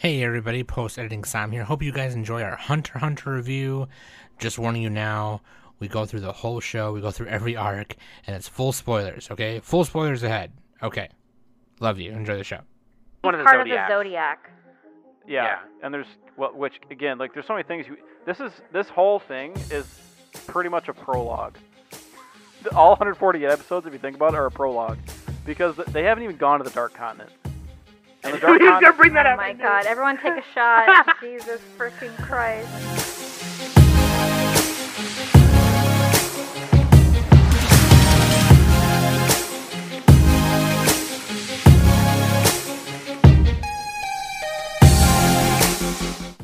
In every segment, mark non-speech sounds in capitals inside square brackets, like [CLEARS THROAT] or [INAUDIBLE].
Hey everybody, post editing Sam here. Hope you guys enjoy our Hunter Hunter review. Just warning you now, we go through the whole show, we go through every arc, and it's full spoilers, okay? Full spoilers ahead. Okay. Love you. Enjoy the show. one of the part zodiacs. of the zodiac. Yeah. Yeah. and there's well, which again, like there's so many things. You, this is this whole thing is pretty much a prologue. All 140 episodes, if you think about it, are a prologue because they haven't even gone to the Dark Continent. And [LAUGHS] the Dark Continent. bring that Oh up. my god, everyone take a [LAUGHS] shot. [LAUGHS] Jesus freaking Christ.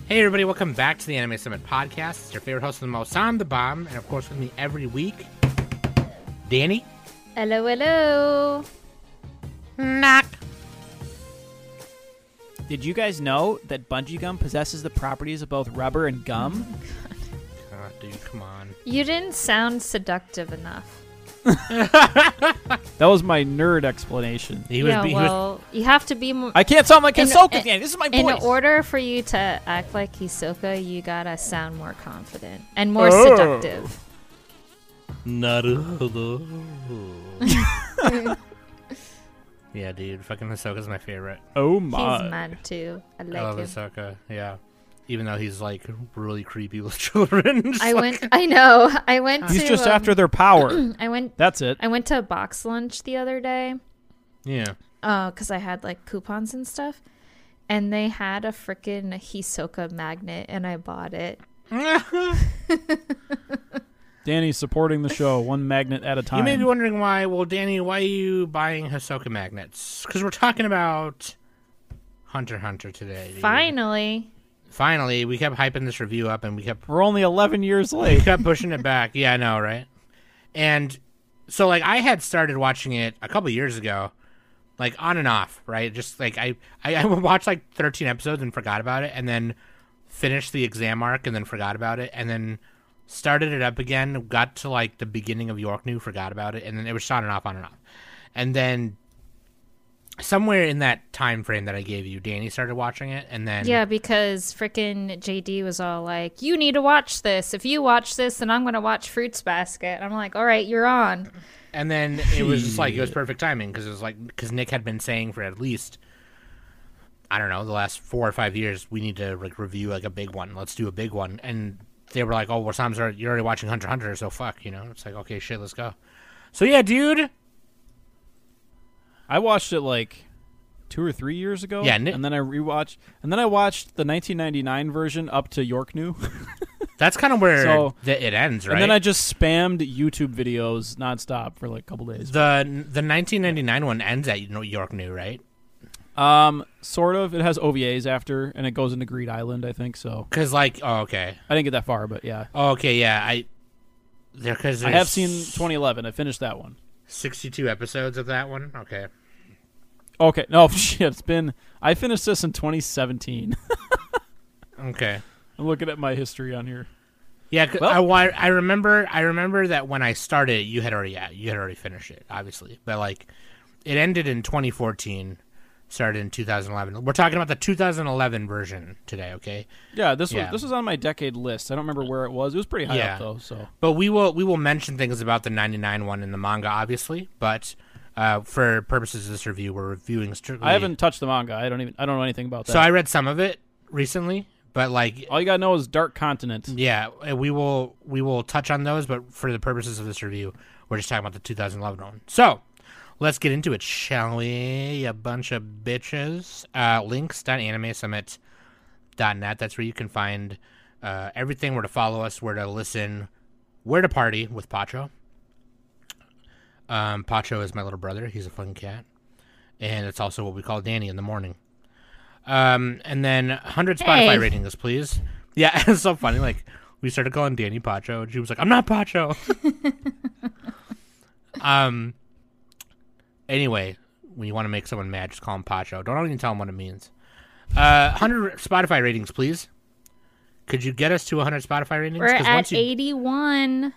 Hey everybody, welcome back to the Anime Summit podcast. It's your favorite host of the most, I'm the bomb, and of course with me every week, Danny. Hello, hello. Knock. Did you guys know that bungee gum possesses the properties of both rubber and gum? Oh [LAUGHS] God, dude, come on. You didn't sound seductive enough. That was my nerd explanation. He was, yeah, be- he was well, you have to be more. I can't sound like In- Hisoka, in- Danny. This is my in order for you to act like Hisoka, you gotta sound more confident and more Oh. seductive. Naruto. [LAUGHS] [LAUGHS] yeah, dude, fucking Hisoka's my favorite. oh my! He's my! mad too. I I like love him. Hisoka, yeah. Even though he's like really creepy with [LAUGHS] children. [LAUGHS] Just I like- went. I know. [LAUGHS] I went He's to. just um, after their power. [CLEARS THROAT] I went. That's it. I went to a box lunch the other day. Yeah. Uh, cause I had like coupons and stuff, and they had a freaking Hisoka magnet, and I bought it. Danny's supporting the show one magnet at a time. You may be wondering why. Well, Danny, why are you buying Hisoka magnets? Because we're talking about Hunter Hunter today. dude. Finally, Finally, we kept hyping this review up, and we kept We're only 11 years late. we late. kept pushing it back. Yeah, I know, right? And so, like, I had started watching it a couple years ago, like on and off, right? Just like I, I, I [LAUGHS] watched like 13 episodes and forgot about it, and then finished the exam arc and then forgot about it, and then started it up again. Got to like the beginning of York New, forgot about it, and then it was on and off, on and off, and then somewhere in that time frame that I gave you, Danny started watching it, and then yeah, because freaking JD was all like, "You need to watch this. If you watch this, then I'm gonna watch Fruits Basket." I'm like, "All right, you're on." And then it was just like it was [LAUGHS] perfect timing because it was like because Nick had been saying for at least I don't know the last four or five years we need to like review like a big one. Let's do a big one. And they were like, "Oh, well, Sam's already, you're already watching Hunter Hunter, so fuck," you know. It's like, okay, shit, let's go. So yeah, dude. I watched it like two or three years ago. Yeah, and then I rewatched, and then I watched the 1999 version up to York New, [LAUGHS] That's kind of where So- the, it ends, right? and then I just spammed YouTube videos nonstop for like a couple days. the the 1999 one ends at York New, right? Um, sort of. It has OVAs after, and it goes into Greed Island, I think. So Because like, oh, okay, I didn't get that far, but yeah, oh, okay, yeah, I there because I have seen 2011. I finished that one. 62 episodes of that one. Okay. Okay, no [LAUGHS] shit. It's been. I finished this in 2017. [LAUGHS] Okay. I'm looking at my history on here. Yeah, Well- I, I remember. I remember that when I started, you had already yeah, you had already finished it, obviously. But like, it ended in 2014, started in 2011. We're talking about the 2011 version today, okay? Yeah, this Yeah. was this was on my decade list. I don't remember where it was. It was pretty high Yeah. up though. So But we will we will mention things about the 99 one in the manga, obviously. But uh, for purposes of this review, we're reviewing strictly. I haven't touched the manga. I don't even. I don't know anything about that. So I read some of it recently, but like All you gotta know is Dark Continent. Yeah, we will we will touch on those, but for the purposes of this review, we're just talking about the 2011 one. So let's get into it, shall we? A bunch of bitches. Uh, links.animesummit.net. That's where you can find uh, everything. Where to follow us, where to listen, where to party with Pacho. Um, Pacho is my little brother. He's a fun cat, and it's also what we call Danny in the morning. Um, and then 100 Spotify Hey. ratings, please. Yeah, [LAUGHS] it's so funny. Like we started calling Danny Pacho, and she was like, "I'm not Pacho." [LAUGHS] um. Anyway, when you want to make someone mad, just call him Pacho. Don't even tell him what it means. Uh, 100 Spotify ratings, please. Could you get us to 100 Spotify ratings? We're 'Cause at once you- 81.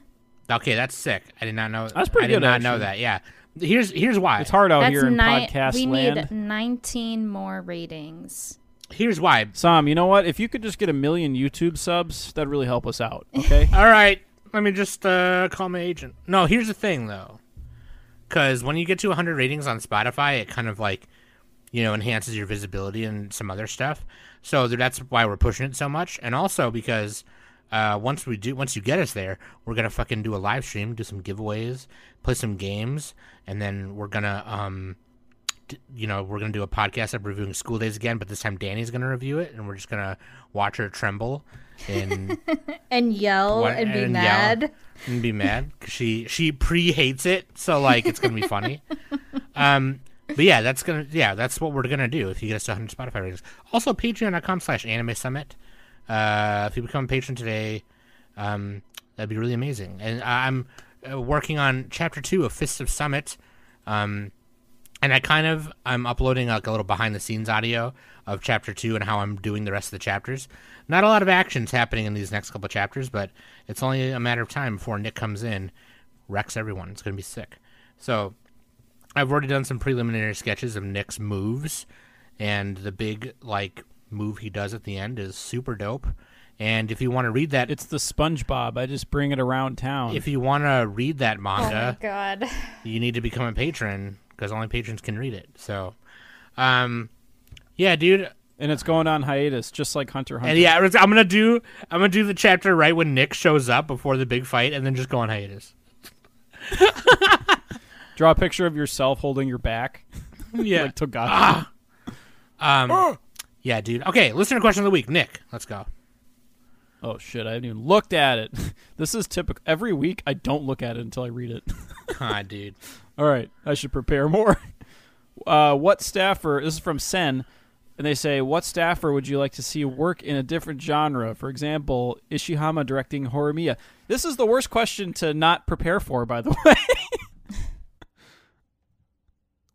Okay, that's sick. I did not know. That's pretty I did good, not know actually. that. Yeah. Here's here's why. It's hard out That's here in ni- podcast we land. need 19 more ratings. Here's why. Sam, you know what? If you could just get a million YouTube subs, that'd really help us out. Okay. [LAUGHS] All right, let me just uh, call my agent. No, here's the thing though, because when you get to 100 ratings on Spotify, it kind of like, you know, enhances your visibility and some other stuff. So that's why we're pushing it so much, and also because uh, once we do, once you get us there, we're gonna fucking do a live stream, do some giveaways, play some games, and then we're gonna um. You know, we're gonna do a podcast of reviewing School Days again, but this time Danny's gonna review it, and we're just gonna watch her tremble and [LAUGHS] And yell What- and be and mad. and be mad because she she pre hates it, so like it's gonna be funny. [LAUGHS] um, but yeah, that's gonna yeah that's what we're gonna do if you get us to 100 Spotify ratings. Also, Patreon.com/slash Anime Summit. Uh, if you become a patron today, um, that'd be really amazing. And I'm uh, working on chapter two of Fists of Summit. Um, and I kind of I'm uploading like a little behind the scenes audio of chapter two and how I'm doing the rest of the chapters. Not a lot of actions happening in these next couple chapters, but it's only a matter of time before Nick comes in, wrecks everyone. It's gonna be sick. So I've already done some preliminary sketches of Nick's moves, and the big like move he does at the end is super dope. And if you want to read that, it's the SpongeBob. I just bring it around town. if you want to read that Oh my manga, god. you need to become a patron because only patrons can read it. So, um, yeah, dude. and it's going on hiatus, just like Hunter Hunter. And yeah, I'm gonna do I'm gonna do the chapter right when Nick shows up before the big fight, and then just go on hiatus. [LAUGHS] Draw a picture of yourself holding your back, [LAUGHS] Yeah. like Togashi. um. Yeah, dude. Okay, listener question of the week, Nick. Let's go. Oh shit! I haven't even looked at it. [LAUGHS] this is typical. Every week, I don't look at it until I read it. God, dude. All right, I should prepare more. [LAUGHS] Uh, what staffer? This is from Sen, and they say, "What staffer would you like to see work in a different genre? For example, Ishihama directing Horimiya." This is the worst question to not prepare for, by the [LAUGHS] way.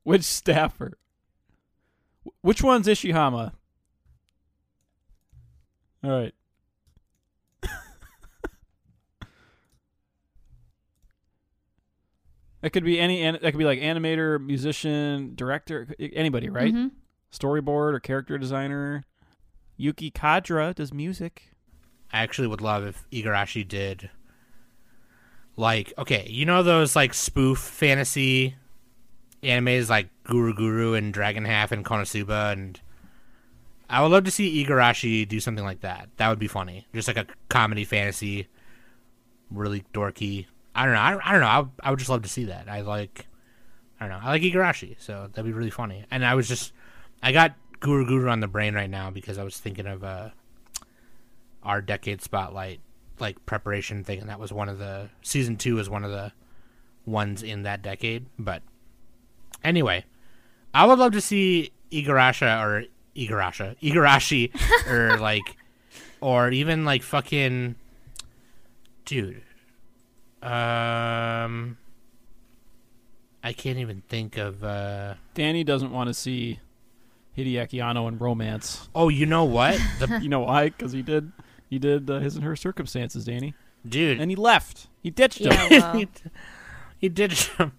Which staffer? Which one's Ishihama? All right. That could be any. That could be like animator, musician, director, anybody, right? Mhm. Storyboard or character designer. Yuki Kajiura does music. I actually would love if Igarashi did like okay, you know those like spoof fantasy animes like Guru Guru and Dragon Half and Konosuba and I would love to see Igarashi do something like that. That would be funny. Just like a comedy fantasy really dorky. I don't know. I I don't know. I, would- I would just love to see that. I like I don't know. I like Igarashi, so that'd be really funny. And I was just I got Guru Guru on the brain right now because I was thinking of uh our decade spotlight like preparation thing and that was one of the season 2 is one of the ones in that decade but anyway i would love to see igarashi or igarashi igarashi [LAUGHS] or like or even like fucking dude um i can't even think of uh Danny doesn't want to see Hideaki Anno in romance. oh you know what [LAUGHS] the You know why? Because he did. He did uh, his and her circumstances, Danny, dude and he left. He ditched him. Yeah, well. [LAUGHS] he, he did some-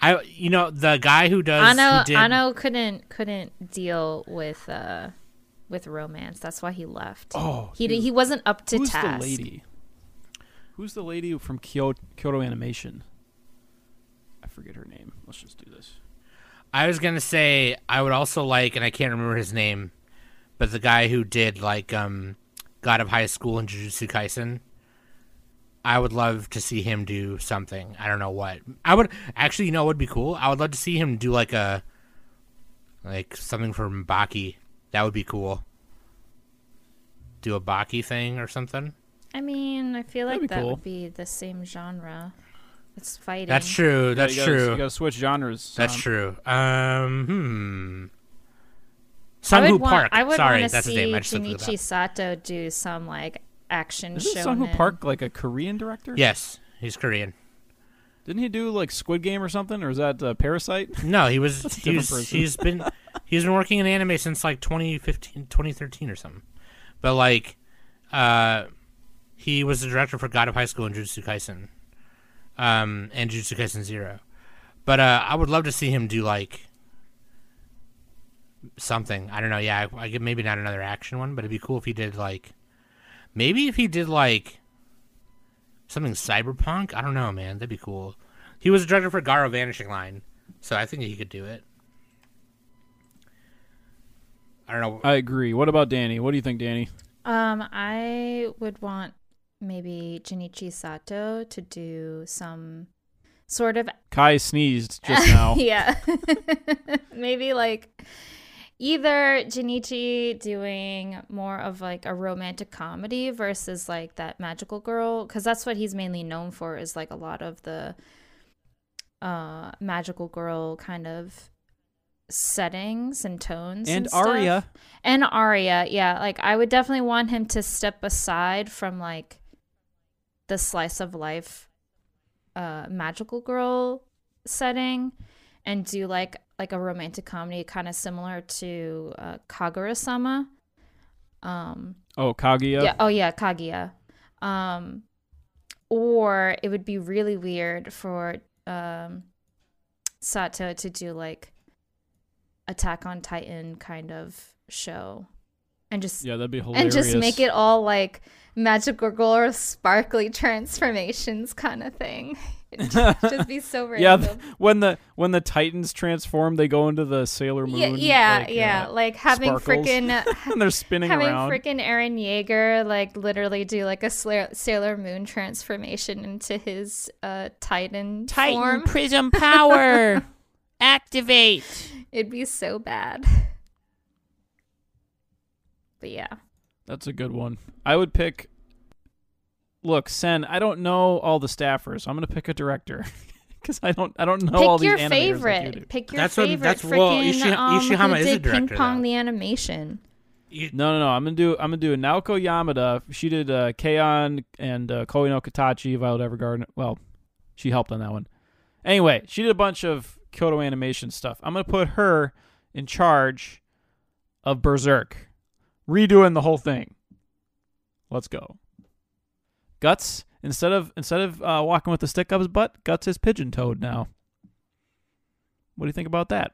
I you know the guy who does Anno who did, Anno couldn't couldn't deal with uh with romance. That's why he left. Oh, he dude. he wasn't up to Who's task. the lady? Who's the lady from Kyoto, Kyoto Animation? I forget her name. Let's just do this. I was gonna say I would also like, and I can't remember his name, but the guy who did like um, God of High School and Jujutsu Kaisen. I would love to see him do something. I don't know what. I would actually, you know, what would be cool. I would love to see him do like a, like something from Baki. That would be cool. Do a Baki thing or something. I mean, I feel That'd like be that cool. would be the same genre. It's fighting. That's true. That's you gotta, true. You got to switch genres. That's um, true. Um, hmm. I would want, Park. I would Sorry, want to that's his see name. I just looked Junichi. Sato do some like action Isn't show. Sunghoo Park like a Korean director? Yes, he's Korean. Didn't he do like Squid Game or something, or is that uh, Parasite? [LAUGHS] No, he was. That's a he different was person. he's been he's been working in anime since like 2015, 2013 or something. But like, uh, he was the director for God of High School and Jujutsu Kaisen, um, and Jujutsu Kaisen Zero. But uh, I would love to see him do like something. I don't know. Yeah, I, I get maybe not another action one, but it'd be cool if he did like maybe if he did like something cyberpunk. I don't know, man. That'd be cool. He was a director for Garo Vanishing Line, so I think he could do it. I don't know. I agree. What about Danny? What do you think, Danny? Um, I would want maybe Junichi Sato to do some sort of Kai sneezed just now. [LAUGHS] yeah. [LAUGHS] maybe like either Junichi doing more of like a romantic comedy versus like that magical girl cuz that's what he's mainly known for is like a lot of the uh magical girl kind of settings and tones and stuff. Aria. and Aria yeah, like I would definitely want him to step aside from like the slice of life uh magical girl setting and do like like a romantic comedy kind of similar to uh, Kagura-sama. Um Oh, Kaguya. yeah, oh yeah, Kaguya. Um or it would be really weird for um Sato to do like Attack on Titan kind of show. And just Yeah, that'd be hilarious. and just make it all like magical girl sparkly transformations kind of thing. [LAUGHS] It'd just, [LAUGHS] just be so Yeah, random. th- when the when the Titans transform, they go into the Sailor Moon. Yeah, yeah, like, yeah. uh, like having freaking [LAUGHS] and they're spinning around. having around. freaking Eren Yeager like literally do like a Sla- Sailor Moon transformation into his uh Titan, form. Prism Power activate. It'd be so bad. But yeah. That's a good one. I would pick. Look, Sen. I don't know all the staffers. I'm gonna pick a director [LAUGHS] because I don't. I don't know all the. Pick your animators like favorite. you do. Pick your That's what- favorite. that's- well, freaking, Ishi- um, Ishihama who is a did Ping Pong though. the animation. You, No, no, no. I'm gonna do. I'm gonna do Naoko Yamada. She did uh, Keion and uh, Koe no Katachi, Violet Evergarden. Well, she helped on that one. Anyway, she did a bunch of Kyoto animation stuff. I'm gonna put her in charge of Berserk, redoing the whole thing. Let's go. Guts instead of instead of uh, walking with the stick up his butt, Guts is pigeon toed now. What do you think about that?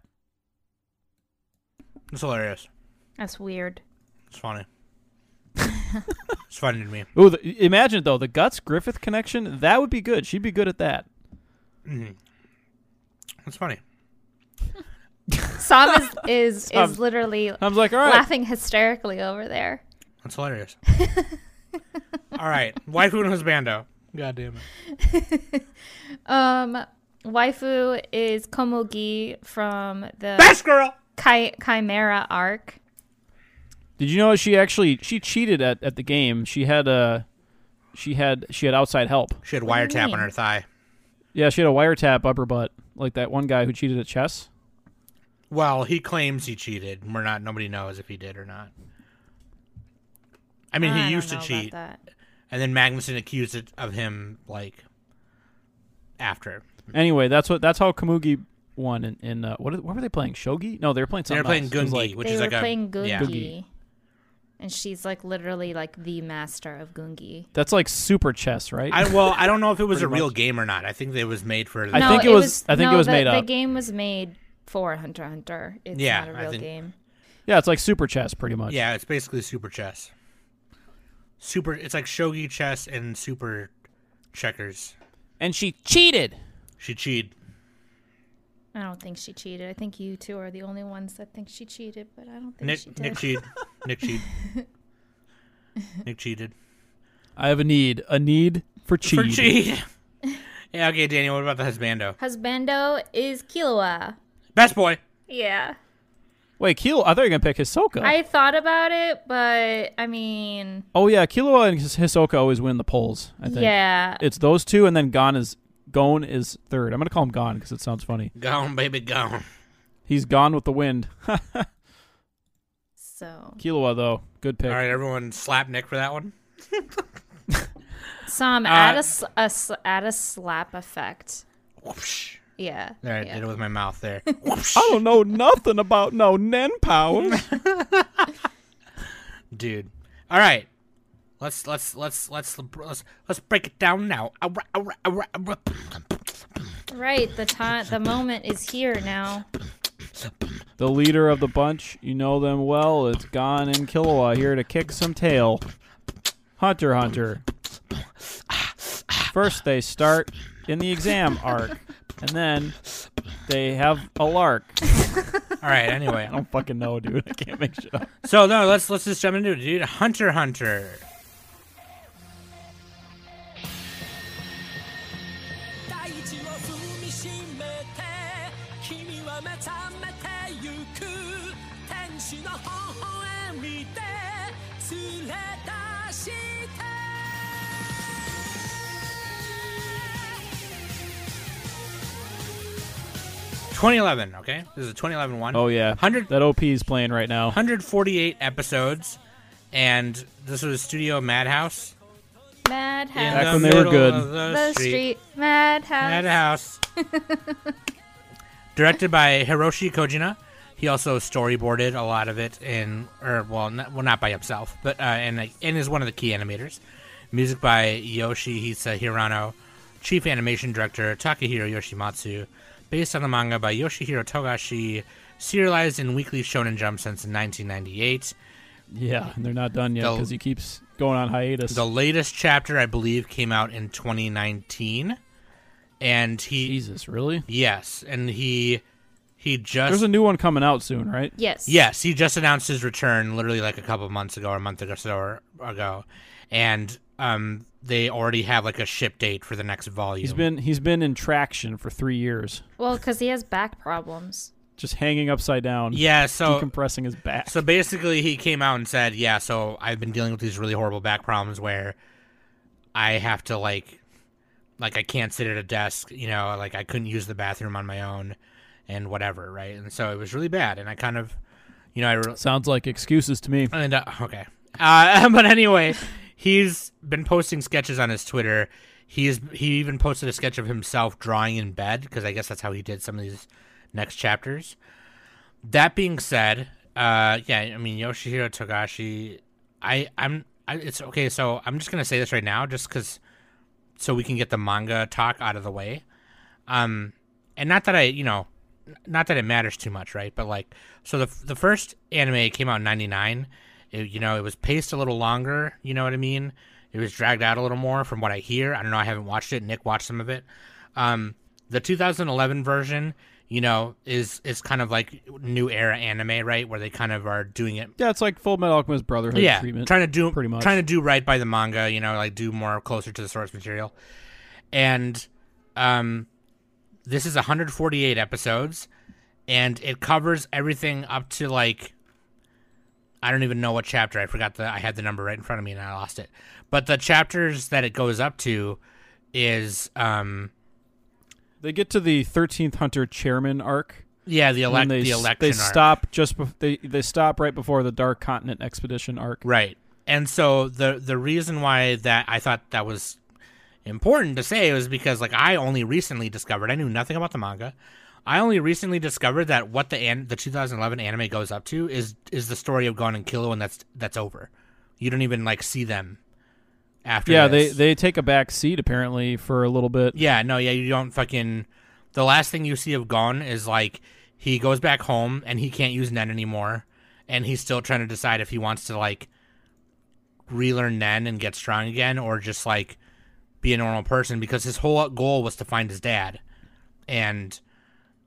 it's hilarious. That's weird. It's funny. [LAUGHS] it's funny to me. Ooh, the, imagine though the Guts Griffith connection. That would be good. She'd be good at that. hmm It's funny. [LAUGHS] Sam is [LAUGHS] is, Sam- is literally I was like, all right. laughing hysterically over there. That's hilarious. [LAUGHS] All right, waifu and husbando. God damn it. [LAUGHS] Um, waifu is Komugi from the Best girl. Chi- Chimera arc. Did you know she actually she cheated at, at the game? She had a she had she had outside help. She had What do you wiretap on her thigh. Yeah, she had a wiretap up her butt, like that one guy who cheated at chess. Well, he claims he cheated. We're not. Nobody knows if he did or not. I mean, he I don't used to know about cheat, that. and then Magnuson accused it of him like after. Anyway, that's what that's how Komugi won in, in uh, what what were they playing? Shogi? No, they were playing They were playing else. Gungi, like- which they is were like a playing Gungi, yeah. Gungi. and she's like literally like the master of Gungi. that's like super chess, right? I well, I don't know if it [LAUGHS] was a real much. game or not. I think it was made for. I no, think it was- I think it was the, made The game was made for Hunter Hunter. It's Yeah, not a real think- game. yeah, it's like super chess, pretty much. yeah, it's basically super chess. Super, it's like shogi chess and super checkers. and she cheated. She cheated. I don't think she cheated. I think you two are the only ones that think she cheated, but I don't think Nick, she did. [LAUGHS] Nick cheated. Nick cheated. Nick cheated. I have a need, a need for cheat. For cheat. [LAUGHS] yeah. Okay, Daniel. What about the husbando? Husbando is Killua. Best boy. Yeah. Wait, Killua. I thought you were gonna pick Hisoka. I thought about it, but I mean, oh yeah, Killua and His- Hisoka always win the polls. I think. yeah. It's those two, and then Gon is Gon is third. I'm gonna call him Gon because it sounds funny. Gone, baby, gone. He's gone with the wind. [LAUGHS] So, Killua though, good pick. All right, everyone, slap Nick for that one. Sam, Uh, add a, s- a s- add a slap effect. Whoosh. Yeah. All right, yeah. did it with my mouth there. [LAUGHS] I don't know nothing about no Nen powers. [LAUGHS] Dude. All right. Let's let's let's let's let's let's break it down now. Right. The time, the moment is here now. The leader of the bunch, you know them well. It's Gon and Killua here to kick some tail. Hunter Hunter. First, they start in the exam arc, and then they have a lark. All right. Anyway, [LAUGHS] I don't fucking know, dude. I can't make shit up. so no, let's let's just jump into it, dude. Hunter x Hunter. 2011. Okay, this is a 2011 one. Oh yeah, 100 that OP is playing right now. 148 episodes, and this was Studio Madhouse. Madhouse. in Back the when they were middle good. of The, the street. street. Madhouse. Madhouse. [LAUGHS] Directed by Hiroshi Kojima. He also storyboarded a lot of it in, or well, not, well, not by himself, but uh, and like, and is one of the key animators. Music by Yoshihisa Hirano. Chief animation director Takahiro Yoshimatsu. Based on the manga by Yoshihiro Togashi. Serialized in Weekly Shonen Jump since 1998. Yeah, and they're not done yet because he keeps going on hiatus. The latest chapter, I believe, came out in 2019, and he Jesus, really? yes, and he he just There's a new one coming out soon, right? Yes. yes he just announced his return literally like a couple of months ago or a month ago so or ago, and um they already have like a ship date for the next volume. He's been he's been in traction for three years, Well, because he has back problems. just hanging upside down, yeah, so decompressing his back. So basically, he came out and said, "Yeah, so I've been dealing with these really horrible back problems where I have to like, like I can't sit at a desk, you know, like I couldn't use the bathroom on my own, and whatever, right? And so it was really bad, and I kind of, you know, I re- Sounds like excuses to me. and uh, okay, uh, [LAUGHS] but anyway, he's been posting sketches on his Twitter. He's he even posted a sketch of himself drawing in bed because I guess that's how he did some of these next chapters. That being said, uh, yeah, I mean Yoshihiro Togashi, I I'm I, it's okay. So I'm just gonna say this right now, just because, so we can get the manga talk out of the way. Um, and not that I, you know, not that it matters too much, right? But like, so the the first anime came out in '99. It, you know, it was paced a little longer. You know what I mean? It was dragged out a little more, from what I hear. I don't know. I haven't watched it. Nick watched some of it. Um, the 2011 version, you know, is is kind of like new era anime, right? Where they kind of are doing it Yeah, it's like Full Metal Alchemist Brotherhood yeah, treatment. trying to do pretty much. trying to do right by the manga, you know, like do more closer to the source material. And um this is 148 episodes and it covers everything up to like I don't even know what chapter. I forgot the I had the number right in front of me and I lost it. But the chapters that it goes up to is um They get to the 13th Hunter Chairman arc. yeah, the elect they, the election They arc. stop just bef- they they stop right before the Dark Continent expedition arc. Right. And so the the reason why that I thought that was important to say was because like I only recently discovered I knew nothing about the manga. I only recently discovered that what the an- the 2011 anime goes up to is is the story of Gon and Killua and that's that's over. You don't even like see them after Yeah, they they take a back seat apparently for a little bit. Yeah, no, yeah, you don't fucking. The last thing you see of Gon is like he goes back home and he can't use Nen anymore, and he's still trying to decide if he wants to like relearn Nen and get strong again, or just like be a normal person because his whole goal was to find his dad, and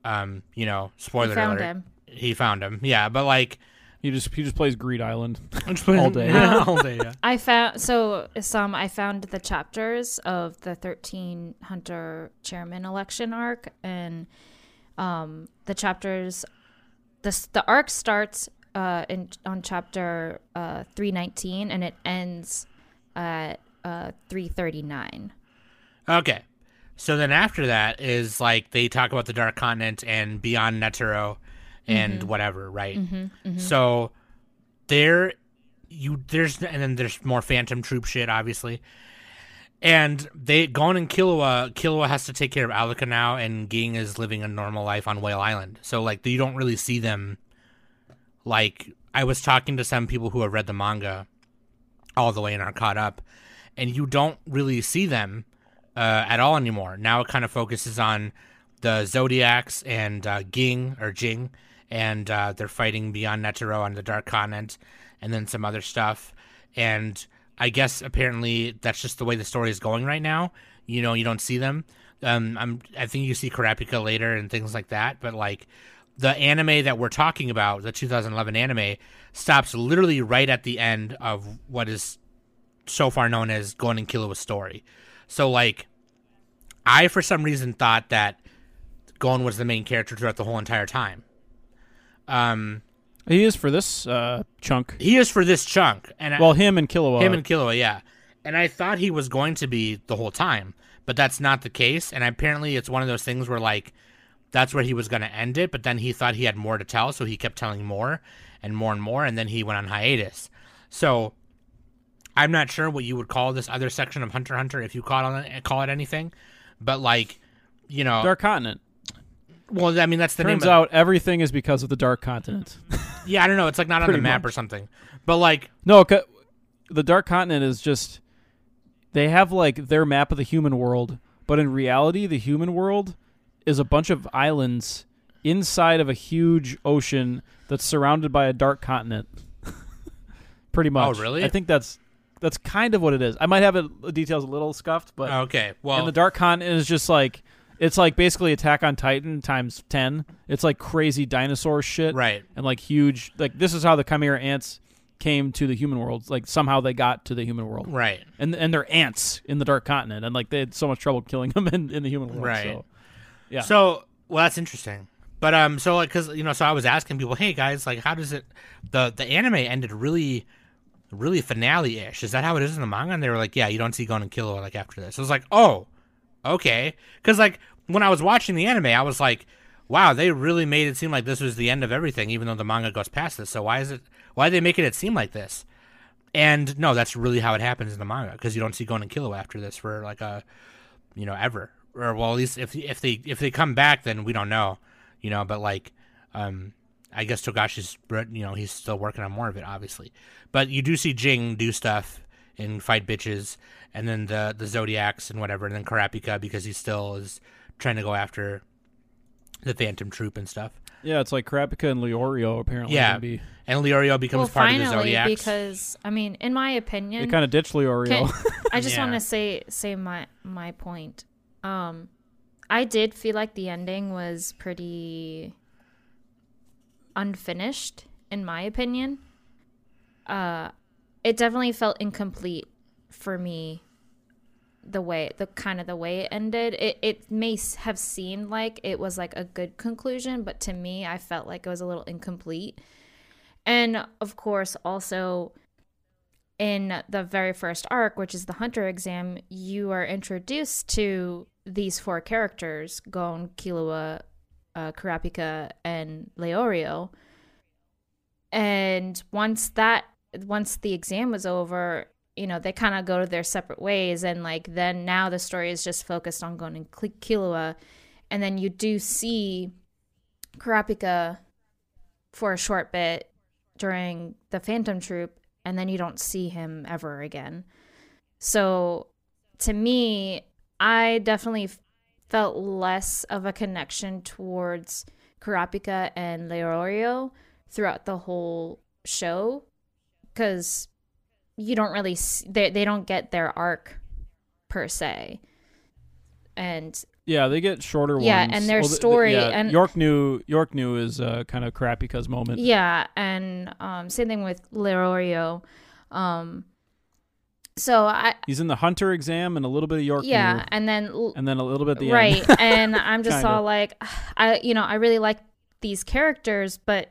um, you know, spoiler He found alert, him. he found him. Yeah, but like He just he just plays Greed Island. [LAUGHS] [LAUGHS] All day. all day. Yeah. I found so some. I found the chapters of the thirteen Hunter Chairman election arc, and um, the chapters. This the arc starts uh, in on chapter uh, three nineteen, and it ends at uh, three thirty nine. Okay. So then after that is like they talk about the Dark Continent and beyond Netero and mm-hmm. whatever, right? Mm-hmm, mm-hmm. So there you there's and then there's more Phantom Troop shit, obviously. And they Gon and Killua Killua has to take care of Alluka now and Ging is living a normal life on Whale Island. So like you don't really see them like I was talking to some people who have read the manga all the way and are caught up and you don't really see them uh, at all anymore. Now it kind of focuses on the Zodiacs and uh, Ging or Jing and uh, they're fighting beyond Netero on the Dark Continent, and then some other stuff. And I guess apparently that's just the way the story is going right now. You know, you don't see them. Um, I'm I think you see Kurapika later and things like that, but like the anime that we're talking about, the 2011 anime, stops literally right at the end of what is so far known as Gon and Killua's story. So like, I for some reason thought that Gon was the main character throughout the whole entire time. Um, He is for this uh, chunk. he is for this chunk, and I- Well, him and Killua. him and Killua, yeah. And I thought he was going to be the whole time, but that's not the case. And apparently, it's one of those things where like that's where he was going to end it, but then he thought he had more to tell, so he kept telling more and more and more, and then he went on hiatus. So I'm not sure what you would call this other section of Hunter Hunter if you call it call it anything, but like you know, Dark Continent. well, I mean that's the Turns name. Of, out everything is because of the Dark Continent. [LAUGHS] yeah, I don't know. It's like not on the map much. or something, but like no, the Dark Continent is just they have like their map of the human world, but in reality, the human world is a bunch of islands inside of a huge ocean that's surrounded by a dark continent. [LAUGHS] Pretty oh, much. Oh, really? I think that's that's kind of what it is. I might have it, the details a little scuffed, but okay, well, and the Dark Continent is just like it's like basically Attack on Titan times ten. It's like crazy dinosaur shit, right. And like huge, like this is how the Chimera ants came to the human world. Like somehow they got to the human world, Right. and and they're ants in the Dark Continent, and like they had so much trouble killing [LAUGHS] them in, in the human world. Right. So, yeah. So, well, that's interesting. But um, so like, cause you know, so I was asking people, hey guys, like, how does it? The the anime ended really, really finale ish. Is that how it is in the manga? And they were like, yeah, you don't see Gon and Killua like after this. I was like, oh, okay, because like when I was watching the anime, I was like, wow, they really made it seem like this was the end of everything, even though the manga goes past this. So why is it? Why are they making it seem like this? And no, that's really how it happens in the manga because you don't see Gon and Killua after this for like a, you know, ever. Or well, at least if if they if they come back, then we don't know, you know. But like, um, I guess Togashi's you know he's still working on more of it, obviously. But you do see Jing do stuff and fight bitches, and then the the Zodiacs and whatever, and then Kurapika because he still is trying to go after the Phantom Troop and stuff. yeah, it's like Kurapika and Leorio apparently. Yeah. be, And Leorio becomes well, part of the finally, Zodiacs. because I mean, in my opinion, they kind of ditched Leorio. Okay, [LAUGHS] I just Yeah. want to say say my my point. Um, I did feel like the ending was pretty unfinished, in my opinion. Uh, it definitely felt incomplete for me. The way the kind of the way it ended, it it may have seemed like it was like a good conclusion, but to me, I felt like it was a little incomplete. And of course, also in the very first arc, which is the Hunter exam, you are introduced to these four characters Gon, Killua, uh, Kurapika, and Leorio. And once that, once the exam was over, you know, they kind of go to their separate ways. And like, then now the story is just focused on Gon and Ki- Killua. And then you do see Kurapika for a short bit during the Phantom Troop, and then you don't see him ever again. So, to me, I definitely felt less of a connection towards Kurapika and Leorio throughout the whole show because you don't really s they they don't get their arc per se. And yeah, they get shorter Yeah, ones. and their Well, th- th- story yeah, and- York New York New is uh, kind of Kurapika's moment. Yeah, and um, same thing with Leorio. Um, so I He's in the Hunter exam and a little bit of York yeah, knew, and then and then a little bit the right, and [LAUGHS] I'm just all like, I you know I really like these characters, but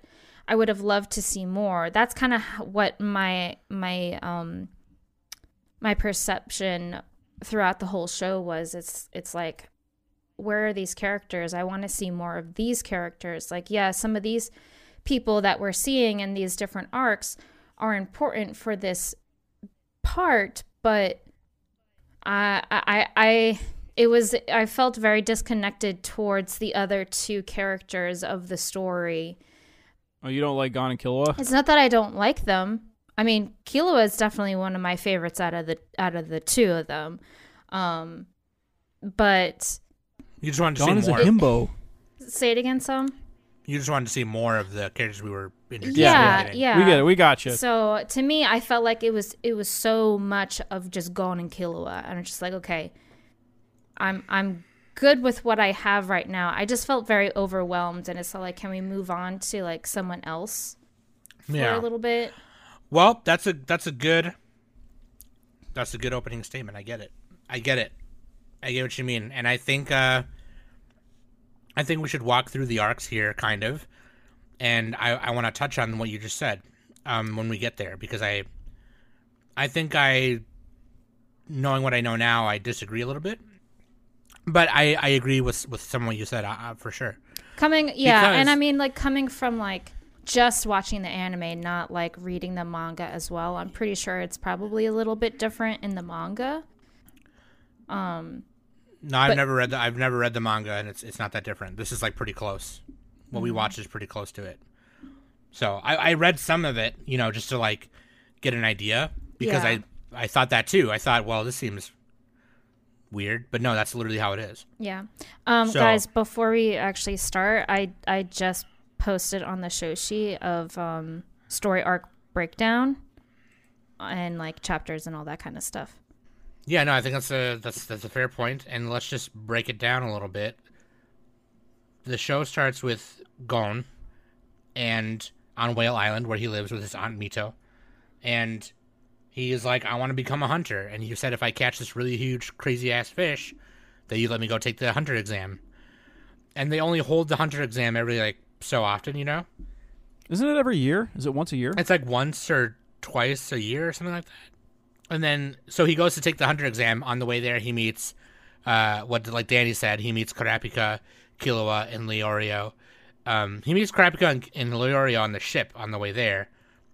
I would have loved to see more. That's kind of what my my um my perception throughout the whole show was. It's it's like where are these characters? I want to see more of these characters. Like, yeah, some of these people that we're seeing in these different arcs are important for this part, but I, I, I, it was, I felt very disconnected towards the other two characters of the story. oh, you don't like Gon and Killua? It's not that I don't like them. I mean, Killua is definitely one of my favorites out of the out of the two of them. Um, but you just want to Gon see is more. a himbo. say it again, some. You just wanted to see more of the characters we were introduced. Yeah, to. yeah. We get it. We got you. So to me, I felt like it was it was so much of just Gon and Killua, and I'm just like, okay, I'm I'm good with what I have right now. I just felt very overwhelmed, and it's like, can we move on to like someone else for Yeah. a little bit? Well, that's a that's a good that's a good opening statement. I get it. I get it. I get what you mean, and I think uh, I think we should walk through the arcs here, kind of, and I I want to touch on what you just said um, when we get there because I I think I knowing what I know now, I disagree a little bit, but I I agree with with some of what you said uh, uh, for sure. Coming, yeah, and I mean, like coming from like just watching the anime, not like reading the manga as well. I'm pretty sure it's probably a little bit different in the manga. Um, No, I've But- never read the I've never read the manga, and it's it's not that different. This is like pretty close. What Mm-hmm. we watched is pretty close to it. So I, I read some of it, you know, just to like get an idea because Yeah. I I thought that too. I thought, well, this seems weird, but no, that's literally how it is. Yeah. Um, So- guys, before we actually start, I I just posted on the show sheet of um, story arc breakdown and like chapters and all that kind of stuff. Yeah, no, I think that's a that's that's a fair point, and let's just break it down a little bit. The show starts with Gon, and on Whale Island where he lives with his aunt Mito, and he is like, "I want to become a hunter," and he said, "If I catch this really huge, crazy ass fish, that you let me go take the hunter exam." And they only hold the hunter exam every like so often, you know. Isn't it every year? Is it once a year? It's like once or twice a year or something like that. And then, so he goes to take the hunter exam. On the way there, he meets, uh, what like Danny said, he meets Kurapika, Killua, and Leorio. Um, he meets Kurapika and, and Leorio on the ship on the way there,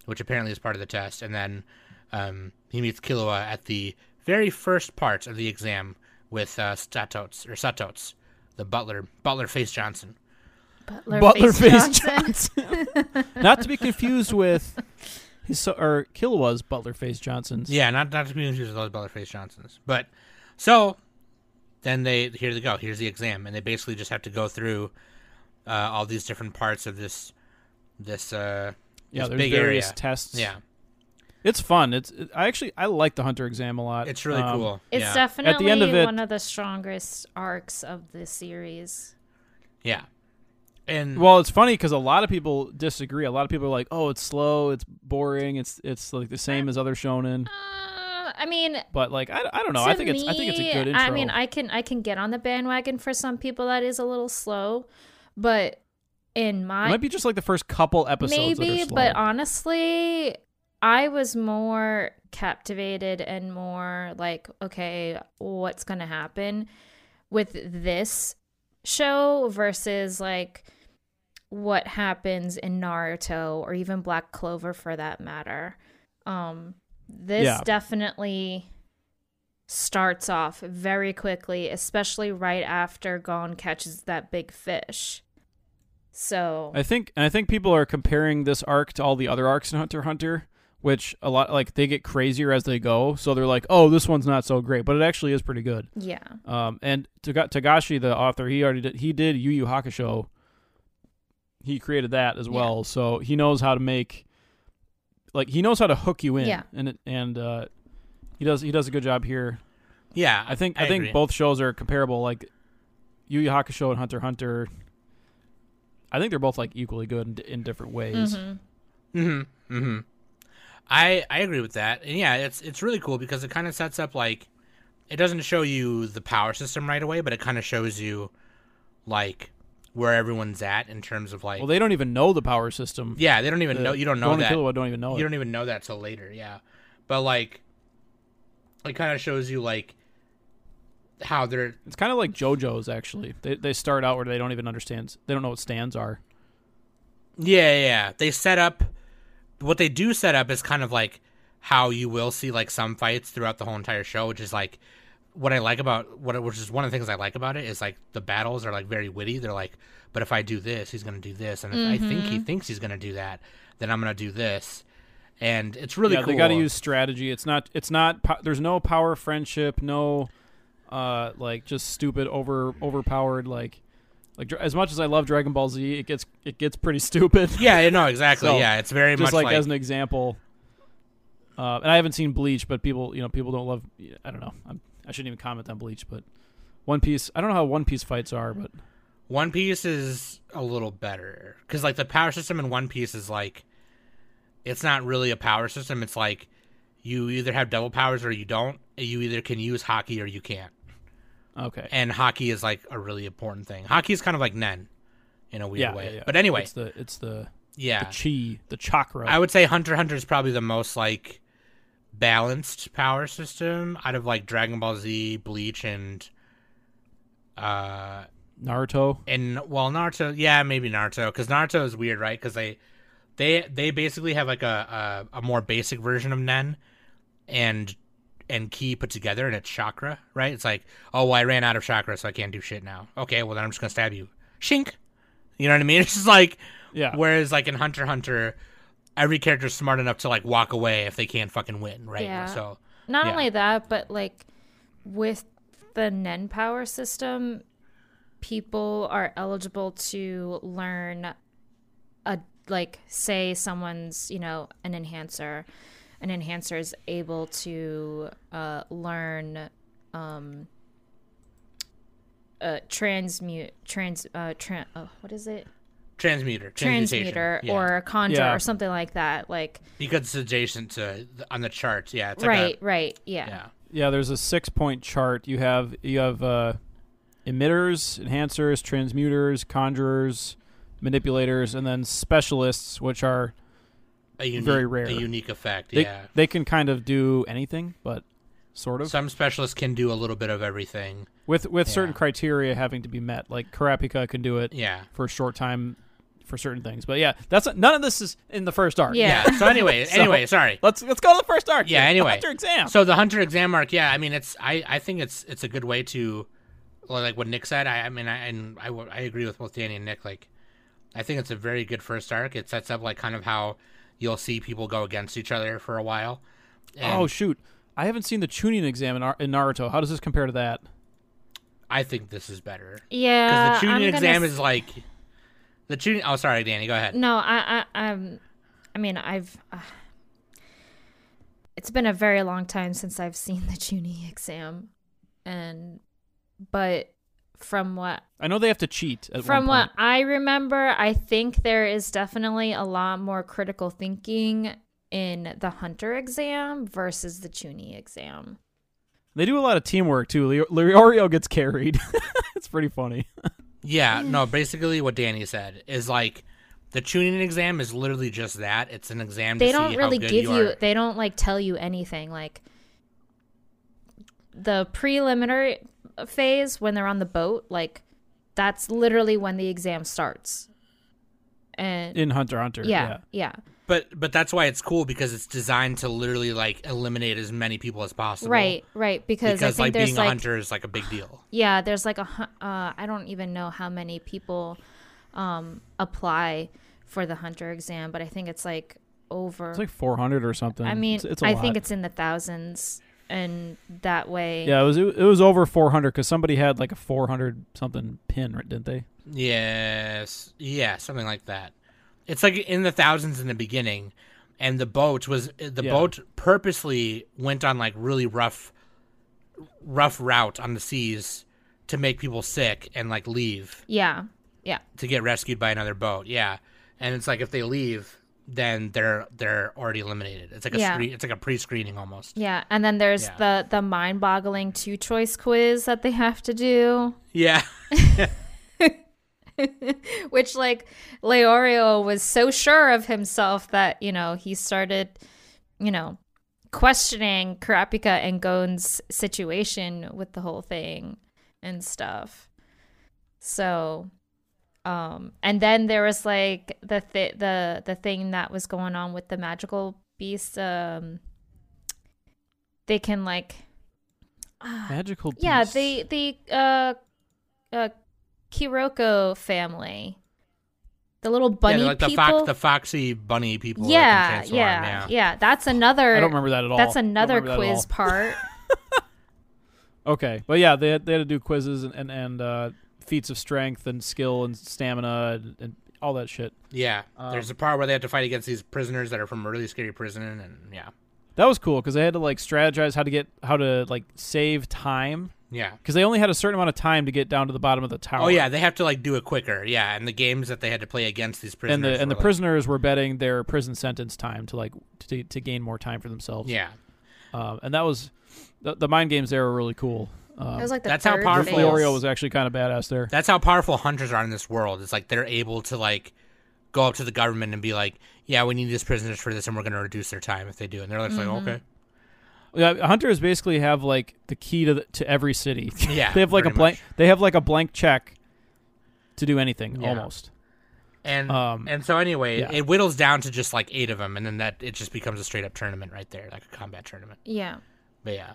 which apparently is part of the test. And then um, he meets Killua at the very first part of the exam with uh, Statots or Satots, the butler, Butler Face Johnson. Butler, Butler Face Face Johnson. [LAUGHS] Not to be confused with his so- or Killua's Butler Face Johnson's. Yeah, not not to be confused with those Butler Face Johnsons. But so then they here they go. Here's the exam, and they basically just have to go through uh, all these different parts of this this uh yeah. this There's big various area. tests. Yeah, it's fun. It's it, I actually I like the Hunter exam a lot. it's really Um, cool. It's yeah. definitely end of it- one of the strongest arcs of the series. yeah, and Well, it's funny because a lot of people disagree. A lot of people are like, "Oh, it's slow. It's boring. It's it's like the same as other shonen." Uh, I mean, But like, I, I don't know. I think it's I think it's a good intro. I mean, I can I can get on the bandwagon for some people that is a little slow, but in it my might be just like the first couple episodes. that maybe are slow. but honestly i was more captivated and more like okay what's gonna happen with this show versus like what happens in naruto or even black clover for that matter. Um this Yeah. definitely starts off very quickly especially right after gon catches that big fish. So I think I think people are comparing this arc to all the other arcs in Hunter Hunter, which a lot like they get crazier as they go. So they're like, "Oh, this one's not so great," but it actually is pretty good. yeah Um, and Taga- Togashi, the author, he already did, he did Yu Yu Hakusho. He created that as Yeah. well, so he knows how to make, like he knows how to hook you in, Yeah. and it, and uh, he does he does a good job here. yeah, I think I, I think agree. both shows are comparable. Like Yu Yu Hakusho and Hunter Hunter. I think they're both like equally good in, in different ways. Mhm. Mm-hmm. Mm-hmm. I I agree with that, and yeah, it's it's really cool because it kind of sets up like it doesn't show you the power system right away, but it kind of shows you like where everyone's at in terms of like Well, they don't even know the power system. yeah, they don't even The- know you don't know that Killua don't even know you it. don't even know that till later, yeah. But like it kind of shows you like how they're It's kind of like JoJo's actually. They they start out where they don't even understand. They don't know what stands are. Yeah, yeah. They set up what they do set up is kind of like how you will see like some fights throughout the whole entire show, which is like what I like about what which is one of the things I like about it is like the battles are like very witty. They're like, but if I do this, he's gonna do this, and if I think he thinks he's gonna do that, then I'm gonna do this, and it's really yeah, cool. they got to use strategy. It's not. It's not. There's no power friendship. No, uh, like just stupid over overpowered. Like Like as much as I love Dragon Ball Z, it gets it gets pretty [LAUGHS] stupid. Yeah, no, exactly. So, yeah, it's very Just much like, like, as an example. Uh, and I haven't seen Bleach, but people, you know, people don't love. I don't know. I'm, I shouldn't even comment on Bleach, but One Piece. I don't know how One Piece fights are, but One Piece is a little better because like the power system in One Piece is like, it's not really a power system. It's like you either have double powers or you don't. You either can use haki or you can't. Okay. And haki is like a really important thing. Haki is kind of like Nen, in a weird yeah, way. yeah, yeah. But anyway, it's the it's the yeah, chi, the chakra. I would say Hunter Hunter is probably the most like balanced power system out of like Dragon Ball Z, Bleach, and uh Naruto. and well Naruto, yeah, maybe Naruto because Naruto is weird, right? Because they they they basically have like a, a a more basic version of Nen and and Ki put together, and it's chakra, right? It's like, oh, well, I ran out of chakra, so I can't do shit now. Okay, well then I'm just gonna stab you, shink. You know what I mean? [LAUGHS] It's just like Yeah. Whereas like in Hunter Hunter, every character's smart enough to like walk away if they can't fucking win, right? Yeah. So Not Yeah. only that, but like with the Nen power system, people are eligible to learn a like say someone's, you know, an enhancer. An enhancer is able to uh, learn um uh transmute trans uh tran- oh, what is it? transmuter, Transmuter yeah. or a conjure Yeah. or something like that. Like because it's adjacent to on the chart. Yeah, it's like right, A, right, yeah. yeah. Yeah, there's a six point chart. You have you have uh, emitters, enhancers, transmuters, conjurers, manipulators, and then specialists, which are A unique, Very rare. a unique effect. they yeah. they can kind of do anything, but sort of Some specialists can do a little bit of everything. with with certain criteria having to be met. Like Kurapika can do it Yeah. for a short time for certain things. But yeah, that's none of this is in the first arc. Yeah. Yeah. So anyway, [LAUGHS] So- anyway, sorry. Let's let's go to the first arc. Yeah, The anyway. Hunter exam. So the Hunter exam arc, yeah, I mean, it's I, I think it's it's a good way to, like what Nick said. I, I mean, I and I, w- I agree with both Danny and Nick. Like, I think it's a very good first arc. It sets up like kind of how you'll see people go against each other for a while. And oh shoot, I haven't seen the Chunin exam in, Ar- in Naruto. How does this compare to that? I think this is better Yeah. because the I'm Chunin exam s- is like the Chunin. Oh, sorry, Danny, go ahead. No, I, I, I'm. I mean, I've. Uh, it's been a very long time since I've seen the Chunin exam, and but from what I know they have to cheat. At from one what. I remember, I think there is definitely a lot more critical thinking in the Hunter exam versus the Chunin exam. They do a lot of teamwork too. Leo- gets carried. [LAUGHS] it's pretty funny. Yeah, no, basically what Danny said is like the Chunin exam is literally just that. It's an exam. They to don't see really how good give you. you. They don't like tell you anything. Like the preliminary phase when they're on the boat, like that's literally when the exam starts. And in Hunter Hunter. yeah, yeah, But but that's why it's cool because it's designed to literally like eliminate as many people as possible. right, right. Because, Because I like there's being a like hunter is like a big deal. yeah, there's like a uh, I don't even know how many people um apply for the hunter exam, but I think it's like over. It's like 400 or something. I mean, it's, it's a I lot. think it's in the thousands, and that way. yeah. It was it was over 400 because somebody had like a 400 something pin, right? Didn't they? Yes, yeah, something like that. It's like in the thousands in the beginning, and the boat was the Yeah. boat purposely went on like really rough, rough route on the seas to make people sick and like leave Yeah, yeah. to get rescued by another boat. Yeah, and it's like if they leave, then they're they're already eliminated. It's like a Yeah. screen, it's like a pre-screening almost. Yeah, and then there's Yeah. the the mind-boggling two-choice quiz that they have to do, Yeah, [LAUGHS] which like Leorio was so sure of himself that, you know, he started, you know, questioning Kurapika and Gon's situation with the whole thing and stuff. So, um and then there was like the th- the the thing that was going on with the magical beast um they can like Magical. yeah, the the uh uh Kiriko family. The little bunny yeah, like the people. fox, the foxy bunny people. can yeah, yeah, yeah, That's another I don't remember that at all. that's another remember that quiz part. [LAUGHS] [LAUGHS] Okay, but yeah, they had, they had to do quizzes and and, and uh, feats of strength and skill and stamina and, and all that shit. Yeah, Um, there's a part where they have to fight against these prisoners that are from a really scary prison, and yeah, That was cool because they had to like strategize how to get how to like save time yeah. because they only had a certain amount of time to get down to the bottom of the tower. Oh yeah, they have to like do it quicker. Yeah, and the games that they had to play against these prisoners and the and the like- prisoners were betting their prison sentence time to like to, to gain more time for themselves. Yeah, um, and that was the, the mind games there were really cool. Um, It was like the That's how powerful- phase. Leorio was actually kind of badass there. that's how powerful hunters are in this world. It's like they're able to like go up to the government and be like, "Yeah, we need these prisoners for this, and we're going to reduce their time if they do." And they're just Mm-hmm. like, "Okay." Yeah, hunters basically have like the key to the, to every city. [LAUGHS] Yeah, they have like a blank. much. They have like a blank check to do anything Yeah. almost. And Um, and so anyway, yeah. it whittles down to just like eight of them, and then that it just becomes a straight up tournament right there, like a combat tournament. Yeah. But yeah,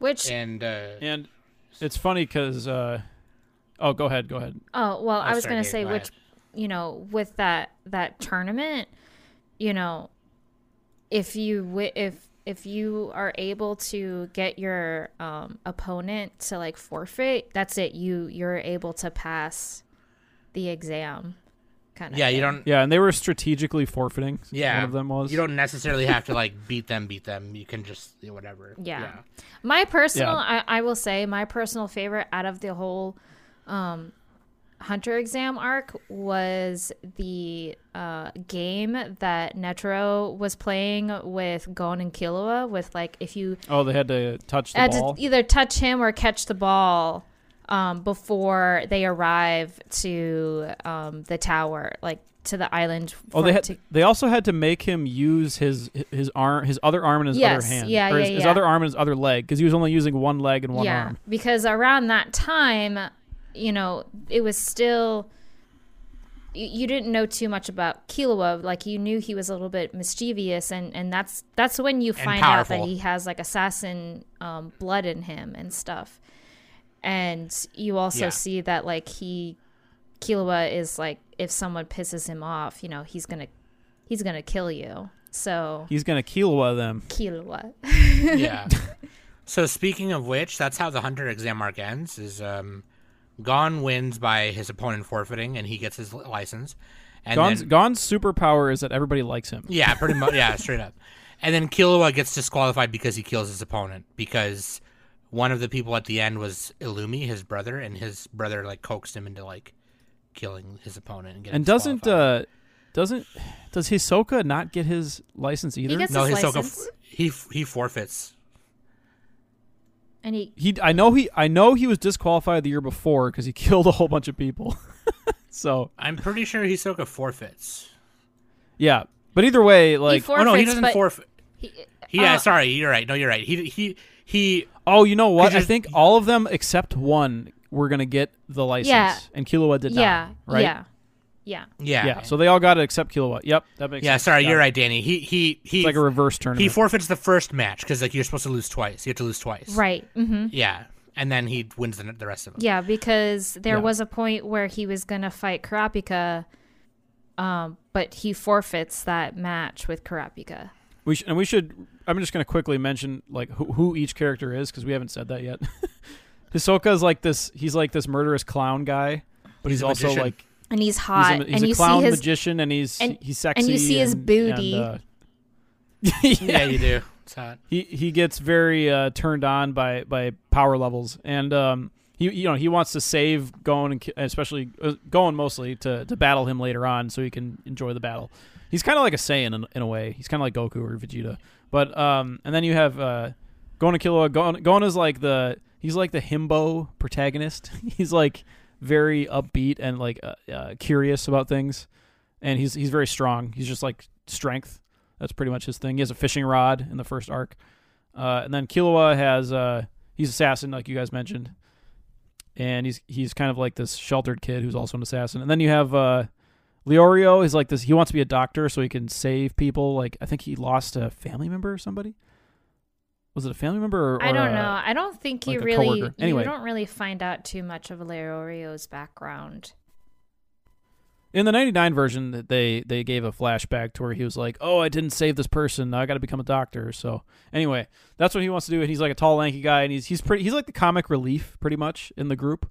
Which and uh, And it's funny because. Uh, oh, go ahead. Go ahead. Oh well, I Oh, was sorry, gonna Dave, say go which, ahead. you know, with that that tournament, you know, if you wi- if if you are able to get your um, opponent to like forfeit, that's it. You you're able to pass the exam. Kind of. yeah, you don't. Yeah, and they were strategically forfeiting. Yeah, one of them was. You don't necessarily have to like beat them, beat them. You can just you know, whatever. Yeah. My personal, Yeah. I, I will say, my personal favorite out of the whole um, Hunter exam arc was the uh, game that Netero was playing with Gon and Killua. With like, if you Oh, they had to touch the had ball. to either touch him or catch the ball um, before they arrive to um, the tower, like to the island. Oh, they had. to- They also had to make him use his his arm, his other arm, and his Yes, other hand. yeah, or his, yeah, his other arm and his other leg, because he was only using one leg and one yeah, arm. because around that time, you know, it was still you, you didn't know too much about Killua. Like you knew he was a little bit mischievous, and and that's that's when you find out that he has like assassin um, blood in him and stuff. And you also Yeah. see that like he Killua is like if someone pisses him off, you know, he's gonna he's gonna kill you. So He's gonna Killua them. Killua. yeah. [LAUGHS] So speaking of which, that's how the hunter exam arc ends. Is um, Gon wins by his opponent forfeiting, and he gets his license. And Gon's then, Gon's superpower is that everybody likes him. yeah, pretty much. [LAUGHS] Yeah, straight up. And then Killua gets disqualified because he kills his opponent because one of the people at the end was Illumi, his brother, and his brother like coaxed him into like killing his opponent and getting And doesn't uh doesn't does Hisoka not get his license either? gets- no his Hisoka license? f- he he forfeits. and he he I know he I know he was disqualified the year before because he [LAUGHS] killed a whole bunch of people. [LAUGHS] so I'm pretty sure Hisoka forfeits. yeah, but either way, like he oh no, he doesn't forfeit. he- Yeah, uh, sorry, you're right. No, you're right. He he he. Oh, you know what? I think all of them except one were gonna get the license, Yeah. and Killua did yeah, not. Right? yeah, yeah. Yeah, Yeah, so they all got it except Killua. Yep, that makes sense. yeah. sense. Sorry, Got you're it. right, Danny. He he he. It's like a reverse turn. he forfeits the first match because like you're supposed to lose twice. You have to lose twice. Right. Mm-hmm. Yeah, and then he wins the the rest of them. Yeah, because there Yeah. was a point where he was gonna fight Kurapika, um, but he forfeits that match with Kurapika. we sh- and we should. I'm just gonna quickly mention like who, who each character is because we haven't said that yet. [LAUGHS] Hisoka is like this. He's like this murderous clown guy, but he's, He's also magician. like And he's he's hot, a, he's and a you clown see his magician, and he's and- he's sexy, and you see his booty. and, uh, yeah, [LAUGHS] [LAUGHS] yeah, you do. It's hot. he he gets very uh, turned on by by power levels, and um, he you know he wants to save Gon and especially uh, Gon mostly to to battle him later on, so he can enjoy the battle. He's kind of like a Saiyan in, in a way. He's kind of like Goku or Vegeta, but um, and then you have uh, Gon and Killua. Gon, is like the he's like the himbo protagonist. [LAUGHS] he's like very upbeat and like uh, uh, curious about things, and he's he's very strong. He's just like strength. That's pretty much his thing. He has a fishing rod in the first arc, uh, and then Killua has uh, he's assassin like you guys mentioned, and he's he's kind of like this sheltered kid who's also an assassin. And then you have uh, Leorio is like this. He wants to be a doctor so he can save people. Like I think he lost a family member or somebody. Was it a family member or, I don't a- know. I don't think you like a really coworker. Anyway. you don't really find out too much of Leorio's background. In the '99 version, they they gave a flashback to where he was like, "Oh, I didn't save this person. I got to become a doctor." So anyway, that's what he wants to do. And he's like a tall, lanky guy, and he's he's pretty. He's like the comic relief, pretty much, in the group.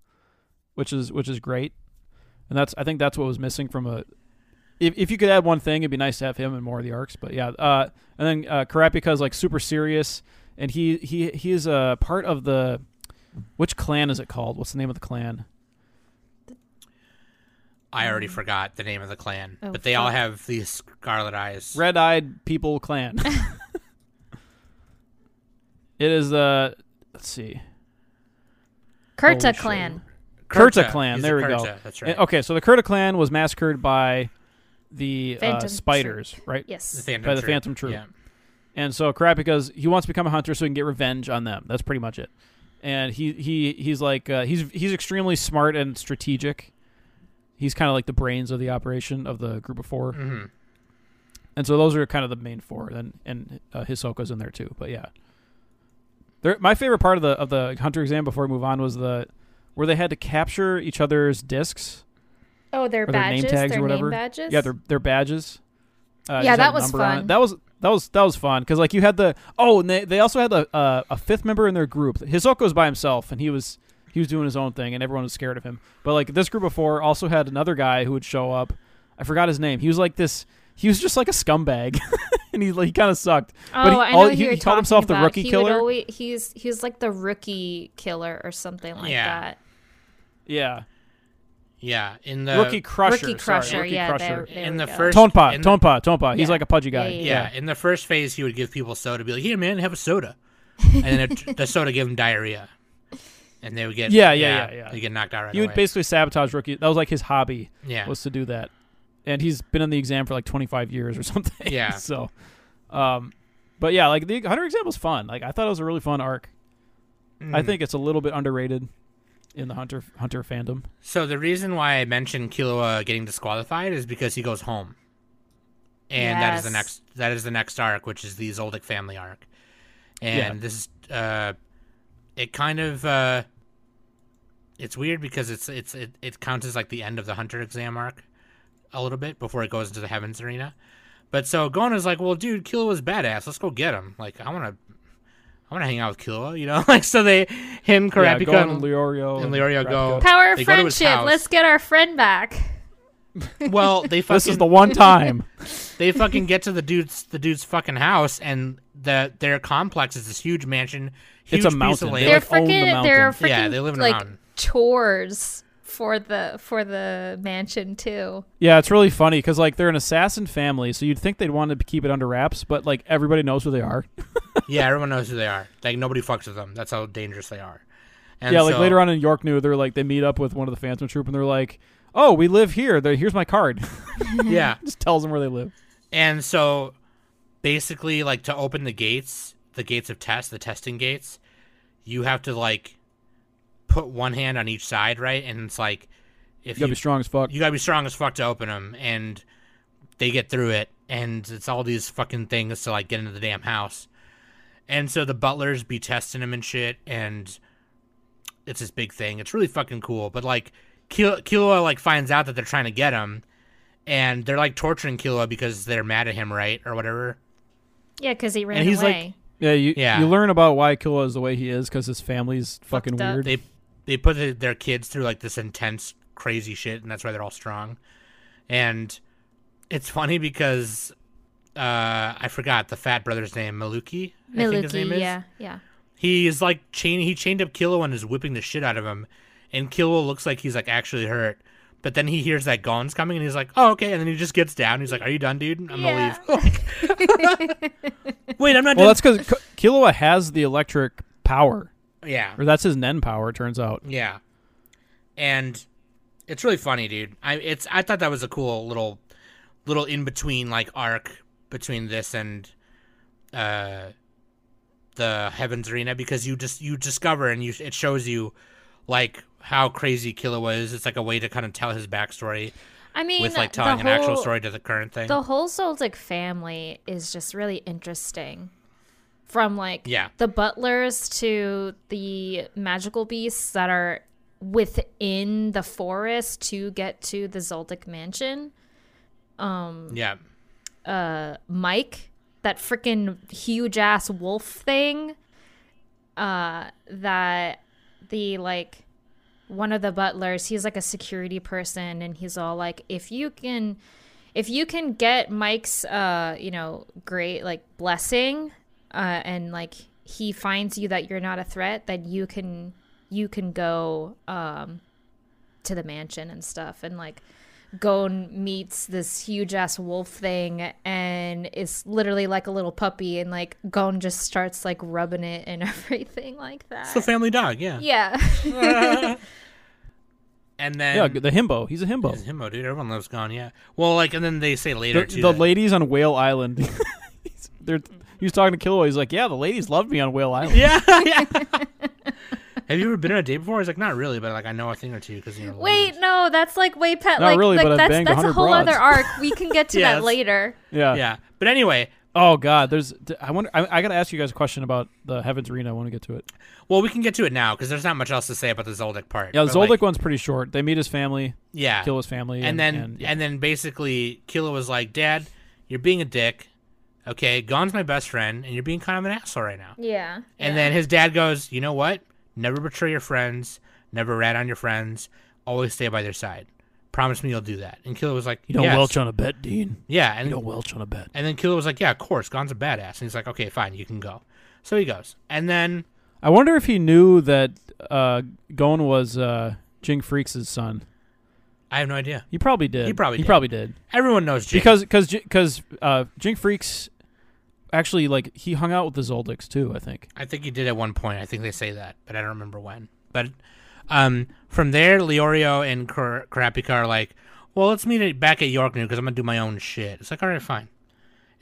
which is which is great, and that's I think that's what was missing from a. If, if you could add one thing, it'd be nice to have him in more of the arcs. But yeah, uh, and then uh, Kurapika is like super serious, and he he he is a part of the. Which clan is it called? What's the name of the clan? I already forgot the name of the clan, Oh, but they all have these scarlet eyes. Red Eyed People Clan. [LAUGHS] it is the. Let's see. Holy Kurta shit. clan. Kurta clan. He's There a we go. That's right. And- okay, so the Kurta clan was massacred by the uh, Phantom spiders, right? Yes. Phantom by the Troop. Phantom Troupe. Yeah. And so Kurapika's he wants to become a hunter so he can get revenge on them. That's pretty much it. And he he he's like uh, he's he's extremely smart and strategic. He's kind of like the brains of the operation of the group of 4 hmm And so those are kind of the main four. And and uh, Hisoka's in there too. But yeah, there, my favorite part of the of the hunter exam before we move on was the where they had to capture each other's discs. Oh, their Or their name badges. tags or their whatever. name badges. Yeah, their their badges. Uh, Yeah, that was number on it. fun. That was that was that was fun because like you had the oh and they they also had a uh, a fifth member in their group. Hisoka was by himself and he was he was doing his own thing and everyone was scared of him. But like this group of four also had another guy who would show up. I forgot his name. He was like this. He was just like a scumbag, [LAUGHS] and he like, he kind of sucked. Oh, but he, oh, I all- know he, you're he called talking himself the about. rookie he killer. Always, he's he's like the rookie killer or something like Yeah. that. yeah, Yeah. In the rookie crusher. Rookie sorry, rookie yeah, crusher. there- there in the go. first Tonpa, in the- Tonpa, Tonpa. He's Yeah. like a pudgy guy. Yeah, Yeah, in the first phase, he would give people soda, be like, "Here, man, have a soda," [LAUGHS] and then the soda give him diarrhea, and they would get Yeah, yeah, yeah, yeah. they get knocked out right He would away. basically sabotage rookie. That was like his hobby. yeah, was to do that. And he's been in the exam for like 25 years or [LAUGHS] something. Yeah. [LAUGHS] so, um, but yeah, like the Hunter exam was fun. Like I thought it was a really fun arc. I Mm. think it's a little bit underrated in the Hunter Hunter fandom. So the reason why I mentioned Killua getting disqualified is because he goes home, and that is the next that is the next arc, which is the Zoldyck family arc, and Yeah. this is uh, it kind of uh, it's weird because it's it's it, it counts as like the end of the Hunter exam arc, a little bit before it goes into the Heavens arena, but so Gon is like, well, dude, Killua's badass, let's go get him. Like I want to. I want to hang out with Killua, you know, [LAUGHS] like so they, him, yeah, Kurapika, Gon and Leorio and Leorio go- Power of They go to his friendship. house. Let's get our friend back. [LAUGHS] [LAUGHS] well, they fucking This is the one time. they fucking get to the dude's the dude's fucking house and the their complex is this huge mansion huge It's a piece mountain. of They, land. They're like, own the freaking. They're freaking. Yeah, they live in like mountain. tours for the for the mansion too. yeah, it's really funny because like they're an assassin family, so you'd think they'd want to keep it under wraps, but like everybody knows who they are. [LAUGHS] yeah everyone knows who they are like nobody fucks with them that's how dangerous they are and yeah, like so- later on in York New, they're like they meet up with one of the Phantom Troupe and they're like, "Oh, we live here. There, here's my card." [LAUGHS] yeah [LAUGHS] Just tells them where they live. and so basically like to open the gates the gates of test the testing gates you have to like put one hand on each side right and it's like if You gotta be strong as fuck. you gotta be strong as fuck to open them, and they get through it, and it's all these fucking things to like get into the damn house, and so the butlers be testing him and shit, and it's this big thing. It's really fucking cool, but like Kil- Killua like finds out that they're trying to get him, and they're like torturing Killua because they're mad at him, right, or whatever. Yeah, because he ran And he's like- away. Yeah, you Yeah. you learn about why Killua is the way he is because his family's fucking Fucked up. weird. They they put the, their kids through like this intense, crazy shit, and that's why they're all strong. And it's funny because uh, I forgot the fat brother's name, Milluki. I think his name is. yeah, yeah. He's like chain. He chained up Killua and is whipping the shit out of him. And Killua looks like he's like actually hurt. But then he hears that Gon's coming, and he's like, "Oh, okay." And then he just gets down. He's like, "Are you done, dude? I'm Yeah. gonna leave." [LAUGHS] Wait, I'm not well, done. that's because Killua has the electric power, yeah, or that's his Nen power. It turns out. Yeah, and it's really funny, dude. I it's I thought that was a cool little little in between like arc between this and uh the Heavens Arena because you just you discover and you it shows you like how crazy Killua is. It's like a way to kind of tell his backstory I mean, with like telling an actual story to the current thing. The whole Zoldyck family is just really interesting. From like Yeah. the butlers to the magical beasts that are within the forest to get to the Zoldyck mansion. Um, yeah, Uh Mike, that freaking huge ass wolf thing. Uh that the like one of the butlers, he's like a security person, and he's all like, if you can, if you can get Mike's, uh, you know, great like blessing, uh, and like he finds you that you're not a threat, then you can, you can go, um, to the mansion and stuff, and like. Gon meets this huge ass wolf thing and is literally like a little puppy and like Gon just starts like rubbing it and [LAUGHS] everything like that. It's the family dog, yeah. yeah. [LAUGHS] [LAUGHS] And then Yeah, the himbo. He's a himbo. He's a himbo, dude. Everyone loves Gon, yeah. Well, like, and then they say later The, too. the that- ladies on Whale Island. he's- they're, he was talking to Killua. He's like, "Yeah, the ladies loved me on Whale Island." yeah, yeah. Have you ever been on a date before? He's like, not really, but like I know a thing or two because you know. Wait, no, that's like way pet. Not like, really, like but I've that's banged that's a whole broads. other arc. We can get [LAUGHS] to Yeah, that later. Yeah. Yeah, but anyway, Oh God, there's. I wonder. I, I got to ask you guys a question about the Heavens Arena. I want to get to it. well, we can get to it now because there's not much else to say about the Zoldyck part. Yeah, the but, Zoldyck like, one's pretty short. They meet his family, yeah, kill his family, and then and, yeah. and then basically Killua was like, "Dad, you're being a dick. Okay, Gon's my best friend, and you're being kind of an asshole right now." Yeah. And then his dad goes, "You know what? Never betray your friends. Never rat on your friends. Always stay by their side. Promise me you'll do that." And Killua was like, you don't yes. welch on a bet, Dean. Yeah, And, You don't welch on a bet. and then Killua was like, "Yeah, of course. Gon's a badass." And he's like, "Okay, fine, you can go." So he goes, and then I wonder if he knew that uh, Gon was uh, Ging Freecss' son. I have no idea. He probably did. He probably he did. probably did Everyone knows Jake. because because because uh, Ging Freecss actually like he hung out with the Zoldycks too. I think. I think he did at one point. I think they say that, but I don't remember when. But um, from there, Leorio and Kar- Kurapika are like, "Well, let's meet it back at York New because I'm gonna do my own shit." It's like, all right, fine.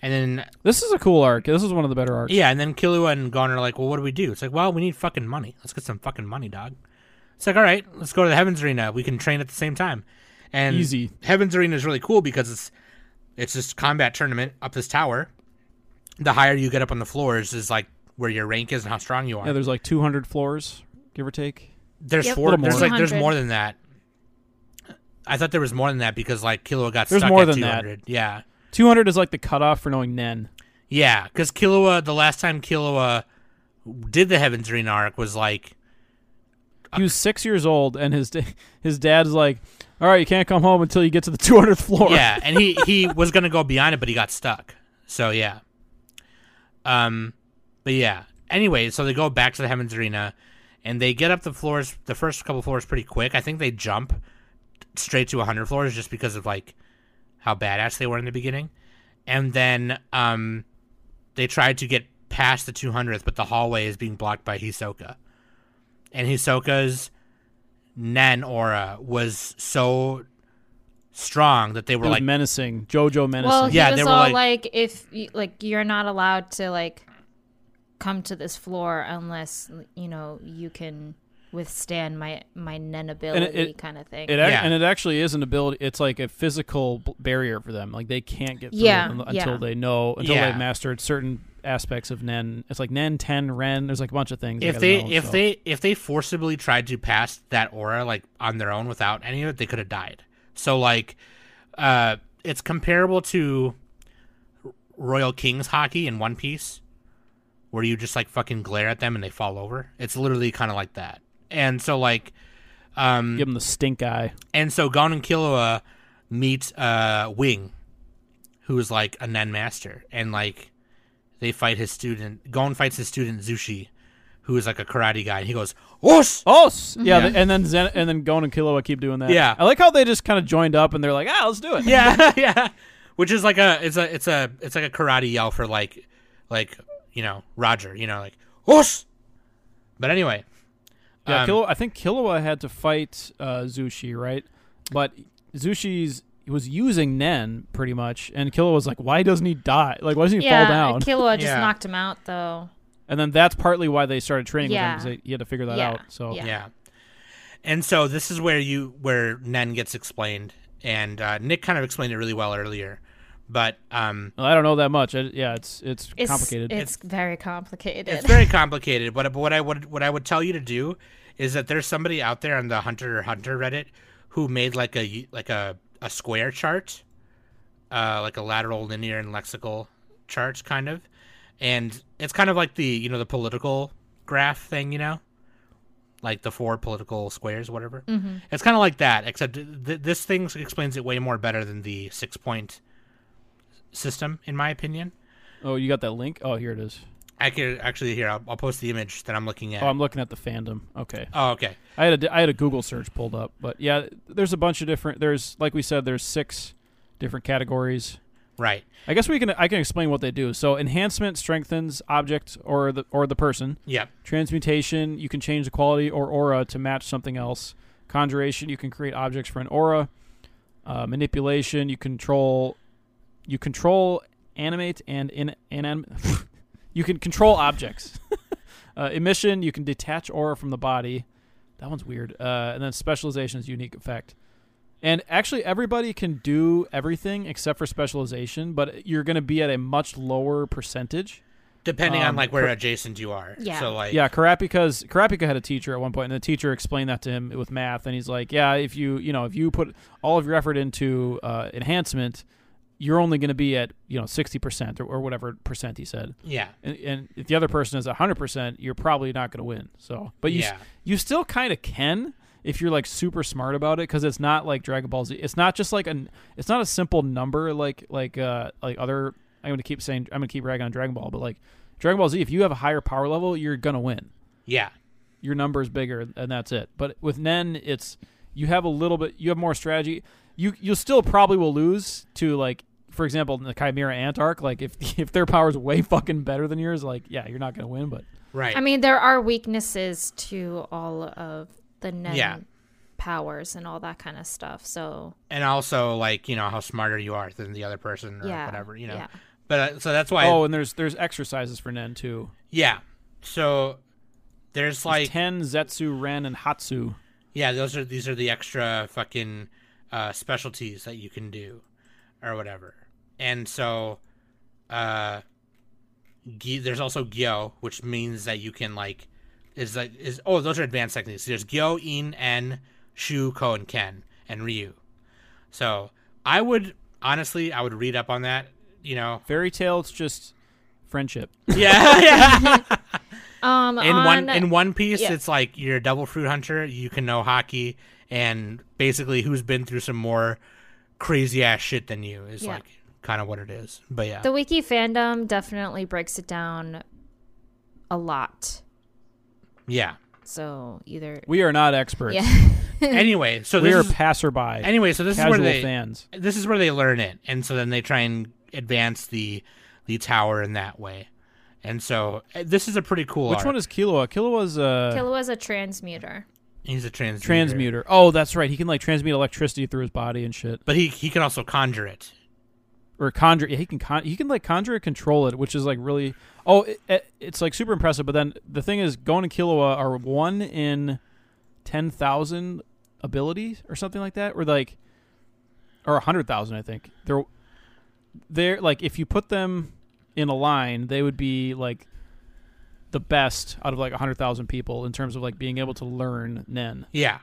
And then This is a cool arc. This is one of the better arcs. yeah, and then Killua and Gon are like, "Well, what do we do?" It's like, "Well, we need fucking money. Let's get some fucking money, dog." It's like, all right, let's go to the Heavens Arena. We can train at the same time. And Easy. Heavens Arena is really cool because it's it's this combat tournament up this tower. The higher you get up on the floors is like where your rank is and how strong you are. Yeah, there's like 200 floors, give or take. There's Yep. four. Little There's more. like there's more than that. I thought there was more than that because like Killua got There's stuck more at than that. 200. Yeah, 200 is like the cutoff for knowing Nen. yeah. Because Killua, the last time Killua did the Heavens Arena arc was like, He was six years old, and his his dad's like, "All right, you can't come home until you get to the 200th floor." yeah, and he he [LAUGHS] was gonna go beyond it, but he got stuck. So yeah. Um, but yeah. Anyway, so they go back to the Heavens Arena, and they get up the floors, the first couple floors, pretty quick. I think they jump straight to 100 floors just because of like how badass they were in the beginning, and then um, they tried to get past the 200th, but the hallway is being blocked by Hisoka, and Hisoka's Nen aura was so strong that they were like menacing. JoJo menacing. Well, he Yeah, was they were all like- like, if you, like you're not allowed to like come to this floor unless you know you can withstand my my nen ability it- kind of thing. It Yeah. and it actually is an ability. It's like a physical barrier for them. Like they can't get through Yeah, it un- yeah. until they know until Yeah. they've mastered certain aspects of Nen. It's like Nen, Ten, Ren. There's like a bunch of things. if gotta they know, if so. they if they forcibly tried to pass that aura like on their own without any of it, they could have died. So like, uh, it's comparable to Royal Kings haki in One Piece, where you just like fucking glare at them and they fall over. It's literally kind of like that. And so like, um, give them the stink eye. and so Gon and Killua meet uh Wing, who is like a Nen master, and like they fight his student. Gon fights his student Zushi, who is like a karate guy, and he goes, "Os!" Oh, s- yeah, Yeah. and then Zen, and then Gon and Killua keep doing that. Yeah. I like how they just kind of joined up and they're like, ah, let's do it. Yeah, [LAUGHS] [LAUGHS] yeah. Which is like a it's a it's a it's like a karate yell for like like you know Roger, you know like Os. But anyway, Yeah, um, Killua, I think Killua had to fight uh, Zushi, right? But Zushi's he was using Nen pretty much, and Killua was like, "Why doesn't he die? Like, why doesn't he yeah, fall down?" Killua [LAUGHS] just Yeah. knocked him out though. And then that's partly why they started training Yeah. with him because he had to figure that Yeah, out. So yeah. Yeah. And so this is where you where Nen gets explained, and uh, Nick kind of explained it really well earlier, but um, Well, I don't know that much. I, yeah, it's it's, It's complicated. It's, very complicated. it's very complicated. But but what I would what I would tell you to do is that there's somebody out there on the Hunter Hunter Reddit who made like a like a a square chart, uh, like a lateral, linear, and lexical chart, kind of, and it's kind of like the you know the political graph thing, you know, like the four political squares, whatever. Mm-hmm. It's kind of like that, except th- this thing explains it way more better than the six point system, in my opinion. Oh, you got that link? Oh, here it is. I could actually here. I'll, I'll post the image that I'm looking at. Oh, I'm looking at the fandom. Okay. oh, okay. I had a I had a Google search pulled up, but yeah, there's a bunch of different. There's like we said, there's six different categories. Right. I guess we can I can explain what they do. So enhancement strengthens object or the or the person. Yep. Transmutation, you can change the quality or aura to match something else. Conjuration, you can create objects for an aura. Uh, manipulation, you control you control animate and in anim- [LAUGHS] you can control objects. [LAUGHS] uh, emission, you can detach aura from the body. That one's weird. Uh, and then specialization is unique effect. And actually, everybody can do everything except for specialization, but you're going to be at a much lower percentage. Depending on Um, like where cor- adjacent you are. Yeah. So like. Yeah, Kurapika's Kurapika had a teacher at one point, and the teacher explained that to him with math, and he's like, "Yeah, if you you know if you put all of your effort into uh, enhancement, you're only going to be at you know sixty percent or, or whatever percent he said, Yeah. and, and if the other person is hundred percent, you're probably not going to win. So, but you Yeah. you still kind of can if you're like super smart about it because it's not like Dragon Ball Z. It's not just like an it's not a simple number like like uh like other. I'm going to keep saying I'm going to keep ragging on Dragon Ball, but like Dragon Ball Z, if you have a higher power level, you're going to win Yeah. your number is bigger and that's it. But with Nen, it's you have a little bit you have more strategy. You you still probably will lose to like for example in the Chimera Ant arc. Like if [LAUGHS] if their power is way fucking better than yours, like yeah, you're not gonna win. But Right. I mean, there are weaknesses to all of the Nen Yeah. powers and all that kind of stuff. So and also like you know how smarter you are than the other person or yeah, whatever you know. Yeah. But uh, so that's why. oh, and there's there's exercises for Nen too. Yeah. So there's like Ten, Zetsu, Ren, and Hatsu. yeah, those are these are the extra fucking uh, specialties that you can do or whatever. And so uh Gi- there's also Gyo, which means that you can like is like is oh those are advanced techniques. There's Gyo, In, En, Shu, Ko, and Ken, and Ryu. So I would honestly I would read up on that. You know, Fairy Tail, it's just friendship. [LAUGHS] yeah, yeah. [LAUGHS] Um, in on, one in One Piece, yeah. it's like you're a double fruit hunter. You can know haki, and basically, who's been through some more crazy ass shit than you is Yeah. like kind of what it is. But yeah, the wiki fandom definitely breaks it down a lot. Yeah. So either We are not experts. yeah, [LAUGHS] Anyway, so we are is, passerby. anyway, so this casual is where they fans. this is where they learn it, and so then they try and advance the the tower in that way. And so uh, this is a pretty cool. Which arc. one is Killua? Killua's uh, Killua's a transmuter. He's a transmuter. transmuter. Oh, that's right. He can like transmute electricity through his body and shit. but he he can also conjure it. Or conjure. Yeah, he can con- he can like conjure and control it, which is like really. Oh, it, it, it's like super impressive. But then the thing is, Gon and Killua are one in ten thousand abilities or something like that, or like, or a hundred thousand. I think they're they're like if you put them in a line, they would be like the best out of like a hundred thousand people in terms of like being able to learn Nen. Yeah,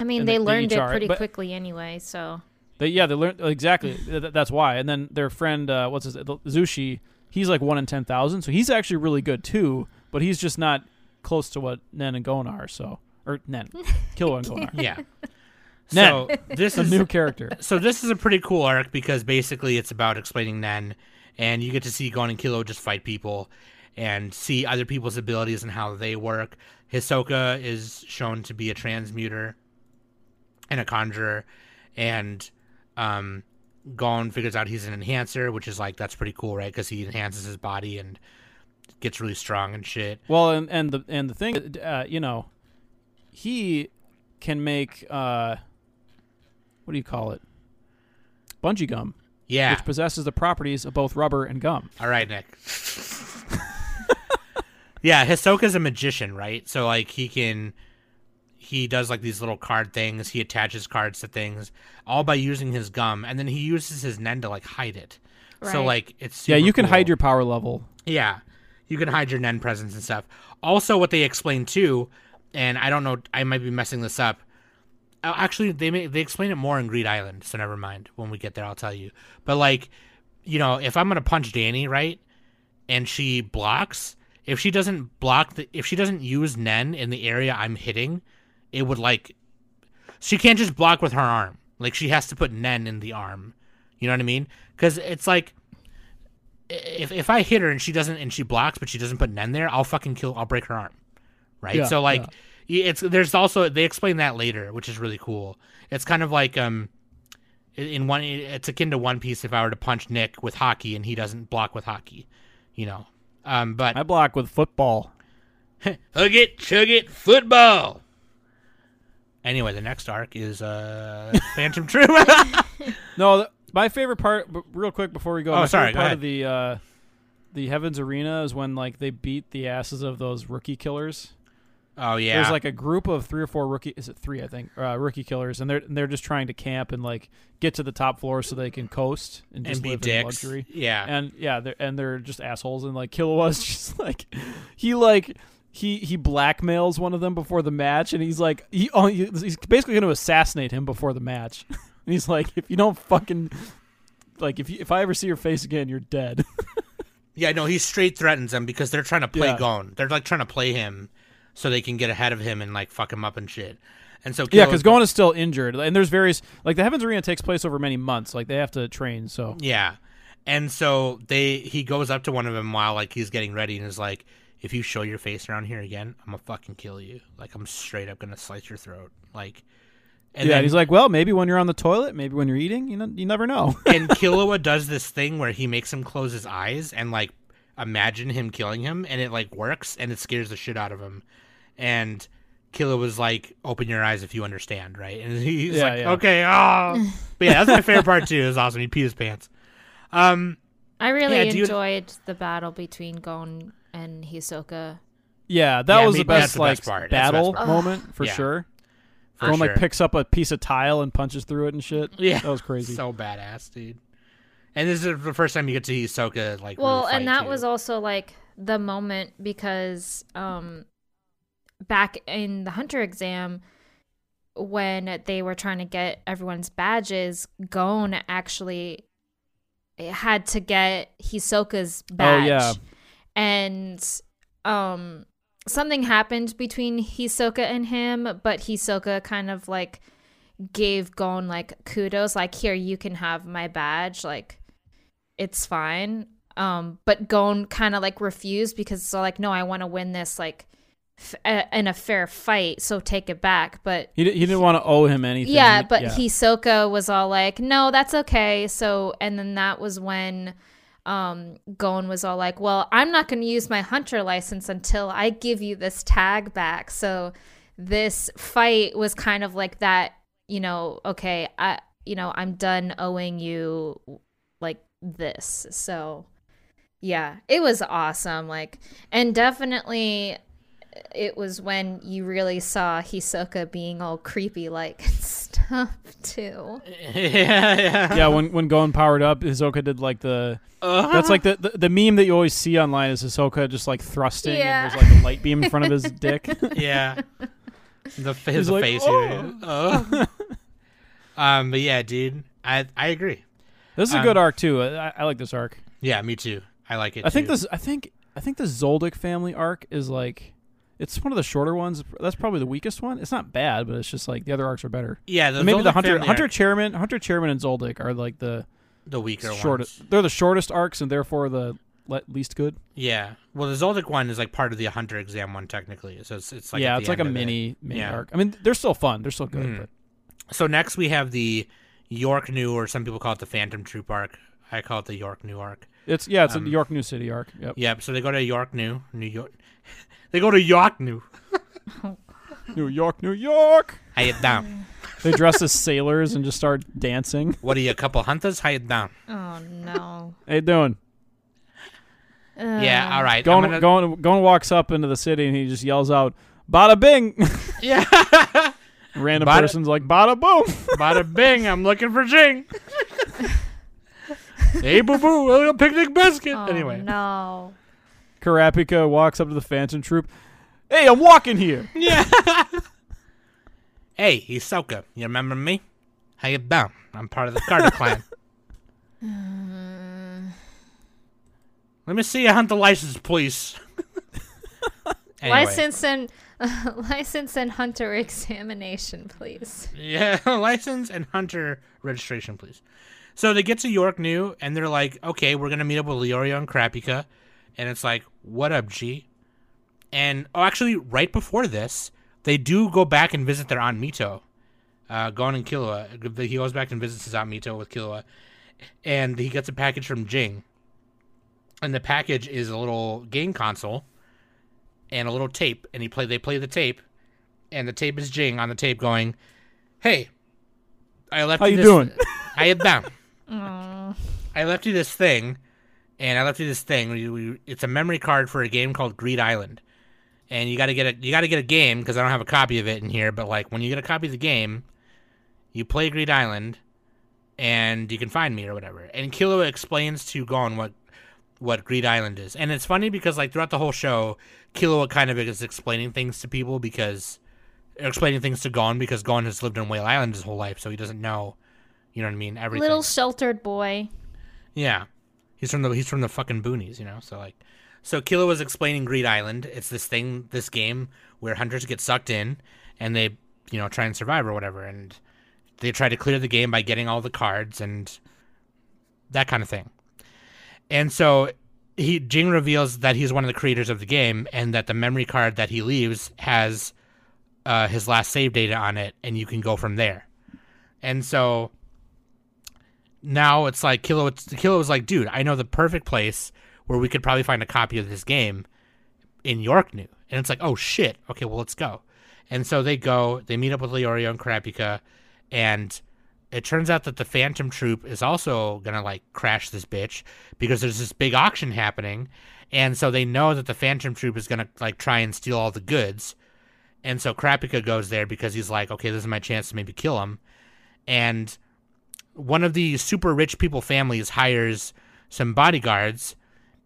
I mean, And they they- they learned each it pretty but- quickly anyway. So They, yeah, they learned exactly. Th- th- that's why. And then their friend, uh, what's his Zushi, he's like one in ten thousand, so he's actually really good too. But he's just not close to what Nen and Gon are. So or Nen, [LAUGHS] Killua and Gon are. yeah. [LAUGHS] Nen. so this It's a is new character. [LAUGHS] so this is a pretty cool arc because basically it's about explaining Nen, and you get to see Gon and Killua just fight people, and see other people's abilities and how they work. Hisoka is shown to be a transmuter and a conjurer, and um, Gon figures out he's an enhancer, which is like that's pretty cool, right? Because he enhances his body and gets really strong and shit. Well, and and the and the thing, uh, you know, he can make uh, what do you call it? Bungee gum, Yeah. which possesses the properties of both rubber and gum. All right, Nick. [LAUGHS] yeah, Hisoka's a magician, right? So like he can he does like these little card things, he attaches cards to things all by using his gum and then he uses his nen to like hide it. So like it's yeah, you can cool. hide your power level. Yeah. You can hide your Nen presence and stuff. Also, what they explain too, and I don't know, I might be messing this up. Uh, Actually, they may, they explain it more in Greed Island, so never mind. When we get there, I'll tell you. But like, you know, if I'm gonna punch Danny, right, and she blocks, if she doesn't block the if she doesn't use Nen in the area I'm hitting, it would like she can't just block with her arm. Like she has to put Nen in the arm. You know what I mean? Because it's like if if I hit her and she doesn't and she blocks but she doesn't put Nen there, I'll fucking kill. I'll break her arm. Right. Yeah, so like y- it's there's also they explain that later, which is really cool. It's kind of like um in- in one it's akin to One Piece if I were to punch Nick with haki and he doesn't block with haki, you know. Um, but I block with football. [LAUGHS] hug it, chug it, football. Anyway, the next arc is uh Phantom Troupe. [LAUGHS] No, th- my favorite part, b- real quick before we go. Oh, my sorry, favorite go part ahead. of the uh, the Heavens Arena is when like they beat the asses of those rookie killers. oh yeah, There's like a group of three or four rookie. Is it three? I think uh, rookie killers, and they're and they're just trying to camp and like get to the top floor so they can coast and just and be live in dicks. luxury. Yeah, And yeah, they're and they're just assholes. And like Killua's [LAUGHS] just like he like he he blackmails one of them before the match, and he's like he oh, he's basically going to assassinate him before the match. [LAUGHS] and he's like, if you don't fucking like if you, if I ever see your face again, you're dead. [LAUGHS] yeah. No, he straight threatens them because they're trying to play Yeah. Gon. They're like trying to play him so they can get ahead of him and like fuck him up and shit. And so yeah, because Gon is still injured, and there's various like the Heavens Arena takes place over many months. Like they have to train. So Yeah. And so they he goes up to one of them while like he's getting ready and is like, if you show your face around here again, I'm gonna fucking kill you. Like I'm straight up gonna slice your throat. Like and yeah, then and he's like, well, maybe when you're on the toilet, maybe when you're eating, you know, you never know. [LAUGHS] and [LAUGHS] Killua does this thing where he makes him close his eyes and like imagine him killing him and it like works and it scares the shit out of him. And Killua was like, Open your eyes if you understand, right? And [LAUGHS] he's Yeah, like, yeah. Okay, oh But yeah, that's my favorite part too. It was awesome. He peed his pants. Um I really Yeah, do you- enjoyed the battle between Gon and Hisoka. yeah, that Yeah, was me- the that's best the like best part. Battle best moment for Yeah. sure. for Gon like picks up a piece of tile and punches through it and shit. [LAUGHS] Yeah, that was crazy. So badass, dude. And this is the first time you get to see Hisoka like. Well, really and that too. was also like the moment because um back in the hunter exam when they were trying to get everyone's badges, Gon actually had to get Hisoka's badge. Oh, yeah. And um something happened between Hisoka and him, but Hisoka kind of like gave Gon like kudos like here you can have my badge like it's fine. Um, but Gon kind of like refused because so like no, I want to win this like f- a- in a fair fight, so take it back. But He, di- he didn't want to owe him anything. yeah, but yeah. Hisoka was all like, no, that's okay. So and then that was when um Gon was all like, well, I'm not going to use my hunter license until I give you this tag back. So this fight was kind of like that, you know, okay, I you know, I'm done owing you like this. So yeah, it was awesome like and definitely it was when you really saw Hisoka being all creepy like [LAUGHS] and stuff too. [LAUGHS] yeah, yeah. yeah, when when Gon powered up, Hisoka did like the. Uh-huh. That's like the, the the meme that you always see online is Hisoka just like thrusting Yeah. and there's like a light beam in front of his [LAUGHS] dick. yeah. The f- He's his like, face. "Oh." Oh. um, but yeah, dude, I I agree. This is a Um, good arc too. I, I like this arc. Yeah, me too. I like it. I think this. I think. I think the Zoldyck family arc is like. It's one of the shorter ones. That's probably the weakest one. It's not bad, but it's just like the other arcs are better. Yeah, the Maybe the Hunter family Hunter arc, Chairman, Hunter Chairman, and Zoldyck are like the the weaker shortest. ones. They're the shortest arcs and therefore the le- least good. Yeah. Well, the Zoldyck one is like part of the Hunter exam one technically. So it's it's like yeah, it's like a of it. mini mini Yeah. arc. I mean, they're still fun. They're still good. But So next we have the York New, or some people call it the Phantom Troupe arc. I call it the York New arc. it's yeah, it's Um, a York New City arc. Yep. Yep. So they go to York New, New York. They go to York New. [LAUGHS] New York, New York. How you down? They dress as sailors and just start dancing. what are you, a couple hunters? How you down? Oh no. How you doing? yeah. Um, All right. I'm Going, gonna- going, going walks up into the city and he just yells out, "Bada bing!" [LAUGHS] Yeah. Random Bada- person's like, "Bada boom!" [LAUGHS] Bada bing. I'm looking for Ging. hey, boo boo. A little picnic biscuit. Oh, anyway. no. Karapika walks up to the Phantom Troupe. Hey, I'm walking here. [LAUGHS] Yeah. hey, Hisoka. You remember me? How you down? I'm part of the Kurta clan. [LAUGHS] Let me see your hunter license, please. [LAUGHS] Anyway. License and license and hunter examination, please. Yeah, license and hunter registration, please. So they get to York New, and they're like, "Okay, we're gonna meet up with Leorio and Kurapika," and it's like, "What up, G?" And oh, actually, right before this, they do go back and visit their aunt Mito, uh, Gon and Killua. He goes back and visits his aunt Mito with Killua, and he gets a package from Ging, and the package is a little game console and a little tape, and he play they play the tape, and the tape is Ging on the tape going, "Hey, I left How you this, doing? How you down? I left you this thing, and I left you this thing. We, we, it's a memory card for a game called Greed Island, and you got to get a you got to get a game because I don't have a copy of it in here. But like when you get a copy of the game, you play Greed Island, and you can find me or whatever. And Killua explains to Gon what what Greed Island is, and it's funny because like throughout the whole show, Killua kind of is explaining things to people because explaining things to Gon because Gon has lived on Whale Island his whole life, so he doesn't know. You know what I mean? Everything. Little sheltered boy. Yeah, he's from the he's from the fucking boonies, you know. So like, so Killua was explaining Greed Island. It's this thing, this game where hunters get sucked in and they, you know, try and survive or whatever, and they try to clear the game by getting all the cards and that kind of thing. And so he Ging reveals that he's one of the creators of the game and that the memory card that he leaves has uh, his last save data on it, and you can go from there. And so now it's like Killua. Killua was like, dude, I know the perfect place where we could probably find a copy of this game in York New. And it's like, oh shit. Okay, well let's go. And so they go. They meet up with Leorio and Kurapika, and it turns out that the Phantom Troupe is also gonna like crash this bitch because there's this big auction happening, and so they know that the Phantom Troupe is gonna like try and steal all the goods. And so Kurapika goes there because he's like, okay, this is my chance to maybe kill him. And one of the super rich people families hires some bodyguards,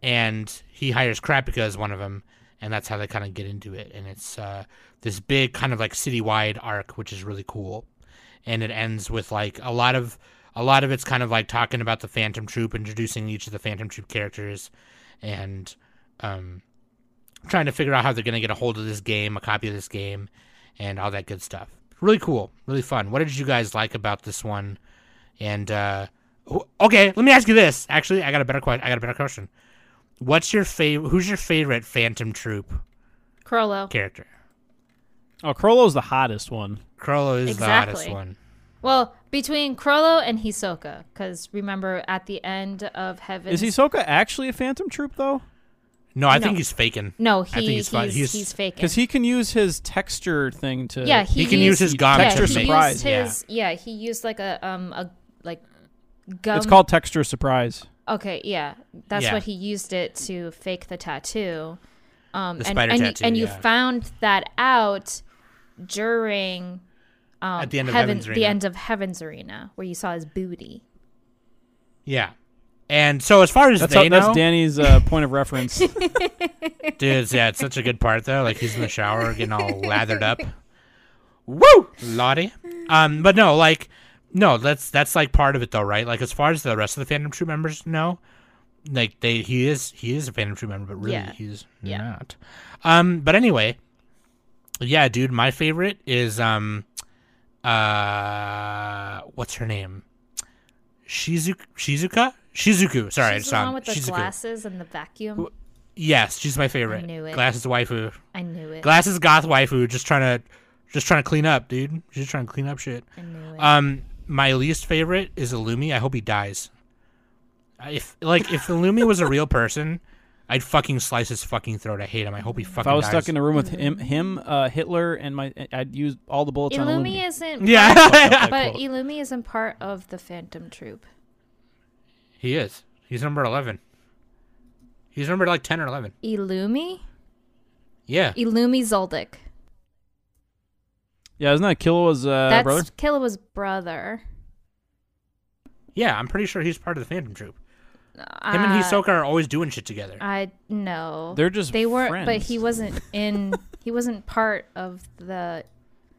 and he hires Kurapika as one of them, and that's how they kind of get into it. And it's uh, this big kind of like citywide arc, which is really cool. And it ends with like a lot of a lot of it's kind of like talking about the Phantom Troupe, introducing each of the Phantom Troupe characters, and um, trying to figure out how they're gonna get a hold of this game, a copy of this game, and all that good stuff. Really cool, really fun. What did you guys like about this one? And uh, okay, let me ask you this. Actually, I got a better question. I got a better question. What's your favorite? Who's your favorite Phantom Troupe Chrollo. character? Oh, Chrollo's the hottest one. Chrollo is the hottest one. Well, between Chrollo and Hisoka, because remember at the end of Heaven. Is Hisoka actually a Phantom Troupe though? No, I No. think he's faking. No, I think he's, he's he's, He's- faking. Because he can use his texture thing to. yeah, he, He can use his gum yeah, to he make- used surprise, yeah. his, yeah. he used like a um a like gum. It's called texture surprise. Okay, yeah, that's Yeah. what he used it to fake the tattoo. Um, The and spider and, tattoo, you, and you yeah. found that out during um, At the end of Heaven, Heaven's the Arena. end of Heaven's Arena, where you saw his booty. Yeah. And so as far as That's they how, that's know, Danny's uh, point of reference. [LAUGHS] dude, yeah, it's such a good part though. Like he's in the shower getting all lathered up. [LAUGHS] Woo, Lottie. Um, but no, like, no, that's that's like part of it though, right? Like as far as the rest of the Phantom Troupe members know, like they he is he is a Phantom Troupe member, but really Yeah. he's Yeah. not. Um, but anyway, yeah, dude, my favorite is um, uh, what's her name? Shizuka. Shizuka. Shizuku. Sorry, I She's the one with the Shizuku. glasses and the vacuum. Yes, she's my favorite. I knew it. Glasses waifu. I knew it. Glasses goth waifu. Just trying to, just trying to clean up, dude. She's just trying to clean up shit. I knew it. Um, my least favorite is Illumi. I hope he dies. If like if Illumi was a real person, I'd fucking slice his fucking throat. I hate him. I hope he fucking if I was dies. stuck in a room with him, him, uh, Hitler, and my, I'd use all the bullets on Illumi Illumi. isn't. yeah, That [LAUGHS] But quote. Illumi isn't part of the Phantom Troupe. he is. He's number eleven. He's number like ten or eleven. Illumi? Yeah. Illumi Zoldyck. Yeah, isn't that Killua's uh, brother? That's brother? Killua's brother. Yeah, I'm pretty sure he's part of the Phantom Troupe. Him Uh, and Hisoka are always doing shit together. I know. They're just they weren't, but he wasn't [LAUGHS] in. he wasn't part of the.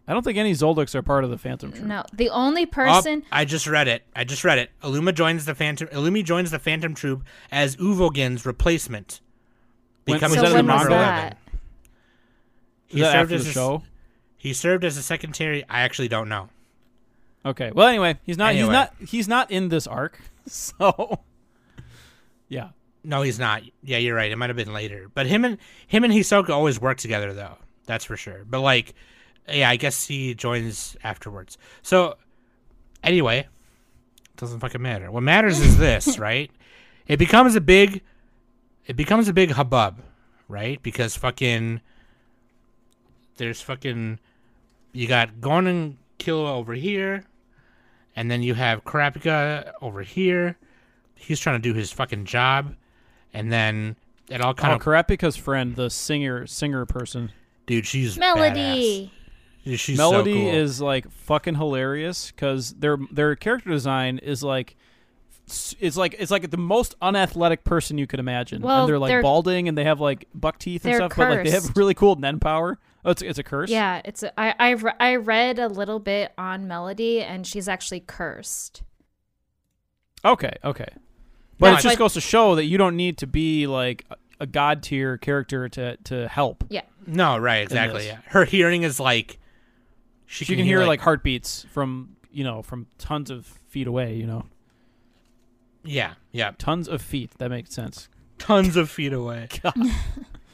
I don't think any Zoldycks are part of the Phantom Troupe. No, the only Oh, person. I just read it. I just read it. Illuma joins the Phantom. Illumi joins the Phantom Troupe as Uvogin's replacement, When- becoming was so when the was number manga? he served after as the a- show? He served as a secretary. I actually don't know. Okay. Well, anyway, he's not. He's not. He's not in this arc. [LAUGHS] So, yeah. No, he's not. Yeah, you're right. It might have been later. But him and him and Hisoka always work together, though. That's for sure. But like, yeah, I guess he joins afterwards. So, anyway, doesn't fucking matter. What matters is this, [LAUGHS] right? It becomes a big, it becomes a big hubbub, right? Because fucking, there's fucking, you got Gonen Killua over here, and then you have Kurapika over here. He's trying to do his fucking job, and then it all kind Oh, of, Kurapika's friend, the singer, singer person. dude, she's Melody. badass. She's Melody so cool. is like fucking hilarious because their their character design is like. It's like it's like the most unathletic person you could imagine, Well, and they're like they're- balding and they have like buck teeth and they're stuff. But like they have really cool Nen power. Oh, it's it's a curse. Yeah, it's a, I I re- I read a little bit on Melody, and she's actually cursed. Okay, okay. But That's it just why- goes to show that you don't need to be like a- a god tier character to to help. Yeah, no right, exactly. Yeah, her hearing is like she, She can hear like heartbeats from you know from tons of feet away. You know, yeah, yeah, tons of feet. That makes sense. tons of feet away. [LAUGHS]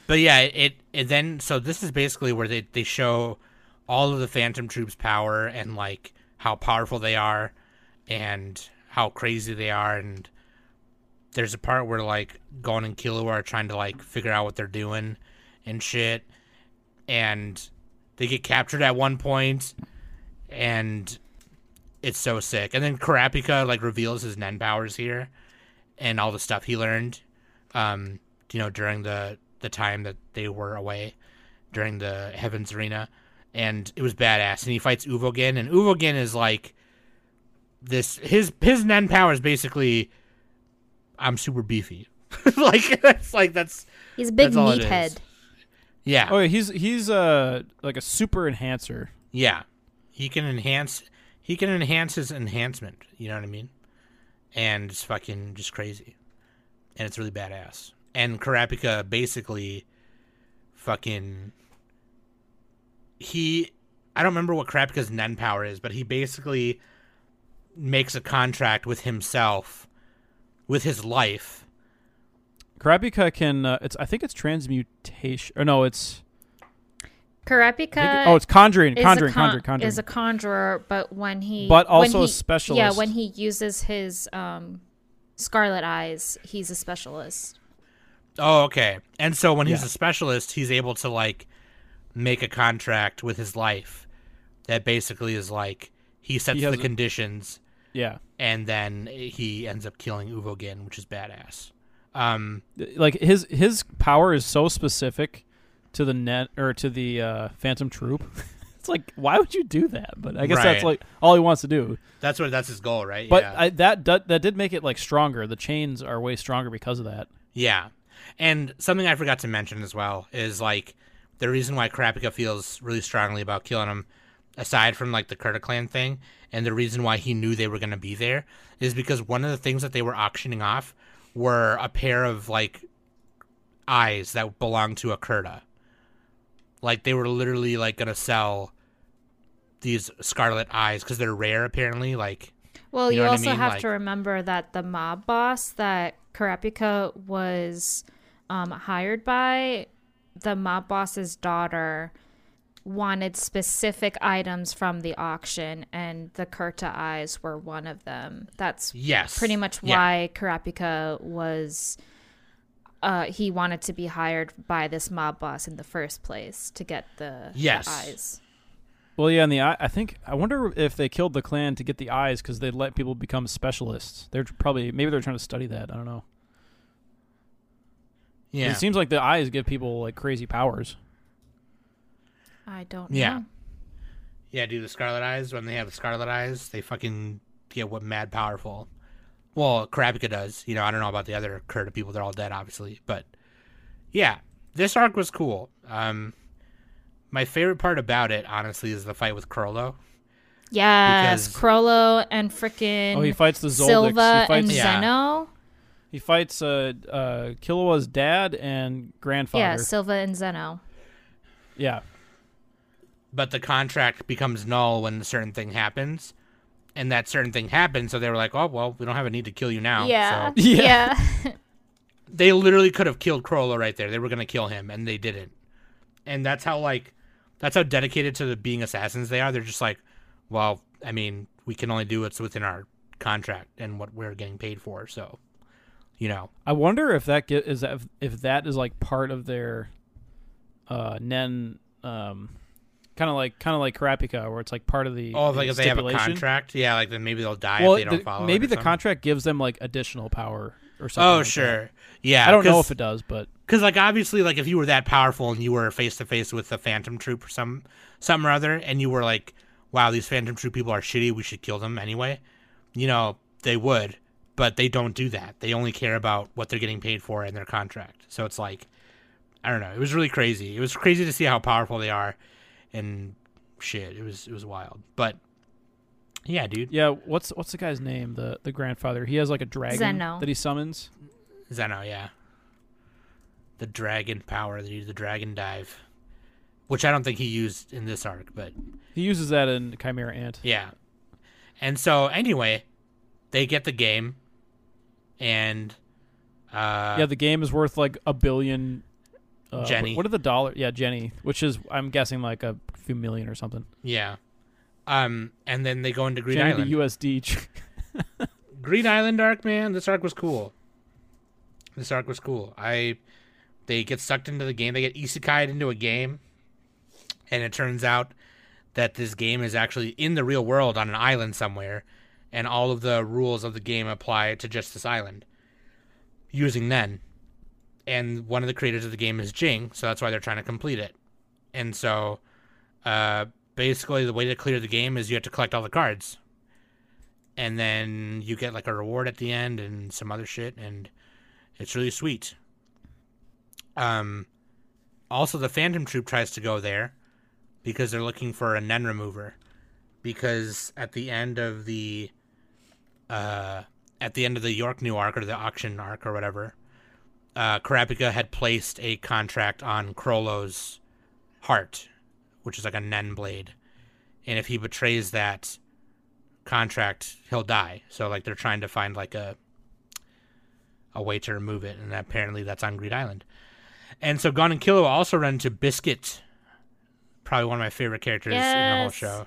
but yeah, it, it then so this is basically where they they show all of the Phantom Troupe's power and like how powerful they are and how crazy they are and there's a part where like Gon and Killua are trying to like figure out what they're doing and shit and they get captured at one point and it's so sick. And then Kurapika like reveals his Nen powers here and all the stuff he learned um, you know, during the the time that they were away during the Heavens Arena, and it was badass. And he fights Uvogin, and Uvogin is like this. His his Nen power is basically, I'm super beefy. [LAUGHS] like that's like that's he's a big That's all meathead. yeah Oh, yeah, he's he's uh like a super enhancer. yeah. He can enhance. He can enhance his enhancement. You know what I mean? And it's fucking just crazy, and it's really badass. And Kurapika basically, fucking, he, I don't remember what Kurapika's Nen power is, but he basically makes a contract with himself, with his life. Kurapika can. Uh, it's I think it's transmutation. Or no, it's. I Kurapika. it- oh, it's conjuring, conjuring, con- conjuring, conjuring. is a conjurer, but when he But when also a he- specialist. Yeah, when he uses his um, scarlet eyes, he's a specialist. Oh, okay. And so when he's Yeah. a specialist, he's able to like make a contract with his life that basically is like he sets He the conditions yeah, and then he ends up killing Uvogin, which is badass. Um, like his his power is so specific to the net or to the uh, Phantom Troupe. [LAUGHS] it's like why would you do that? But I guess that's like all he wants to do. that's what that's his goal, right? But yeah. I, that that that did make it like stronger. The chains are way stronger because of that. Yeah. And something I forgot to mention as well is like the reason why Kurapika feels really strongly about killing him, aside from like the Kurta clan thing, and the reason why he knew they were going to be there is because one of the things that they were auctioning off were a pair of like eyes that belonged to a Kurta. Like they were literally like going to sell these scarlet eyes because they're rare apparently. Like Well, You you, know I also mean? have Like- to remember that the mob boss that Kurapika was um, hired by, the mob boss's daughter wanted specific items from the auction, and the Kurta eyes were one of them. That's yes, pretty much Yeah. why Kurapika was. Uh, he wanted to be hired by this mob boss in the first place to get the, the eyes. Well, yeah, and the. I think I wonder if they killed the clan to get the eyes because they let people become specialists. They're probably maybe they're trying to study that. I don't know. Yeah. It seems like the eyes give people like crazy powers. I don't Yeah. know. Yeah, dude, the Scarlet Eyes, when they have the Scarlet Eyes, they fucking get what mad powerful. Well, Kurapika does. You know, I don't know about the other Kurta people. They're all dead, obviously. But, yeah, this arc was cool. Um, my favorite part about it, honestly, is the fight with Chrollo. Yes, Because- Chrollo and frickin' Oh, he fights the Zoldycks. Silva he fights, and Yeah. Zeno. He fights uh, uh, Killua's dad and grandfather. Yeah, Silva and Zeno. Yeah. but the contract becomes null when a certain thing happens. And that certain thing happened, so they were like, "Oh well, we don't have a need to kill you now." yeah. So [LAUGHS] Yeah. [LAUGHS] they literally could have killed Chrollo right there. They were gonna kill him, and they didn't. And that's how like, that's how dedicated to the being assassins they are. They're just like, well, I mean, we can only do what's within our contract and what we're getting paid for. So, you know, I wonder if that get, is that if, that is like part of their uh Nen um kind of like kind of like Karapika where it's like part of the oh, the like if they have a contract, yeah, like then maybe they'll die Well, if they don't the- follow. maybe the something. contract gives them like additional power or something. Oh, like that. sure, yeah. I don't know if it does, but Because like obviously like if you were that powerful and you were face to face with a phantom troupe or some something or other and you were like, Wow, these phantom troupe people are shitty, we should kill them anyway, you know, they would. But they don't do that. They only care about what they're getting paid for in their contract. So it's like I don't know. It was really crazy. It was crazy to see how powerful they are and shit. It was it was wild. But yeah, dude. yeah. What's what's the guy's name? The the grandfather. He has like a dragon Zeno. that he summons. Zeno, yeah. The dragon power, the the dragon dive. Which I don't think he used in this arc, but He uses that in Chimera Ant. yeah. And so anyway, they get the game and uh yeah, the game is worth like a billion. Uh, Jenny. What are the dollar? Yeah, Jenny, which is I'm guessing like a few million or something. yeah. Um and then they go into Green Jenny Island. the USD. [LAUGHS] Greed Island arc, man, this arc was cool. This arc was cool. I they get sucked into the game. They get isekai'd into a game, and it turns out that this game is actually in the real world on an island somewhere, and all of the rules of the game apply to just this island using Nen. And one of the creators of the game is Ging, so that's why they're trying to complete it. And so, uh, basically, the way to clear the game is you have to collect all the cards and then you get like a reward at the end and some other shit and it's really sweet um also the phantom troupe tries to go there because they're looking for a nen remover because at the end of the uh at the end of the york new arc or the auction arc or whatever uh kurapika had placed a contract on chrollo's heart which is like a nen blade and if he betrays that contract, he'll die. So like they're trying to find like a a way to remove it, and apparently that's on Greed Island. And so Gon and Killua also run into Biscuit, probably one of my favorite characters in the whole show.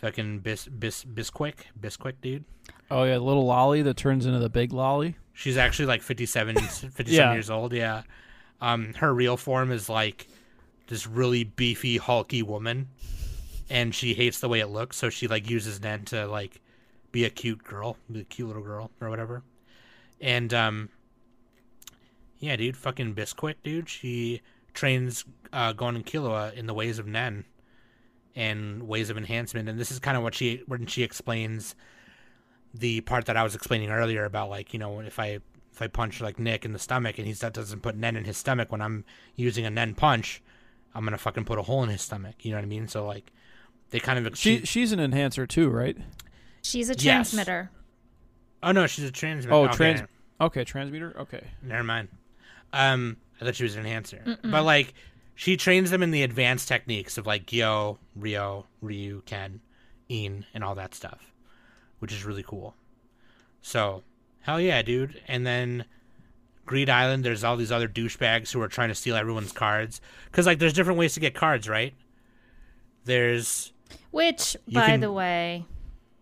Fucking Bis Bis Bisquick, Bisquick dude. oh yeah, little lolly that turns into the big lolly. She's actually like 57, [LAUGHS] 57 Yeah. years old. Yeah. Um, her real form is like this really beefy, hulky woman, and she hates the way it looks. So she like uses Nen to like be a cute girl, be a cute little girl or whatever. And um, yeah, dude, fucking Bisquick, dude. She trains uh, Gon and Killua in the ways of Nen and ways of enhancement. And this is kind of what she when she explains the part that I was explaining earlier about like you know if I if I punch like Nick in the stomach and he that doesn't put Nen in his stomach when I'm using a Nen punch, I'm gonna fucking put a hole in his stomach. You know what I mean? So like they kind of She she's an enhancer too, right? She's a Yes. transmuter. oh no she's a transmuter. Oh, okay, trans. Okay, transmuter. Okay. Never mind. Um, I thought she was an enhancer, but like she trains them in the advanced techniques of like Gyo, Ryo, Ryu, Ken, In, and all that stuff, which is really cool. So, hell yeah, dude! And then Greed Island, there's all these other douchebags who are trying to steal everyone's cards because like there's different ways to get cards, right? There's Which, by can- the way,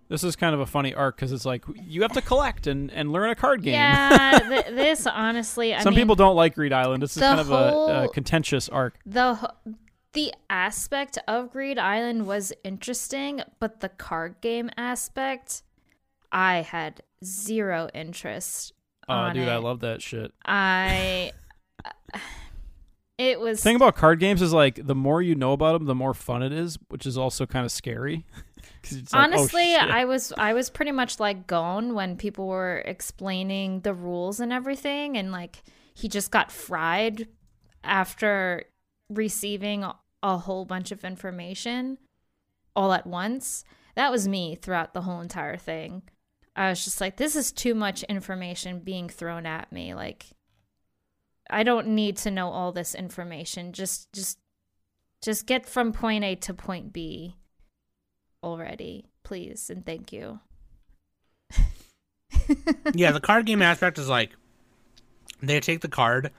This is kind of a funny arc because it's like you have to collect and, and learn a card game. yeah, [LAUGHS] th- this honestly, I Some mean, people don't like Greed Island. This is kind of a, a contentious arc. the the aspect of Greed Island was interesting, but the card game aspect, I had zero interest. Oh, dude, I love that shit. I. [LAUGHS] It was The thing about card games is like the more you know about them, the more fun it is, which is also kind of scary. Like, oh, honestly shit. i was i was pretty much like gone when people were explaining the rules and everything and like he just got fried after receiving a- a whole bunch of information all at once. That was me throughout the whole entire thing. I was just like this is too much information being thrown at me. Like i don't need to know all this information. Just just Just get from point A to point B already, please, and thank you. [LAUGHS] yeah, the card game aspect is like they take the card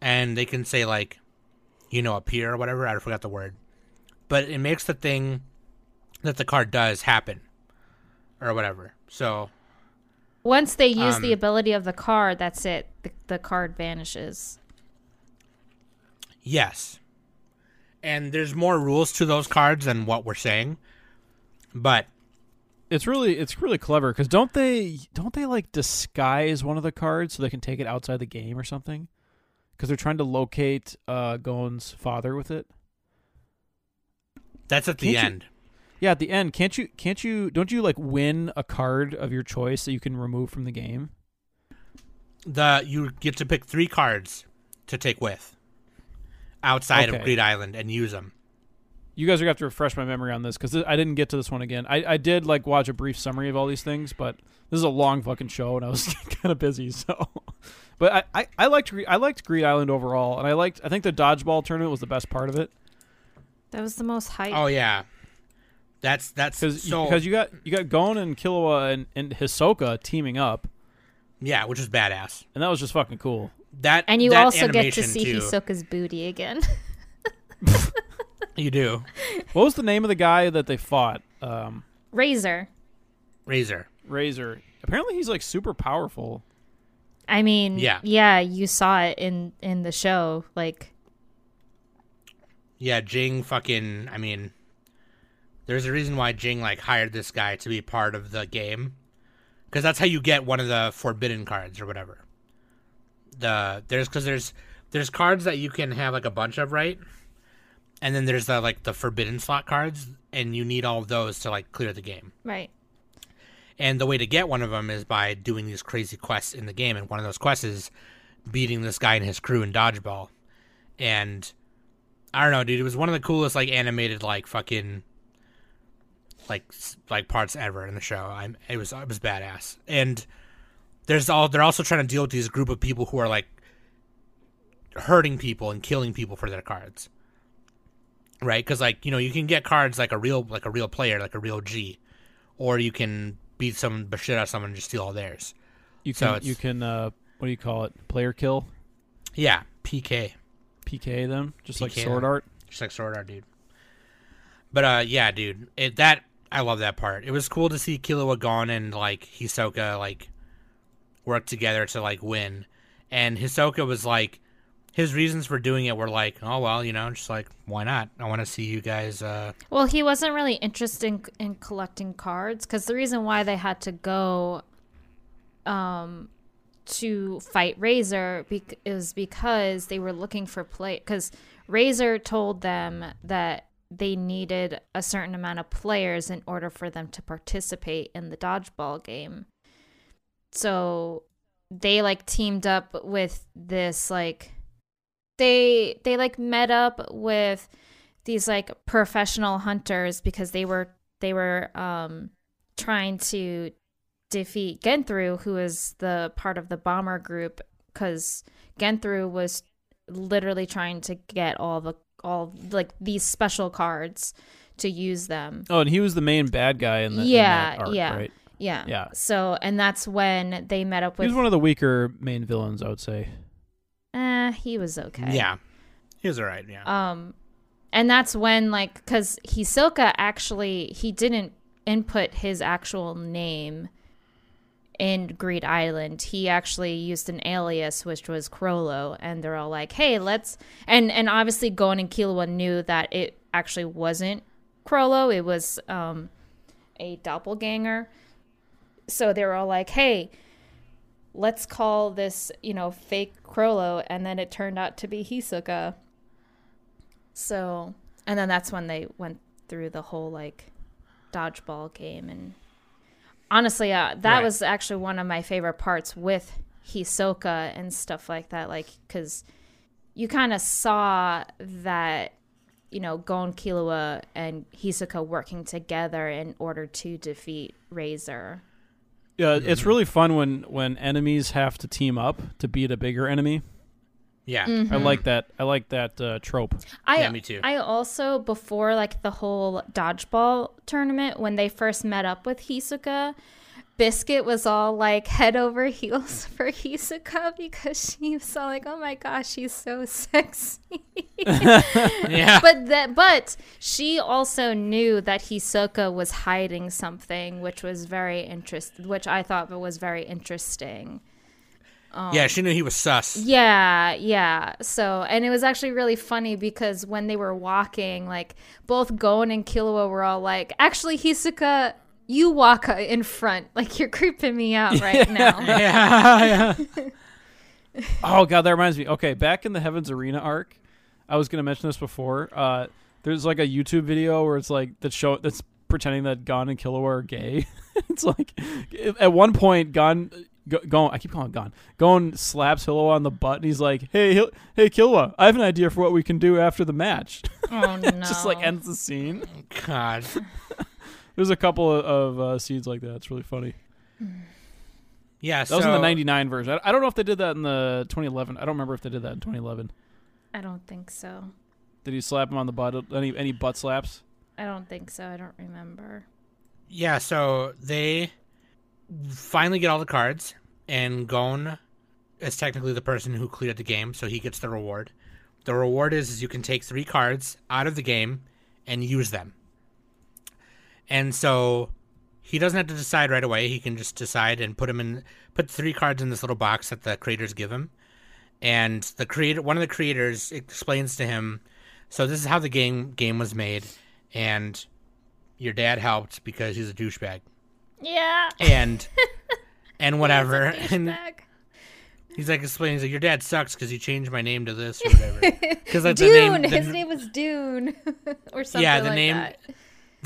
and they can say like, you know, appear or whatever. I forgot the word, but it makes the thing that the card does happen or whatever. So Once they use the Um, ability of the card, that's it. The, the card vanishes. yes, and there's more rules to those cards than what we're saying, but It's really it's really clever because don't they don't they like disguise one of the cards so they can take it outside the game or something? Because they're trying to locate uh, Gon's father with it. that's at the Can't you- end. Yeah, at the end, can't you can't you don't you like win a card of your choice that you can remove from the game? The you get to pick three cards to take with outside Okay. of Greed Island and use them. You guys are gonna have to refresh my memory on this because I didn't get to this one again. I, I did like watch a brief summary of all these things, but this is a long fucking show and I was [LAUGHS] kind of busy. So, [LAUGHS] but I, I, I liked Gre- I liked Greed Island overall, and I liked I think the dodgeball tournament was the best part of it That was the most hype. Oh yeah, that's that's because so because you got you got Gon and Killua and, and Hisoka teaming up, yeah, which is badass. and that was just fucking cool. That and you that also get to see too, Hisoka's booty again. [LAUGHS] You do [LAUGHS] What was the name of the guy that they fought? Um, Razor. Razor. Razor. Apparently, he's like super powerful. I mean, Yeah. yeah, you saw it in in the show. Like, Yeah, Ging fucking. I mean, there's a reason why Ging like hired this guy to be part of the game, because that's how you get one of the forbidden cards or whatever. The there's because there's there's cards that you can have like a bunch of, right? And then there's the like the forbidden slot cards, and you need all of those to like clear the game. right. And the way to get one of them is by doing these crazy quests in the game. And one of those quests is beating this guy and his crew in dodgeball. And I don't know, dude. It was one of the coolest like animated like fucking like like parts ever in the show. I'm it was it was badass. And there's all they're also trying to deal with these group of people who are like hurting people and killing people for their cards. Right? Because like you know you can get cards like a real like a real player like a real G, or you can beat some shit out of someone and just steal all theirs. You can it's- you can uh, what do you call it? Player kill, Yeah, PK. PK them, just like sword them. art. Just like Sword Art, dude. But uh, yeah, dude, it that I love that part. It was cool to see Killua Gon and like Hisoka like work together to like win, and Hisoka was like, his reasons for doing it were like, oh well, you know, just like why not? I want to see you guys. uh Well, he wasn't really interested in, in collecting cards because the reason why they had to go um, to fight Razor bec- is because they were looking for play. Because Razor told them that they needed a certain amount of players in order for them to participate in the dodgeball game. So they like teamed up with this like they they like met up with these like professional hunters because they were they were um trying to defeat Genthru who is the part of the bomber group cuz Genthru was literally trying to get all the all like these special cards to use them. Oh, and he was the main bad guy in the in Yeah, that arc, yeah. right? Yeah. Yeah. So and that's when they met up with. He was one of the weaker main villains, I would say. Eh, he was okay. Yeah, he was alright. Yeah, Um, and that's when like because Hisoka actually he didn't input his actual name in Greed Island. He actually used an alias, which was Chrollo, and they're all like, "Hey, let's." And and obviously, Gon and Killua knew that it actually wasn't Chrollo. It was um a doppelganger. So they were all like, "Hey." Let's call this, you know, fake Chrollo, and then it turned out to be Hisoka. So, and then that's when they went through the whole like dodgeball game. And honestly, uh, that Right. was actually one of my favorite parts with Hisoka and stuff like that. Like, because you kind of saw that, you know, Gon Killua and Hisoka working together in order to defeat Razor. Yeah, it's really fun when when enemies have to team up to beat a bigger enemy. Yeah. Mm-hmm. I like that. I like that uh, trope. I, Yeah, me too. I also before like the whole dodgeball tournament when they first met up with Hisoka, Biscuit was all like head over heels [LAUGHS] for Hisoka because she was all like, "Oh my gosh, she's so sexy." [LAUGHS] Yeah. but that but she also knew that Hisoka was hiding something, which was very interest, which I thought was very interesting. yeah, she knew he was sus. Yeah, yeah. So, and it was actually really funny because when they were walking, like both Gon and Killua were all like, "Actually, Hisoka, you walk uh, in front. [LAUGHS] Like you're creeping me out right now." [LAUGHS] Yeah, yeah. [LAUGHS] Oh god, that reminds me. Okay, back in the Heavens Arena arc, I was gonna mention this before. Uh, there's like a YouTube video where it's like that show that's pretending that Gon and Killua are gay. it's like at one point Gon. Go- Gon, I keep calling it Gon. Gon slaps Killua on the butt, and he's like, "Hey, Hil- hey, Killua, I have an idea for what we can do after the match." Oh no! Just like ends the scene. God. There's a couple of, of uh, scenes like that. It's really funny. Yeah, That so was in the '99 version. I, I don't know if they did that in the 2011. I don't remember if they did that in 2011. I don't think so. Did he slap him on the butt? Any any butt slaps? I don't think so. I don't remember. Yeah, so they finally get all the cards, and Gon is technically the person who cleared the game, so he gets the reward. The reward is, is you can take three cards out of the game and use them. And so he doesn't have to decide right away. He can just decide and put him in put three cards in this little box that the creators give him. And the creator one of the creators explains to him, so this is how the game game was made and your dad helped because he's a douchebag Yeah. and [LAUGHS] and whatever [LAUGHS] and he's like explaining he's like your dad sucks because he changed my name to this or [LAUGHS] whatever because like the Dune. name the, His name was Dune, or something like that. yeah the like name that.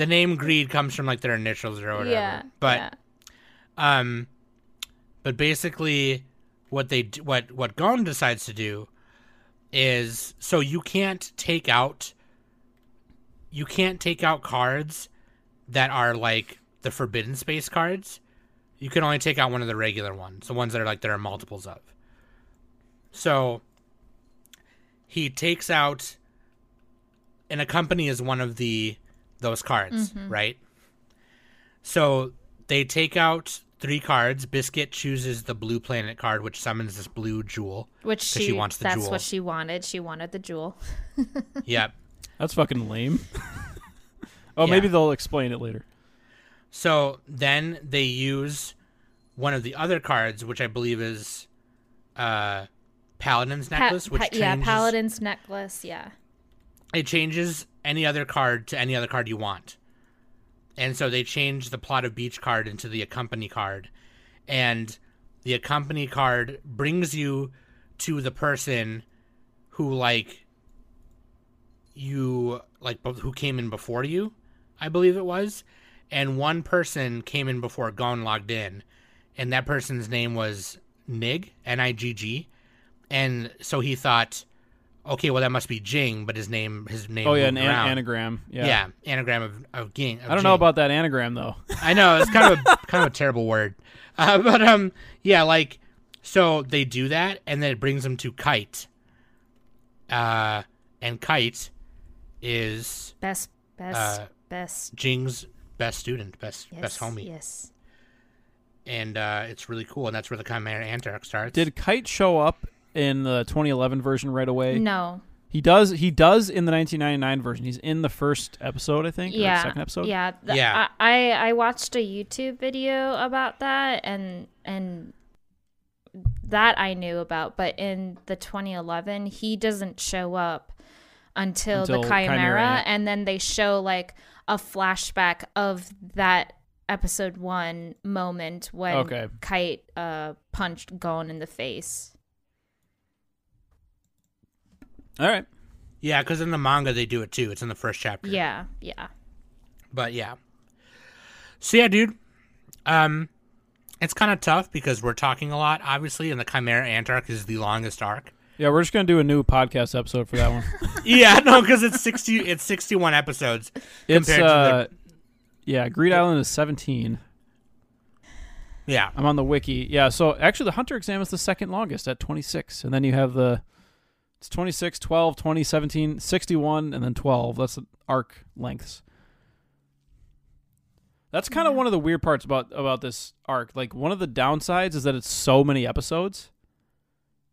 The name greed comes from like their initials or whatever Yeah. but yeah. um but basically what they what what Gon decides to do is so you can't take out you can't take out cards that are like the forbidden space cards you can only take out one of the regular ones the ones that are like there are multiples of so he takes out and Accompany is one of the those cards right so they take out three cards. Biscuit chooses the blue planet card, which summons this blue jewel. Which she, she wants the that's jewel. what she wanted. She wanted the jewel. [LAUGHS] Yep. That's fucking lame. [LAUGHS] oh, Yeah. maybe they'll explain it later. So then they use one of the other cards, which I believe is uh, Paladin's Pa- necklace, which pa- changes, yeah, Paladin's necklace. Yeah. it changes any other card to any other card you want. And so they change the plot of beach card into the accompany card. And the accompany card brings you to the person who like you like who came in before you, I believe it was. And one person came in before Gon logged in, and that person's name was Nig, N I G G. And so he thought, okay, well that must be Ging, but his name his name Oh yeah, an an- anagram. Yeah. Yeah. anagram of of Ging. of I don't know about that anagram though. [LAUGHS] I know it's kind of a, kind of a terrible word, uh, but um, yeah, like so they do that, and then it brings them to Kite. Uh, and Kite is Best, best, Uh, best. Ging's best student, best Yes, best homie, Yes. and uh, it's really cool, and that's where the Chimera Ant arc starts. Did Kite show up in the 2011 version right away? No. He does. He does in the 1999 version. He's in the first episode, I think. or Yeah. second episode. Yeah. th- Yeah. I, I I watched a YouTube video about that and and that I knew about, but in the 2011, he doesn't show up until, Until the Chimera Chimera, and then they show like a flashback of that episode one moment when Okay. Kite uh punched Gon in the face. All right. Yeah, because in the manga they do it too. It's in the first chapter. Yeah, yeah. But yeah. So yeah, dude. Um it's kind of tough because we're talking a lot, obviously, and the Chimera Ant arc is the longest arc. Yeah, we're just gonna do a new podcast episode for that one. [LAUGHS] yeah, no, because it's sixty it's sixty one episodes. it's Compared to uh, yeah, Greed Island is 17. Yeah. I'm on the wiki. Yeah, so actually the Hunter exam is the second longest at 26, and then you have the It's 26, 12, 20, 17, 61, and then 12. That's the arc lengths. That's kind of one of the weird parts about about this arc. Like one of the downsides is that it's so many episodes.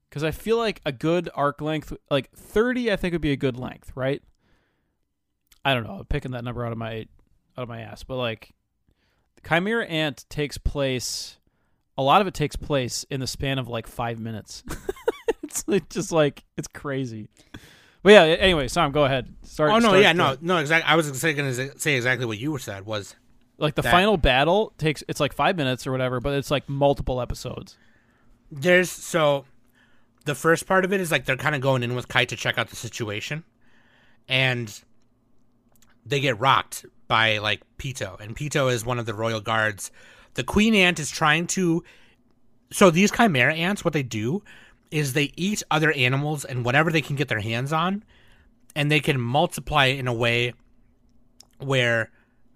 Cuz I feel like a good arc length like 30 I think would be a good length, right? I don't know, I'm picking that number out of my out of my ass, but like Chimera Ant takes place a lot of it takes place in the span of like 5 minutes. [LAUGHS] it's just like it's crazy. But yeah, anyway, Sam, go ahead. Start Oh no, start yeah, the- no, no, exactly. I was going to say exactly what you said was like the that- final battle takes it's like five minutes or whatever, but it's like multiple episodes. there's so the first part of it is like they're kind of going in with Kite to check out the situation, and they get rocked by like Pitou, and Pitou is one of the royal guards. The queen ant is trying to. So these chimera ants, what they do is they eat other animals and whatever they can get their hands on, and they can multiply in a way where,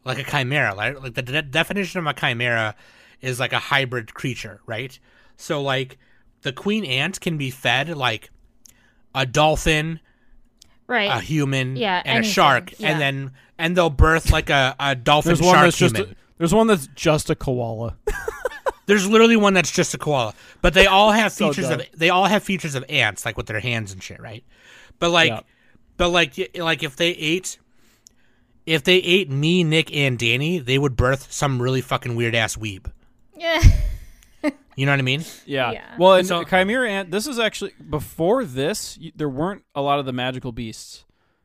like a chimera, like, like the de- definition of a chimera is like a hybrid creature, right? So like the queen ant can be fed like a dolphin, Right. a human, Yeah, and a shark, yeah. and then and they'll birth like a, a dolphin There's one shark that's just human. a, there's one that's just a koala. [LAUGHS] There's literally one that's just a koala, but they all have [LAUGHS] So features dumb. of they all have features of ants, like with their hands and shit, right? But like, Yeah. but like, like if they ate, if they ate me, Nick, and Danny, they would birth some really fucking weird ass weeb. yeah. [LAUGHS] You know what I mean? Yeah. Yeah. Well, and So- Chimera Ant. This is actually before this. There weren't a lot of the magical beasts.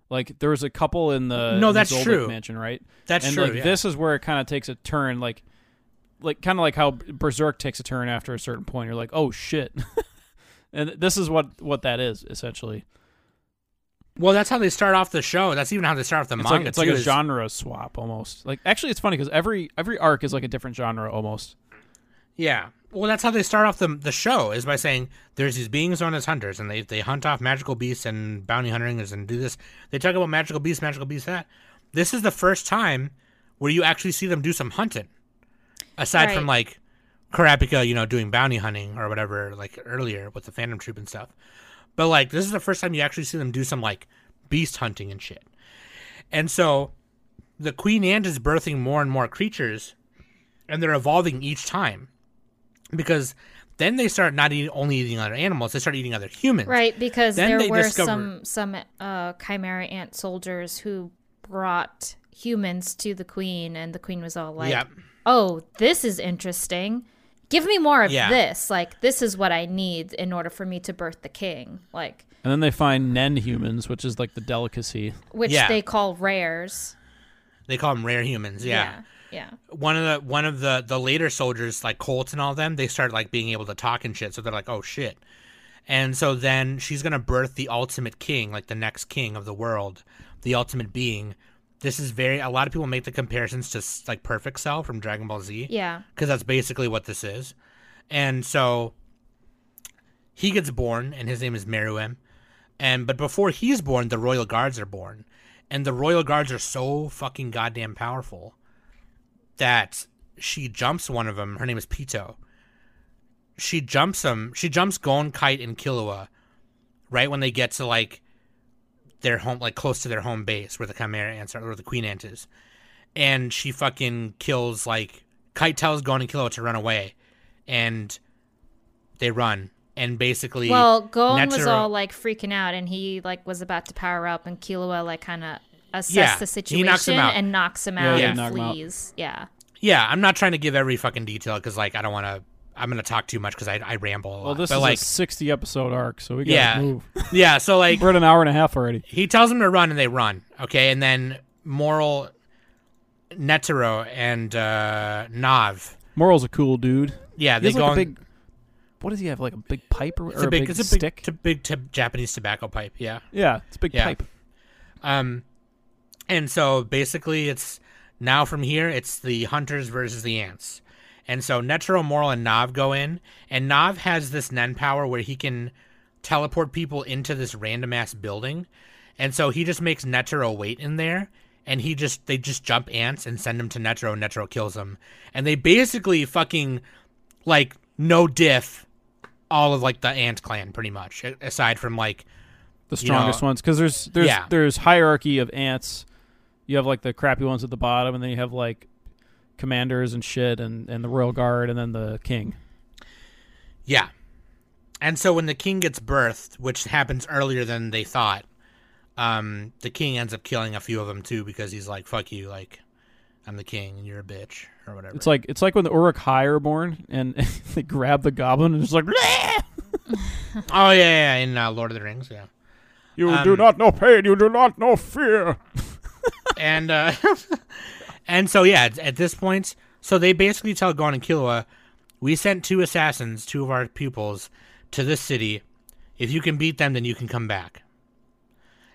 Like there was a couple in the No, in that's Zoldyck true. mansion, right? That's and true. like yeah. this is where it kind of takes a turn, like like kind of like how Berserk takes a turn after a certain point. You're like, oh shit, [LAUGHS] and this is what what that is essentially. Well, that's how they start off the show. That's even how they start off the It's manga like it's too. like a is- genre swap almost. Like actually, it's funny because every every arc is like a different genre almost. Yeah. Well, that's how they start off the the show is by saying there's these beings known as hunters, and they they hunt off magical beasts and bounty hunters and do this. They talk about magical beasts, magical beasts. That this is the first time where you actually see them do some hunting, aside from like Karapika, you know, doing bounty hunting or whatever, like earlier with the Phantom Troop and stuff. But like this is the first time you actually see them do some like beast hunting and shit. And so the Queen Ant is birthing more and more creatures, and they're evolving each time because then they start not eating, only eating other animals; they start eating other humans. Right, because Then there were discover- some some uh, chimera ant soldiers who brought humans to the queen, and the queen was all like, yeah. "Oh, this is interesting. Give me more of Yeah. this. Like, this is what I need in order for me to birth the king. Like, And then they find Nen humans, which is like the delicacy. which Yeah. they call rares. They call them rare humans. Yeah. yeah, One of the one of the the later soldiers, like Colts and all them, they start like being able to talk and shit. So they're like, "Oh shit!" And so then she's gonna birth the ultimate king, like the next king of the world, the ultimate being. This is very. A lot of people make the comparisons to like Perfect Cell from Dragon Ball Z. yeah, because that's basically what this is. And so he gets born, and his name is Meruem. And but before he's born, the royal guards are born, and the royal guards are so fucking goddamn powerful that she jumps one of them. Her name is Pitou. She jumps him. She jumps Gon, Kite, and Killua right when they get to like their home, like close to their home base where the Chimera ants are, or the Queen Ant is and she fucking kills like Kite tells Gon and Killua to run away, and they run, and basically, Well, Gon was all like freaking out, and he like was about to power up, and Killua like kind of assess Yeah, the he situation knocks him out. and knocks him out yeah, and knock him out. flees. Yeah, yeah, I'm not trying to give every fucking detail because like I don't want to. I'm gonna talk too much because I, I ramble a lot. Well, this but is like, a 60 episode arc, so we gotta Yeah. move. [LAUGHS] yeah, so like We're at an hour and a half already. he tells them to run and they run, okay, and then Morel, Netero, and uh, Knov, Morel's a cool dude. yeah, He they go like on- big. What does he have? Like a big pipe or, It's or a big, big, it's a big, stick? t- big t- Japanese tobacco pipe. Yeah. yeah, it's a big Yeah. pipe. Um, and so basically, it's now from here, it's the hunters versus the ants. And so Netero, Morel, and Knov go in, and Knov has this Nen power where he can teleport people into this random ass building. And so he just makes Netero wait in there, and he just they just jump ants and send him to Netro. and Netero kills him, and they basically fucking like no diff all of like the ant clan pretty much, aside from like the you know, strongest ones because there's there's Yeah. there's hierarchy of ants. You have like the crappy ones at the bottom, and then you have like commanders and shit, and and the royal guard, and then the king. Yeah. And so when the king gets birthed, which happens earlier than they thought, um, the king ends up killing a few of them too because he's like, "Fuck you!" Like, I'm the king and you're a bitch or whatever. It's like it's like when the Uruk Hai are born, and [LAUGHS] they grab the goblin and it's like, "Bleh! [LAUGHS] oh yeah, yeah, yeah, in uh, Lord of the Rings, yeah. you Um, do not know pain, you do not know fear. [LAUGHS] and uh, and so yeah, at, at this point, so they basically tell Gon and Killua, we sent two assassins, two of our pupils, to this city. If you can beat them, then you can come back.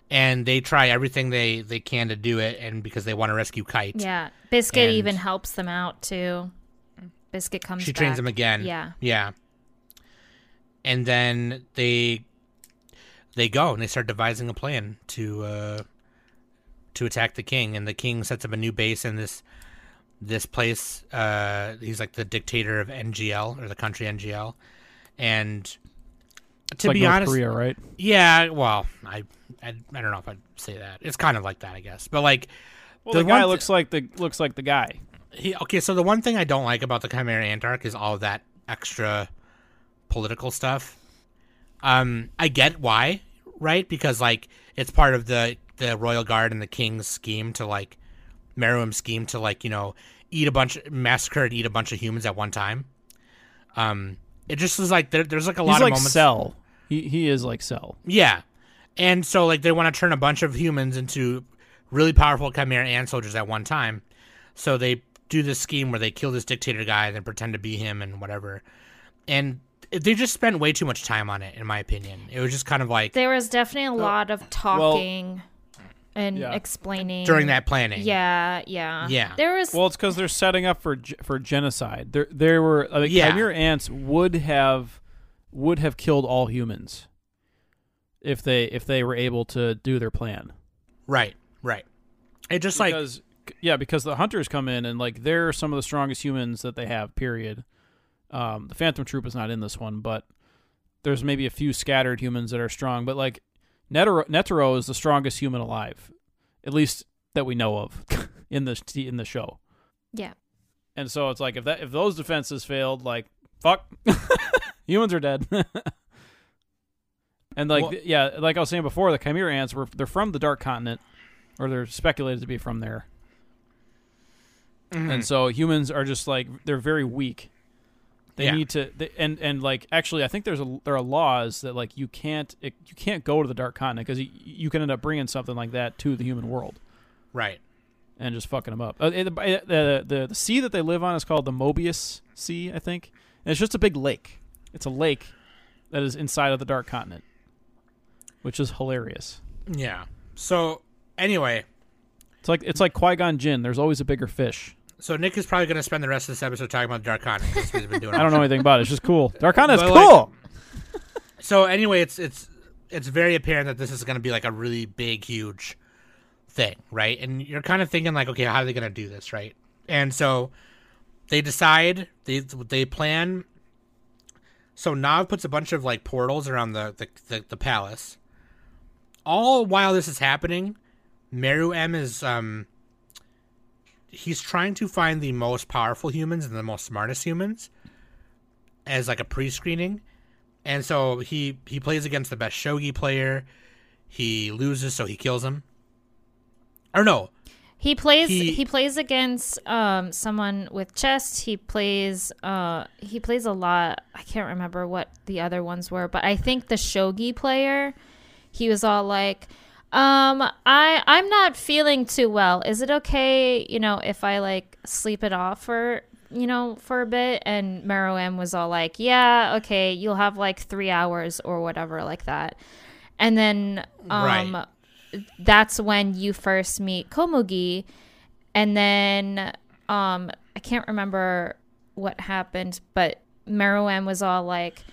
And they try everything they they can to do it, and because they want to rescue Kite, Yeah. Biscuit And- even helps them out too. Biscuit comes she trains them again. Yeah. yeah. And then they they go and they start devising a plan to uh, to attack the king, and the king sets up a new base in this this place. Uh, he's like the dictator of NGL or the country NGL, and to like be North honest, Korea, right? yeah. Well, I, I I don't know if I'd say that. It's kind of like that, I guess. But like Well, The the, guy th- looks like the looks like the guy. He, okay, so the one thing I don't like about the Chimera Ant arc is all that extra political stuff. Um, I get why, right? Because like it's part of the the royal guard and the king's scheme to like Meruem's scheme to like you know eat a bunch, massacre and eat a bunch of humans at one time. Um, it just was like there, there's like a lot He's of like moments. Cell. He he is like Cell. Yeah. And so like they want to turn a bunch of humans into really powerful chimera and soldiers at one time. So they do this scheme where they kill this dictator guy and then pretend to be him and whatever. And they just spent way too much time on it in my opinion. It was just kind of like There was definitely a lot of talking and Yeah. explaining during that planning. Yeah, yeah, Yeah. There was Well, it's because they're setting up for for genocide. There there were the Yeah. Chimera ants would have would have killed all humans if they if they were able to do their plan. Right. Right. It just like because yeah, because the hunters come in and like they're some of the strongest humans that they have. Period. Um, the Phantom Troupe is not in this one, but there's maybe a few scattered humans that are strong. But like Netero, Netero is the strongest human alive, at least that we know of [LAUGHS] in the in the show. yeah. And so it's like if that if those defenses failed, like fuck, [LAUGHS] humans are dead. [LAUGHS] and like Well- yeah, like I was saying before, the Chimera ants were they're from the Dark Continent, or they're speculated to be from there. Mm-hmm. And so humans are just like they're very weak. They Yeah. need to they, and and like actually I think there's a there are laws that like you can't it, you can't go to the Dark Continent because you, you can end up bringing something like that to the human world right. and just fucking them up. Uh, the, the, the, the sea that they live on is called the Mobius Sea, I think. And it's just a big lake. It's a lake that is inside of the Dark Continent, which is hilarious. Yeah. So anyway, It's like it's like Qui Gon Jinn. There's always a bigger fish. So Nick is probably going to spend the rest of this episode talking about the Dark Continent. 'cause he's been doing I don't know anything about it. It's just cool. [LAUGHS] Dark is But, like, cool. so anyway, it's it's it's very apparent that this is going to be like a really big, huge thing, right? And you're kind of thinking like, okay, how are they going to do this, right? And so they decide they they plan. So Knov puts a bunch of like portals around the the, the, the palace. All while this is happening, Meruem is um he's trying to find the most powerful humans and the most smartest humans as like a pre-screening and so he he plays against the best shogi player. He loses, so he kills him. Or no, He plays He- he, plays against um someone with chest. He plays uh he plays a lot. I can't remember what the other ones were, but I think the shogi player he was all like um I I'm not feeling too well. Is it okay, you know, if I like sleep it off for you know, for a bit and Meruem was all like, "Yeah, okay, you'll have like 3 hours or whatever like that." And then um Right. that's when you first meet Komugi and then um I can't remember what happened but Meruem was all like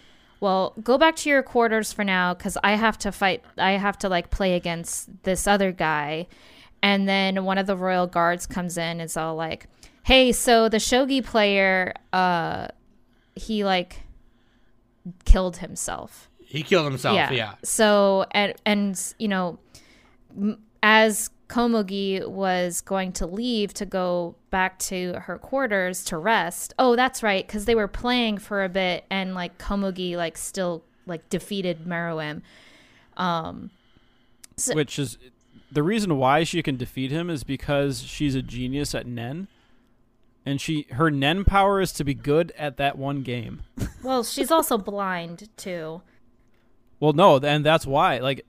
well go back to your quarters for now cuz I have to fight I have to like play against this other guy and then one of the royal guards comes in and is all like hey so the shogi player uh he like killed himself He killed himself. Yeah. So and and you know, m- as Komugi was going to leave to go back to her quarters to rest. Oh, that's right, because they were playing for a bit, and like Komugi like still like defeated Meruem. Um, So- Which is the reason why she can defeat him is because she's a genius at Nen. And she her Nen power is to be good at that one game. well, she's also blind too. Well, no, and that's why. Like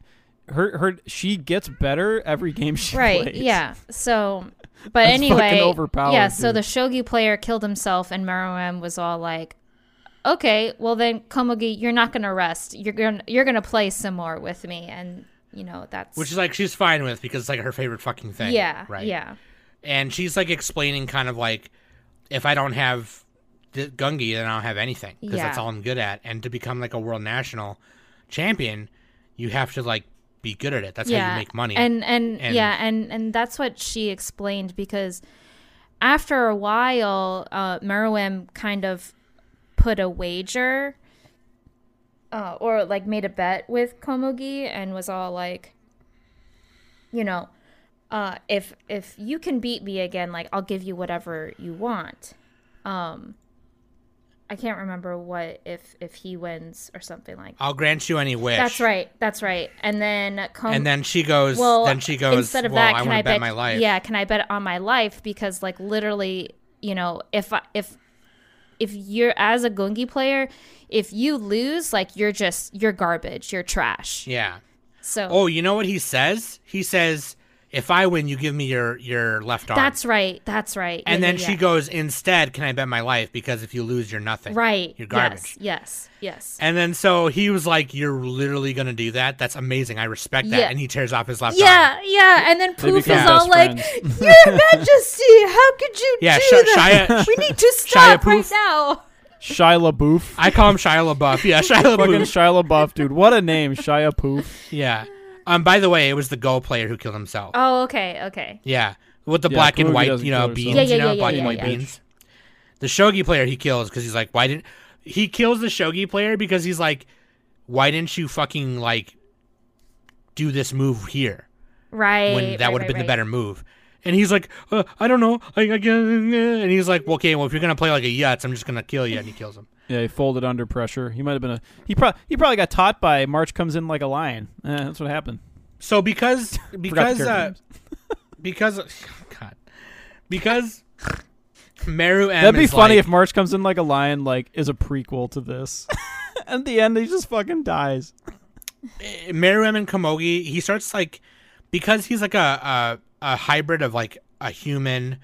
her her she gets better every game she right plays. yeah so [LAUGHS] but That's anyway overpowered, yeah so the shogi player killed himself and Meruem was all like okay well then komugi you're not gonna rest you're gonna you're gonna play some more with me and you know that's Which is like she's fine with because it's like her favorite fucking thing. yeah Right. yeah And she's like explaining kind of like if I don't have the Gungi, then I don't have anything because that's all I'm good at. And to become like a world national champion, you have to like be good at it. That's how you make money. and, and And- yeah and and that's what she explained because after a while uh Meruem kind of put a wager uh, or like made a bet with Komugi and was all like you know uh if if you can beat me again like I'll give you whatever you want um I can't remember what if if he wins or something like That. I'll grant you any wish. that's right that's right and then Kom- And then she goes. well, then she goes. instead of well, that, can want I bet, bet my life. Yeah, can I bet on my life? Because like literally, you know, if I, if if you're as a Gungi player, if you lose, like you're just you're garbage, you're trash. Yeah. So Oh, you know what he says? He says, "If I win, you give me your your left arm." that's right. That's right. and Yeah, then yeah, she yeah. goes, "Instead, can I bet my life? Because if you lose, you're nothing. right. You're garbage." Yes. Yes. Yes. And then so he was like, "You're literally gonna do that? That's amazing. I respect that." Yeah. And he tears off his left arm. Yeah, yeah, and then Poof is all best like, [LAUGHS] "Your Majesty, how could you Yeah, do Sh- that? Shia- [LAUGHS] we need to stop right Poof. now." Shia LaBeouf. I call him Shia LaBeouf. Yeah, Shia Fucking LaBeouf. Shia LaBeouf, dude. What a name, Shia Poof. Yeah. Um. By the way, it was the Go player who killed himself. Oh, okay, okay. Yeah, with the Yeah, black and white, you know, beans. herself. Yeah, you yeah, know, yeah, black yeah, and white yeah. beans. The shogi player he kills because he's like, why didn't he kills the shogi player because he's like, why didn't you fucking like do this move here Right. when that right, would have right, been the better move? And he's like, uh, I don't know, I, I can, and he's like, well, okay, well, if you're gonna play like a yutz, I'm just gonna kill you, and he kills him. Yeah, he folded under pressure. He might have been a. He probably he probably got taught by March comes in like a lion. Eh, that's what happened. So because [LAUGHS] because uh, [LAUGHS] because [SIGHS] God because Meruem That'd be funny like- if March comes in like a lion, like is a prequel to this. [LAUGHS] At the end, he just fucking dies. Meruem and Komugi, he starts like because he's like a a, a hybrid of like a human,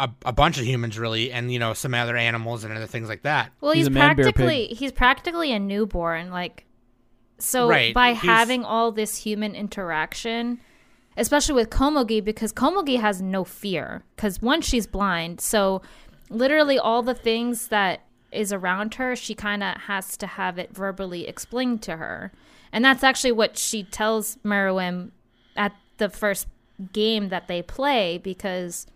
a, a bunch of humans really, and you know some other animals and other things like that. Well, He's he's, a man bear pig. practically he's practically a newborn. Like, so Right, by he's- having all this human interaction, especially with Komugi, because Komugi has no fear. Because one, she's blind, so literally all the things that is around her, she kind of has to have it verbally explained to her, and that's actually what she tells Meruem at the first game that they play because.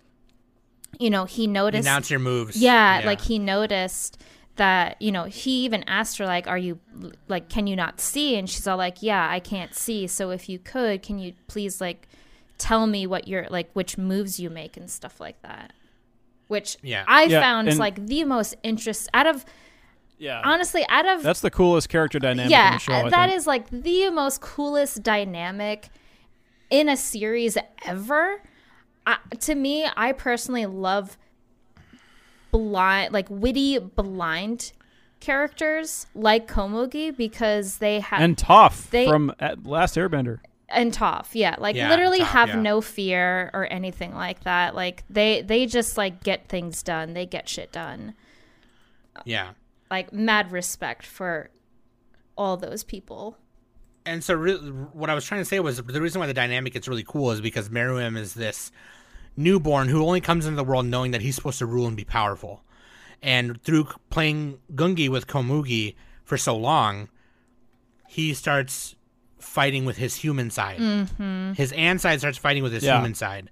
You know, he noticed Announce your moves. yeah, like he noticed that, you know, he even asked her like, "Are you like can you not see?" and she's all like, "Yeah, I can't see. So if you could, can you please like tell me what your like which moves you make and stuff like that?" Which Yeah. I Yeah, found and- like the most interest out of Yeah, honestly, out of that's the coolest character dynamic in yeah, the show. I that think. is like the most coolest dynamic in a series ever. I, to me, I personally love blind, like witty, blind characters like Komugi because they have and Toph they- from uh, Last Airbender. and Toph, yeah, like Yeah, literally Toph, have yeah. no fear or anything like that. Like they they just like get things done. They get shit done. yeah. Like mad respect for all those people. and so re- what I was trying to say was the reason why the dynamic gets really cool is because Meruem is this newborn who only comes into the world knowing that he's supposed to rule and be powerful. And through playing Gungi with Komugi for so long, he starts fighting with his human side. Mm-hmm. His An side starts fighting with his Yeah. human side.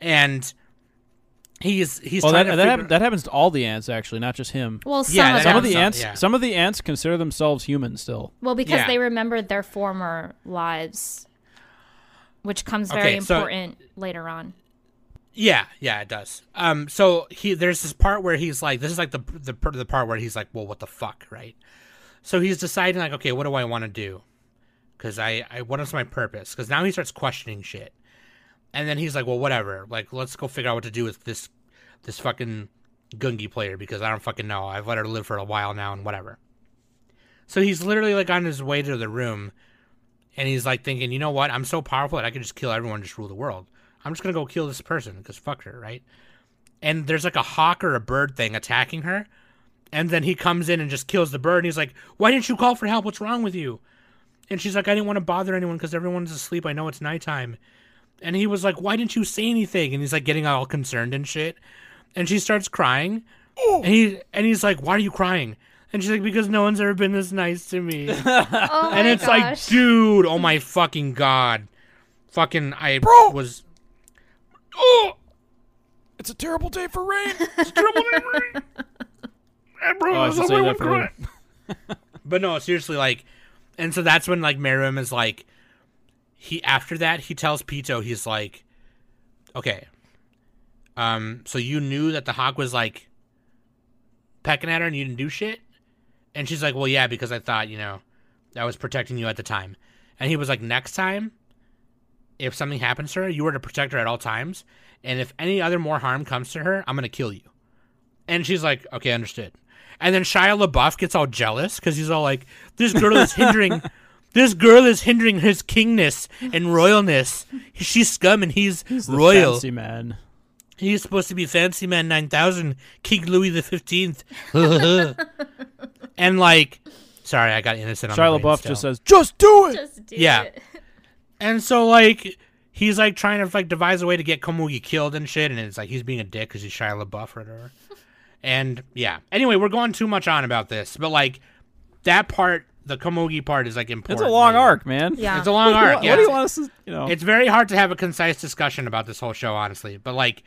And he's he's Well, that to that, figure- that happens to all the ants actually, not just him. Well, some Yeah, of Some of the ants, yeah. some of the ants consider themselves human still. Well, because Yeah. they remembered their former lives, which comes very Okay, so- important later on. Yeah, yeah, it does. Um, so he there's this part where he's like, this is like the the part- the part where he's like, well, what the fuck, right? So he's deciding like, okay, what do I want to do? Because I I what is my purpose? Because now he starts questioning shit, and then he's like, well, whatever. Like, let's go figure out what to do with this this fucking Gungi player because I don't fucking know. I've let her live for a while now and whatever. So he's literally like on his way to the room, and he's like thinking, you know what? I'm so powerful that I could just kill everyone, and just rule the world. I'm just gonna go kill this person because fuck her, right? And there's like a hawk or a bird thing attacking her, and then he comes in and just kills the bird. And he's like, "Why didn't you call for help? What's wrong with you?" And she's like, "I didn't want to bother anyone because everyone's asleep. I know it's nighttime." And he was like, "Why didn't you say anything?" And he's like getting all concerned and shit. And she starts crying, and he and he's like, "Why are you crying?" And she's like, "Because no one's ever been this nice to me." [LAUGHS] Oh and my it's like, dude, oh my fucking god, fucking, I was. Oh, It's a terrible day for rain. it's a terrible day, right? [LAUGHS] And bro, Oh, I there's should say that for crying. [LAUGHS] But no, seriously, like, and so that's when like Meruem is like, he after that he tells Pitou he's like, okay, um, so you knew that the hawk was like pecking at her and you didn't do shit, and she's like, well, yeah, because I thought you know, I was protecting you at the time, and he was like, next time, if something happens to her, you are to protect her at all times, and if any other more harm comes to her, I'm gonna kill you. And she's like, okay, understood. And then Shia LaBeouf gets all jealous because he's all like, this girl is hindering, [LAUGHS] this girl is hindering his kingness and royalness. She's scum and he's, He's the royal. fancy man. He's supposed to be Fancy Man 9000, King Louis the 15th. [LAUGHS] and like, sorry, I got innocent on Shia LaBeouf just says, "Just do it." Just do Yeah. it. And so like he's like trying to like devise a way to get Komugi killed and shit, and it's like he's being a dick because he's Shia LaBeouf or whatever. and yeah. Anyway, we're going too much on about this, but like that part, the Komugi part, is like important. It's a long later. arc, man. Yeah. It's a long [LAUGHS] What, arc. what yeah. do you want us to, you know? It's very hard to have a concise discussion about this whole show, honestly. But like,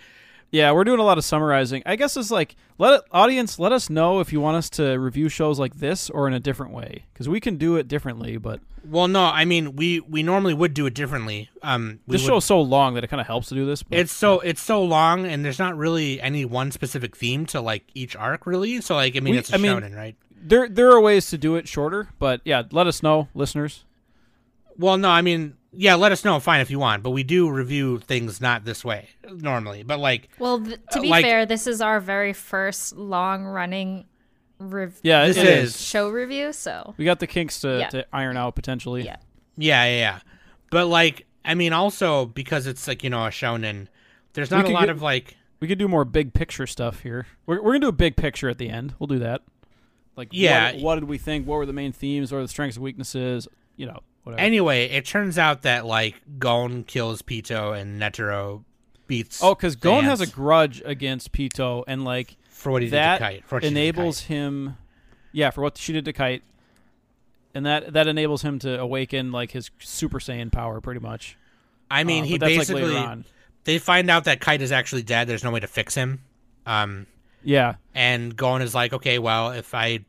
Yeah, we're doing a lot of summarizing. I guess it's like let it, audience let us know if you want us to review shows like this or in a different way because we can do it differently. But well, no, I mean, we we normally would do it differently. Um, this would- show is so long that it kind of helps to do this. But it's so it's so long, and there's not really any one specific theme to like each arc, really. So like, I mean, We- it's a I mean- shonen, right? there there are ways to do it shorter. But yeah, let us know, listeners. Well, no, I mean, yeah, let us know, fine if you want, but we do review things not this way normally. But like, Well, th- to Uh, be like- fair, this is our very first long running rev- Yeah, This it is- is. show review. So We got the kinks to, Yeah. to iron out potentially. Yeah. yeah, yeah, yeah. But like, I mean, also because it's like you know a shonen, there's We not a lot get- of like, We could do more big picture stuff here. We're, we're gonna do a big picture at the end. We'll do that. Like Yeah. what, what did we think? What were the main themes? What are the strengths and weaknesses? You know, whatever. Anyway, it turns out that like Gon kills Pitou and Netero beats. oh, because Gon has a grudge against Pitou, and like for what he that did to Kite. For what she did to enables Kite. him. Yeah, for what she did to Kite, and that that enables him to awaken like his Super Saiyan power, pretty much. I mean, Uh, he like, basically on. they find out that Kite is actually dead. There's no way to fix him. Um, Yeah, and Gon is like, okay, well, if I,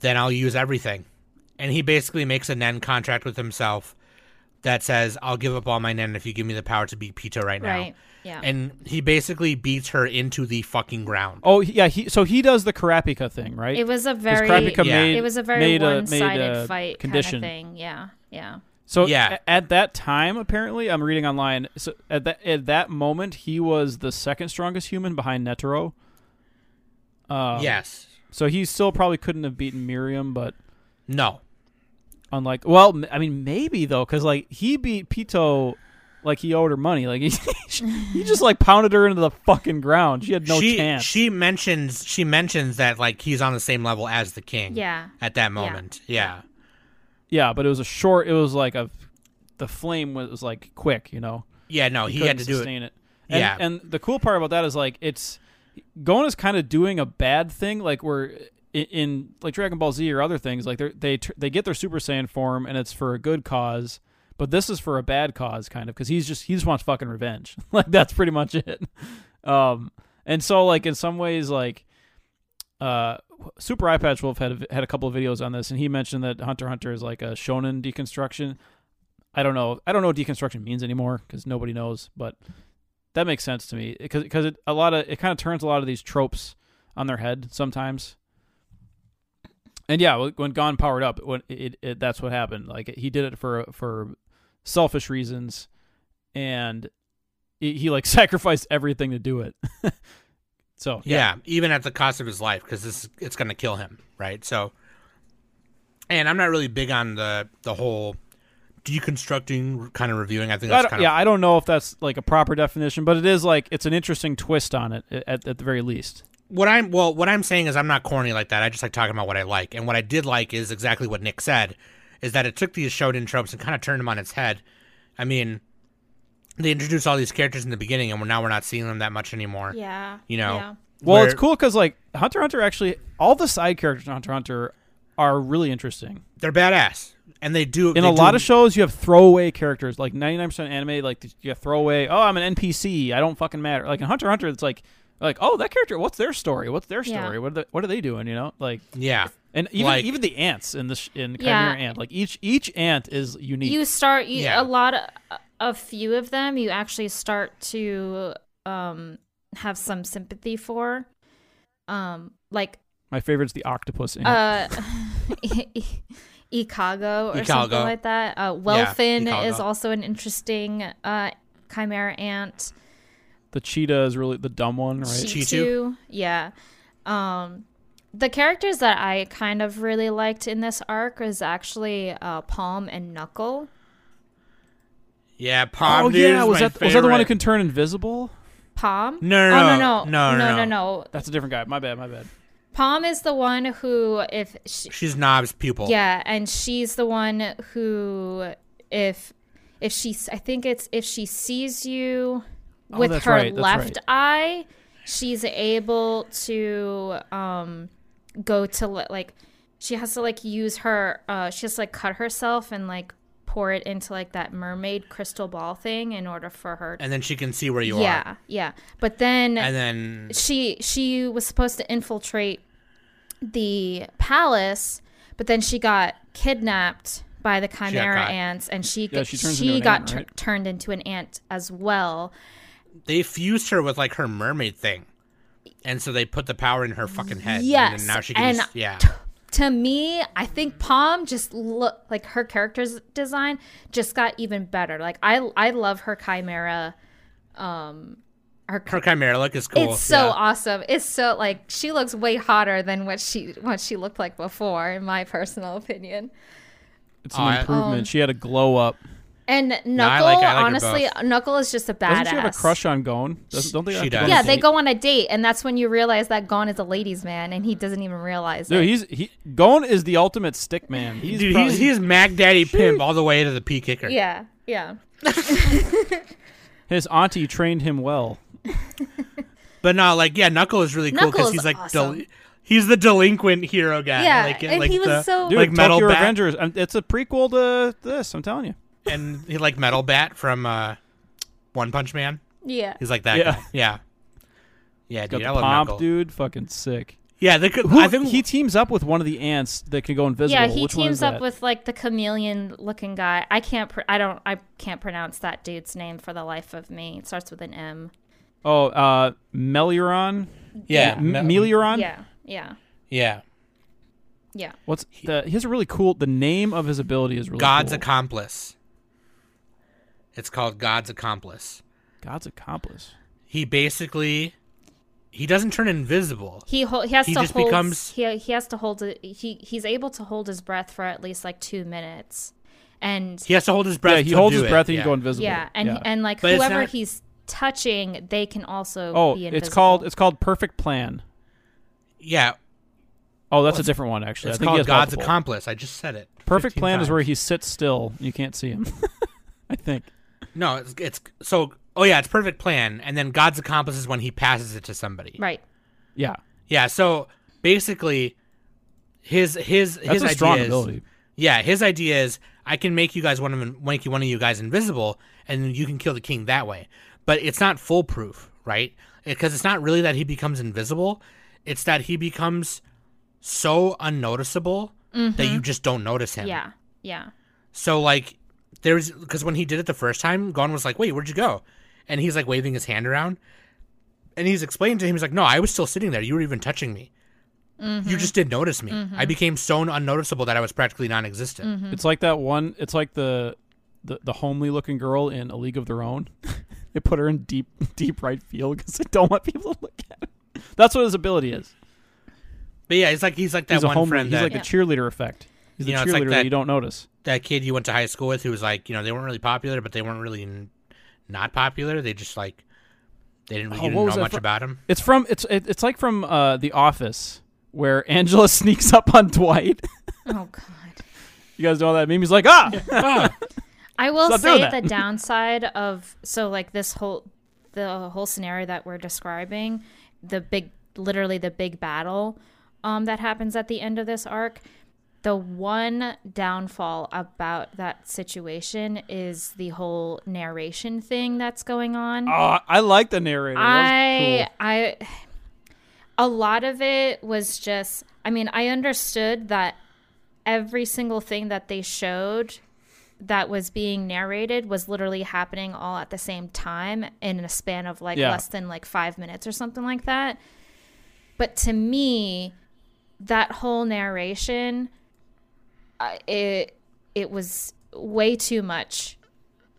then I'll use everything, and he basically makes a Nen contract with himself that says, I'll give up all my Nen if you give me the power to beat Pitou right now. right, yeah. And he basically beats her into the fucking ground. Oh yeah, he so he does the Kurapika thing, right? it was a 'Cause very Kurapika Yeah. made it was a very made one-sided a fight condition. kind of thing. Yeah, yeah. So Yeah. a- at that time, apparently, I'm reading online. So at that at that moment, he was the second strongest human behind Netero. Um, yes. So he still probably couldn't have beaten Meruem, but No. Unlike, well, I mean, maybe though, because like he beat Pitou, like he owed her money. Like [LAUGHS] he, he just like pounded her into the fucking ground. She had no she, chance. She mentions she mentions that like he's on the same level as the king. Yeah. At that moment. Yeah. yeah, but it was a short. It was like a, the flame was, like quick, you know. Yeah. no, he, couldn't had to do it. sustain it. And, Yeah. and the cool part about that is like it's Gon is kind of doing a bad thing, like where in, in like Dragon Ball Z or other things, like they they get their Super Saiyan form and it's for a good cause, but this is for a bad cause, kind of, because he's just he just wants fucking revenge. [LAUGHS] like that's pretty much it. [LAUGHS] Um, And so, like in some ways, like uh, Super Eyepatch Wolf had a, had a couple of videos on this, and he mentioned that Hunter Hunter is like a shonen deconstruction. I don't know. I don't know what deconstruction means anymore because nobody knows, but that makes sense to me because because a lot of it kind of turns a lot of these tropes on their head sometimes. And yeah, when- Gon powered up, when it, it that's what happened. Like he did it for for selfish reasons, and he, he like [LAUGHS] sacrificed everything to do it. [LAUGHS] so Yeah. even at the cost of his life, because this it's going to kill him, right? So, and I'm not really big on the the whole deconstructing kind of reviewing. I think that's don't- kind yeah, of I don't know if that's like a proper definition, but it is like it's an interesting twist on it at, at the very least. What I'm well. What I'm saying is I'm not corny like that. I just like talking about what I like, and what I did like is exactly what Nick said, is that it took these shonen tropes and kind of turned them on its head. I mean, they introduced all these characters in the beginning, and we're now we're not seeing them that much anymore. Yeah. You know, Yeah. Well, Where- it's cool because like Hunter Hunter actually all the side characters in Hunter Hunter are really interesting. They're badass, and they do In they a lot of shows, you have throwaway characters. Like ninety nine percent anime, like you have throwaway. Oh, I'm an NPC. I don't fucking matter. Like in Hunter Hunter, it's like like oh that character. What's their story? What's their Yeah. story? What are they, what are they doing? You know, like Yeah, and even Like- even the ants in the sh- in Yeah. Chimera Ant, like each each ant is unique. You start you, Yeah. a lot of a few of them you actually start to um have some sympathy for. Um like My favorite's the octopus ant. uh [LAUGHS] [LAUGHS] Ikago or Ikago. something like that. Uh Welfin Ikago. is also an interesting uh chimera ant. The cheetah is really the dumb one, right? Chi- Cheetu. Yeah. Um the characters that I kind of really liked in this arc is actually uh, Palm and Knuckle. yeah. Palm oh yeah, was my that was that the one who can turn invisible? Palm? No, no, oh, no. no, no, No, no, no, no, no. no. That's a different guy. My bad. My bad. Palm is the one who, if she, She's Knov's pupil. yeah, and she's the one who, if if she, I think it's if she sees you Oh, with her right, left right. eye, she's able to um go to like she has to like use her uh she has to like cut herself and like pour it into like that mermaid crystal ball thing in order for her and then she can see where you yeah are. yeah yeah. but then And then she she was supposed to infiltrate the palace, but then she got kidnapped by the chimera ants, and she Yeah, got- she turns into an got ant, tur- right? turned into an ant as well. They fused her with like her mermaid thing, and so they put the power in her fucking head. and Yes, then now she can. and just- yeah, To me, I think Palm just look like her character's design just got even better. Like I I love her chimera. Um, her her chimera look is cool. It's so yeah. awesome. It's so like she looks way hotter than what she what she looked like before, in my personal opinion. It's an I- improvement. Um, she had a glow up. And Knuckle, I like- I like honestly. Knuckle is just a badass. Doesn't she have a crush on Gon? Doesn't, don't they? She does. Yeah, they go on a date, and that's when you realize that Gon is a ladies' man, and he doesn't even realize Dude, it. he's he Gon is the ultimate stick man. He's Dude, probably- he's he's Mac Daddy pimp all the way to the P kicker. yeah, yeah. [LAUGHS] his auntie trained him well. [LAUGHS] But no, like yeah, Knuckle is really cool because he's like awesome. del- he's the delinquent hero guy. Yeah, like, and like he was the, so- Dude, like metal Tokyo bat Avengers. um, It's a prequel to this. I'm telling you. And he like metal bat from uh, One Punch Man. Yeah. He's like that Yeah. guy. Yeah. Yeah, Got dude, I the love pomp, Knuckle. dude. Fucking sick. Yeah, they could. Who, I think he teams up with one of the ants that can go invisible. Yeah, he Which teams up that? with like the chameleon looking guy. I can't pr- I don't I can't pronounce that dude's name for the life of me. It starts with an M. Oh, uh, Meleoron. yeah, M- me- Meleoron. Yeah. Yeah. yeah. Yeah. What's the? He has a really cool. The name of his ability is really God's cool. accomplice. It's called God's accomplice. God's accomplice. He basically he doesn't turn invisible. He hol- he has He to just hold becomes- he he has to hold it, he he's able to hold his breath for at least like 2 minutes. And He has to hold his breath. yeah, he holds his it, breath and he yeah. can go invisible. yeah, and yeah. and like But whoever not- he's touching, they can also oh, be invisible. it's called it's called Perfect Plan. Yeah, Oh, that's a different one actually. it's I think he called has God's multiple. accomplice. I just said it. Perfect 15 Plan is where he sits still. You can't see him. [LAUGHS] I think. No, it's, it's so. Oh yeah, it's perfect plan, and then God's accomplice is when he passes it to somebody. right. Yeah, Yeah. So basically, his his that's his a idea strong is, ability. Yeah, his idea is I can make you guys one of them, make you one of you guys invisible, and you can kill the king that way. But it's not foolproof, right? Because it's not really that he becomes invisible; it's that he becomes so unnoticeable that mm-hmm. you just don't notice him. Yeah. Yeah. So like, there's because when he did it the first time, Gon was like, "Wait, where'd you go?" And he's like waving his hand around, and he's explaining to him, he's like, "No, I was still sitting there. You were even touching me. Mm-hmm. You just didn't notice me. Mm-hmm. I became so unnoticeable that I was practically non-existent." Mm-hmm. It's like that one. It's like the the, the homely looking girl in A League of Their Own. [LAUGHS] they put her in deep [LAUGHS] deep right field because they don't want people to look at her. That's what his ability is. But yeah, he's like he's like that He's a one homely. friend He's that like the cheerleader effect. He's the You know, cheerleader it's like that, that- you don't notice. that kid you went to high school with who was like, you know, they weren't really popular, but they weren't really n- not popular. They just like they didn't, Oh, didn't know much fr- about him. It's from it's it, it's like from uh, The Office where [LAUGHS] Angela sneaks up on Dwight. [LAUGHS] Oh God. you guys know all that meme? He's like, ah, [LAUGHS] Ah, I will Stop say that. the downside of so like this whole the whole scenario that we're describing, the big literally the big battle um that happens at the end of this arc. The one downfall about that situation is the whole narration thing that's going on. oh, I like the narrator. I That I a lot of it was just I mean, I understood that every single thing that they showed that was being narrated was literally happening all at the same time in a span of like Yeah. less than like 5 minutes or something like that. But to me, that whole narration It it was way too much.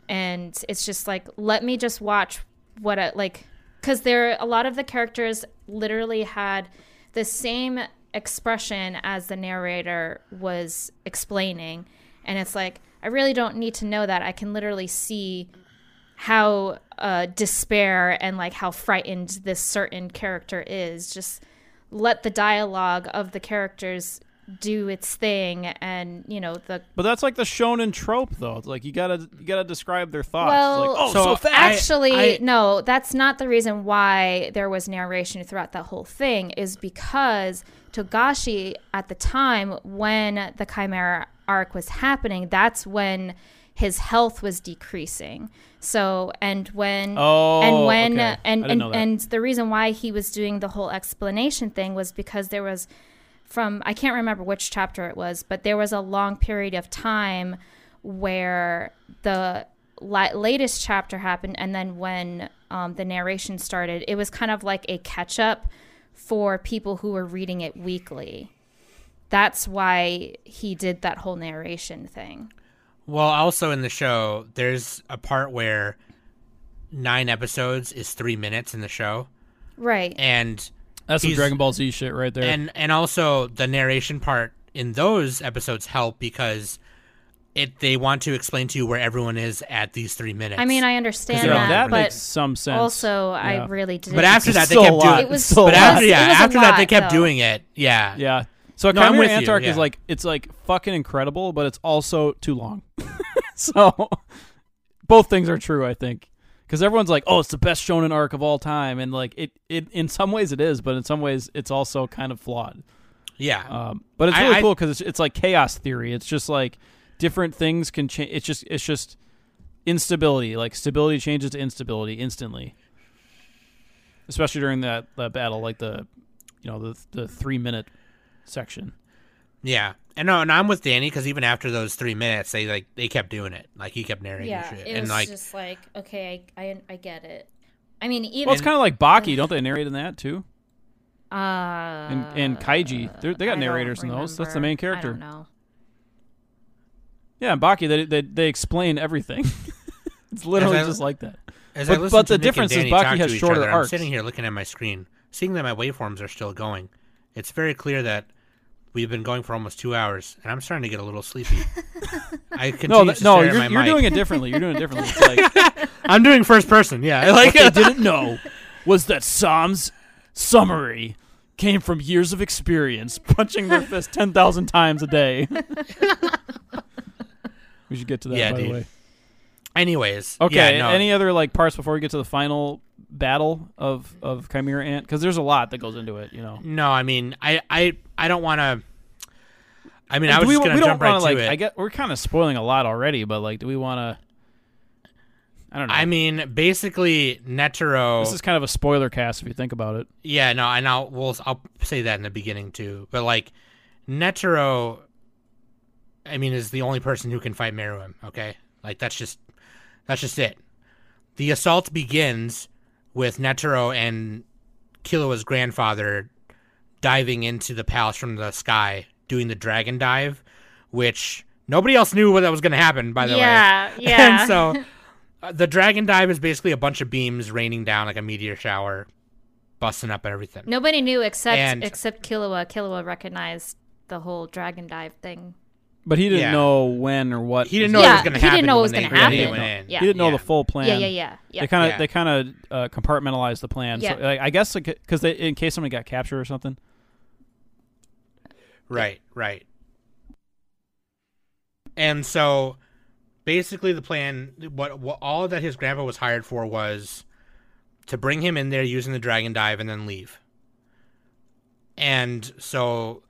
And it's just like let me just watch what I, like because there a lot of the characters literally had the same expression as the narrator was explaining. And it's like i really don't need to know that. I can literally see how uh, despair and like how frightened this certain character is. Just let the dialogue of the characters do its thing and you know the But that's like the shonen trope, though. It's like you gotta you gotta describe their thoughts. Well, like, oh, So, so, fast. Actually, I- no, that's not the reason why there was narration throughout that whole thing, is because Togashi, at the time when the Chimera arc was happening, that's when his health was decreasing. So, and when, Oh, and when, okay. I and, didn't and, know that. and the reason why he was doing the whole explanation thing was because there was from I can't remember which chapter it was, but there was a long period of time where the la- latest chapter happened, and then when um, the narration started, it was kind of like a catch up for people who were reading it weekly. That's why he did that whole narration thing. well, also in the show, there's a part where nine episodes is three minutes in the show, Right. and that's some Dragon Ball Z shit right there. and and also the narration part in those episodes help because it they want to explain to you where everyone is at these three minutes. I mean, I understand that, that but makes some sense. also Yeah. I really didn't. but after that they kept doing lot. It was- It's but lot. after It yeah was a after that they kept though. doing it. Yeah, Yeah. So No, I'm Chimera with Ant you, arc is like it's like fucking incredible, but it's also too long. [LAUGHS] so both things are true, I think. Because everyone's like, "Oh, it's the best shonen arc of all time," and like it, it in some ways it is, but in some ways it's also kind of flawed. yeah. Um, but it's really I- cool because it's, it's like chaos theory. It's just like different things can change. It's just it's just instability. Like stability changes to instability instantly, especially during that that battle, like the you know the the three minute section. Yeah, and no, and I'm with Danny because even after those three minutes, they like they kept doing it. Like he kept narrating yeah, shit, it and was like just like okay, I, I I get it. I mean, even Well, it's kind of like Baki, don't they narrate in that too? uh, And and Kaiji, They're, they I got don't narrators in those. That's the remember. main I character. don't know. Yeah, and Baki, they they, they explain everything. [LAUGHS] it's literally As I- just like that. as but- I but the Nick difference is Baki has shorter other, arcs. I'm sitting here looking at my screen, seeing that my waveforms are still going. It's very clear that we've been going for almost two hours, and I'm starting to get a little sleepy. [LAUGHS] I continue No, that, to no, stare at you're, my you're mic. doing it differently. You're doing it differently. It's [LAUGHS] like I'm doing first person. Yeah, like what they [LAUGHS] didn't know was that Sam's summary came from years of experience punching their fist ten thousand times a day. we should get to that. Yeah, by dude. the way. Anyways, Okay. Yeah, no, Any other like parts before we get to the final battle of of Chimera Ant? Because there's a lot that goes into it. You know. no. I mean, I, I, I don't want to. I mean, I was we, just gonna we don't jump right wanna, like, it. I get we're kind of spoiling a lot already, but like, do we want to? I don't know. I mean, basically, Netero. this is kind of a spoiler cast if you think about it. Yeah, no, and I'll we'll, I'll say that in the beginning too. But like, Netero, I mean, is the only person who can fight Meruem. Okay, like that's just that's just it. The assault begins with Netero and Killua's grandfather diving into the palace from the sky, doing the dragon dive, which nobody else knew what that was going to happen. By the way, yeah, [LAUGHS] yeah. and so [LAUGHS] uh, the dragon dive is basically a bunch of beams raining down like a meteor shower, busting up everything. Nobody knew except And- except Killua. Killua recognized the whole dragon dive thing. But he didn't Yeah. know when or what. He didn't was- know it Yeah, was going to he happen. didn't know it was when they gonna really happen. went in. Yeah. He didn't know the full plan. Yeah, yeah, yeah, yeah. They kind of Yeah. they kind of uh, compartmentalized the plan. Yeah. So like, I guess because they in case somebody got captured or something. Right, right. And so basically the plan what, what all that his grandpa was hired for was to bring him in there using the dragon dive and then leave. And so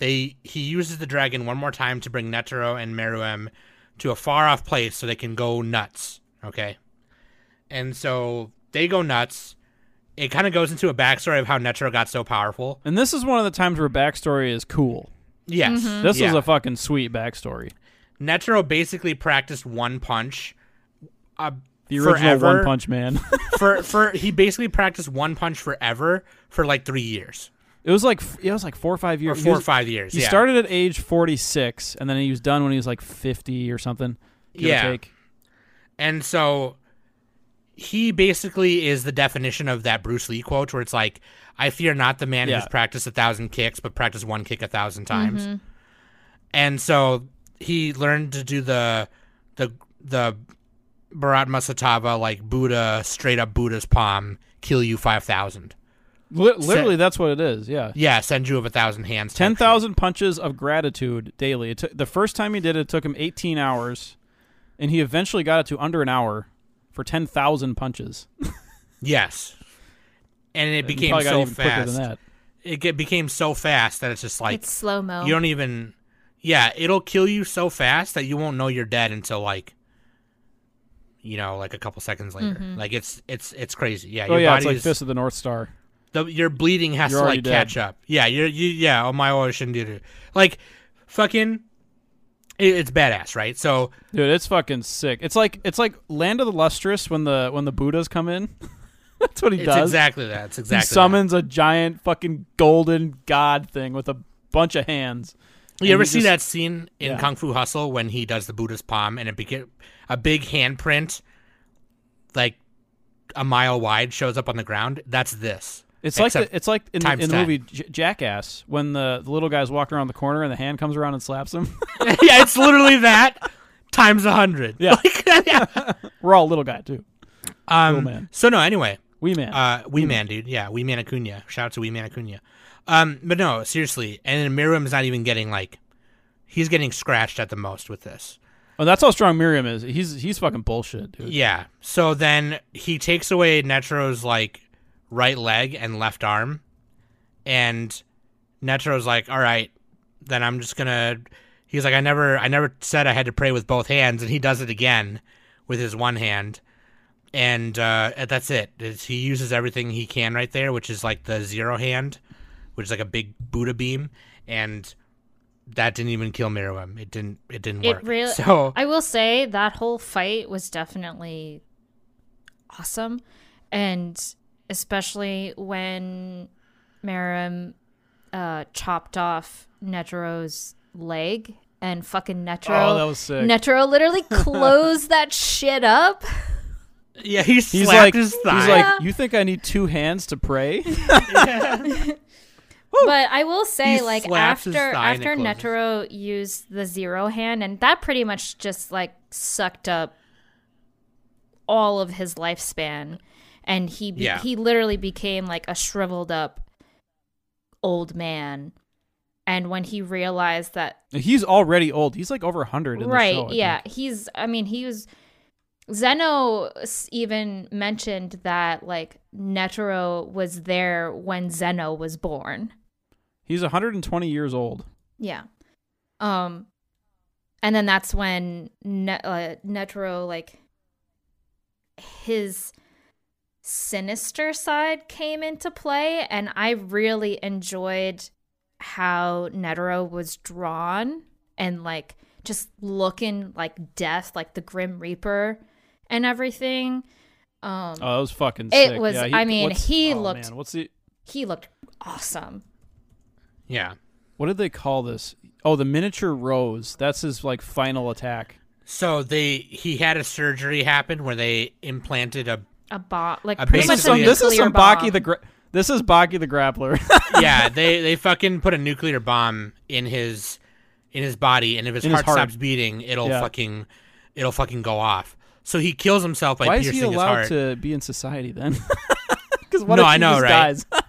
they he uses the dragon one more time to bring Netero and Meruem to a far off place so they can go nuts, okay? And so they go nuts. It kind of goes into a backstory of how Netero got so powerful. And this is one of the times where backstory is cool. Yes. Mm-hmm. This yeah. was a fucking sweet backstory. Netero basically practiced one punch. Uh, The original forever, One Punch Man. for [LAUGHS] for he basically practiced one punch forever for like three years it was like it was like four or five years. He four or five years. He yeah. started at age forty six, and then he was done when he was like fifty or something. Give Yeah. Or take. and so he basically is the definition of that Bruce Lee quote where it's like, "I fear not the man Yeah. who's practiced a thousand kicks, but practiced one kick a thousand mm-hmm. times." And so he learned to do the the the Bharat Masatava like Buddha straight up Buddha's palm kill you five thousand. Li- literally, that's what it is. Yeah. Yeah, send you of a thousand hands. type Ten shit. thousand punches of gratitude daily. It took the first time he did it, it took him eighteen hours, and he eventually got it to under an hour for ten thousand punches. Yes. And it He became probably so fast. than that. It get, became so fast that it's just like it's slow mo. you don't even. Yeah, it'll kill you so fast that you won't know you're dead until like, you know, like a couple seconds later. Mm-hmm. Like it's it's it's crazy. Yeah, Oh your yeah, it's like is Fist of the North Star. The, your bleeding has You're to like dead. catch up. Yeah, you're you yeah. Oh my, oh, shouldn't do it. Like, fucking, it, it's badass, right? So Dude, it's fucking sick. It's like it's like Land of the Lustrous when the when the Buddhas come in. [LAUGHS] That's what he it's does. exactly that. It's exactly. he summons a giant fucking golden god thing with a bunch of hands. You ever see just- that scene in Yeah. Kung Fu Hustle when he does the Buddha's palm and it became a big handprint, like a mile wide, shows up on the ground? That's this. It's like the, it's like in, the- in the movie J- Jackass when the, the little guy's walking around the corner and the hand comes around and slaps him. [LAUGHS] [LAUGHS] yeah, it's literally that times a hundred. Yeah. [LAUGHS] Like, yeah. We're all little guy too. Um, Little man. So no, anyway, Wee man. Uh, Wee Man, dude. Yeah, Wee Man Acuna. Shout out to Wee Man Acuna. Um, but no, seriously. And then Meruem's not even getting like, he's getting scratched at the most with this. oh, that's how strong Meruem is. He's he's fucking bullshit, dude. Yeah. So then he takes away Netero's like right leg and left arm, and Netero's like, "All right, then I'm just gonna." He's like, "I never, I never said I had to pray with both hands," and he does it again with his one hand, and uh, that's it. It's, he uses everything he can right there, which is like the zero hand, which is like a big Buddha beam, and that didn't even kill Meruem. It didn't. It didn't It work. really. so I will say that whole fight was definitely awesome, and especially when Meruem uh, chopped off Netero's leg and fucking Netero. Oh, that was sick. Netero literally [LAUGHS] closed that shit up. yeah, he He's slapped like his thigh. he's like, you think I need two hands to pray? [LAUGHS] [LAUGHS] But I will say, He like after thigh after closes. Netero used the zero hand, and that pretty much just like sucked up all of his lifespan, and he be- Yeah. he literally became like a shriveled up old man. And when he realized that He's already old. He's like over hundred. right the show, yeah think. he's i mean he was zeno even mentioned that like netero was there when zeno was born He's 120 years old. yeah um and then that's when ne- uh, netero like his sinister side came into play and I really enjoyed how Netero was drawn and like just looking like death, like the Grim Reaper and everything. Um Oh, that was fucking It sick. was- Yeah, I mean, he oh, looked- Man, what's the he looked awesome. Yeah. what did they call this? Oh, the miniature rose. That's his like final attack. So they he had a surgery happen where they implanted a A bot like A pretty much This is a some, this is some bomb. Baki the gra- this is Baki the grappler. [LAUGHS] yeah, they they fucking put a nuclear bomb in his in his body, and if his In his heart, heart. stops beating, it'll Yeah. fucking it'll fucking go off. So he kills himself by Why is piercing he his allowed heart. to be in society then? [LAUGHS] Because what No, if I know, just right? dies? [LAUGHS]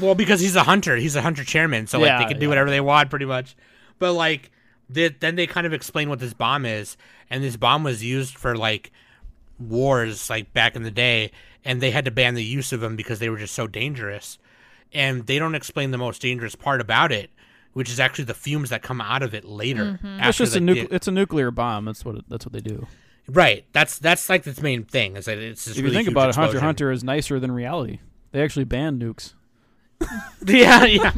Well, because he's a hunter, he's a hunter chairman, so like Yeah, they can do yeah. whatever they want, pretty much. But like, they, then they kind of explain what this bomb is, and this bomb was used for like wars, like back in the day, and they had to ban the use of them because they were just so dangerous. And they don't explain the most dangerous part about it, which is actually the fumes that come out of it later. Mm-hmm. it's after just a the- nucle- it's a nuclear bomb. That's what it, that's what they do. right. That's that's like its main thing. Is that it's this If you think huge about it, Hunter. Hunter is nicer than reality. They actually banned nukes. [LAUGHS] yeah, yeah.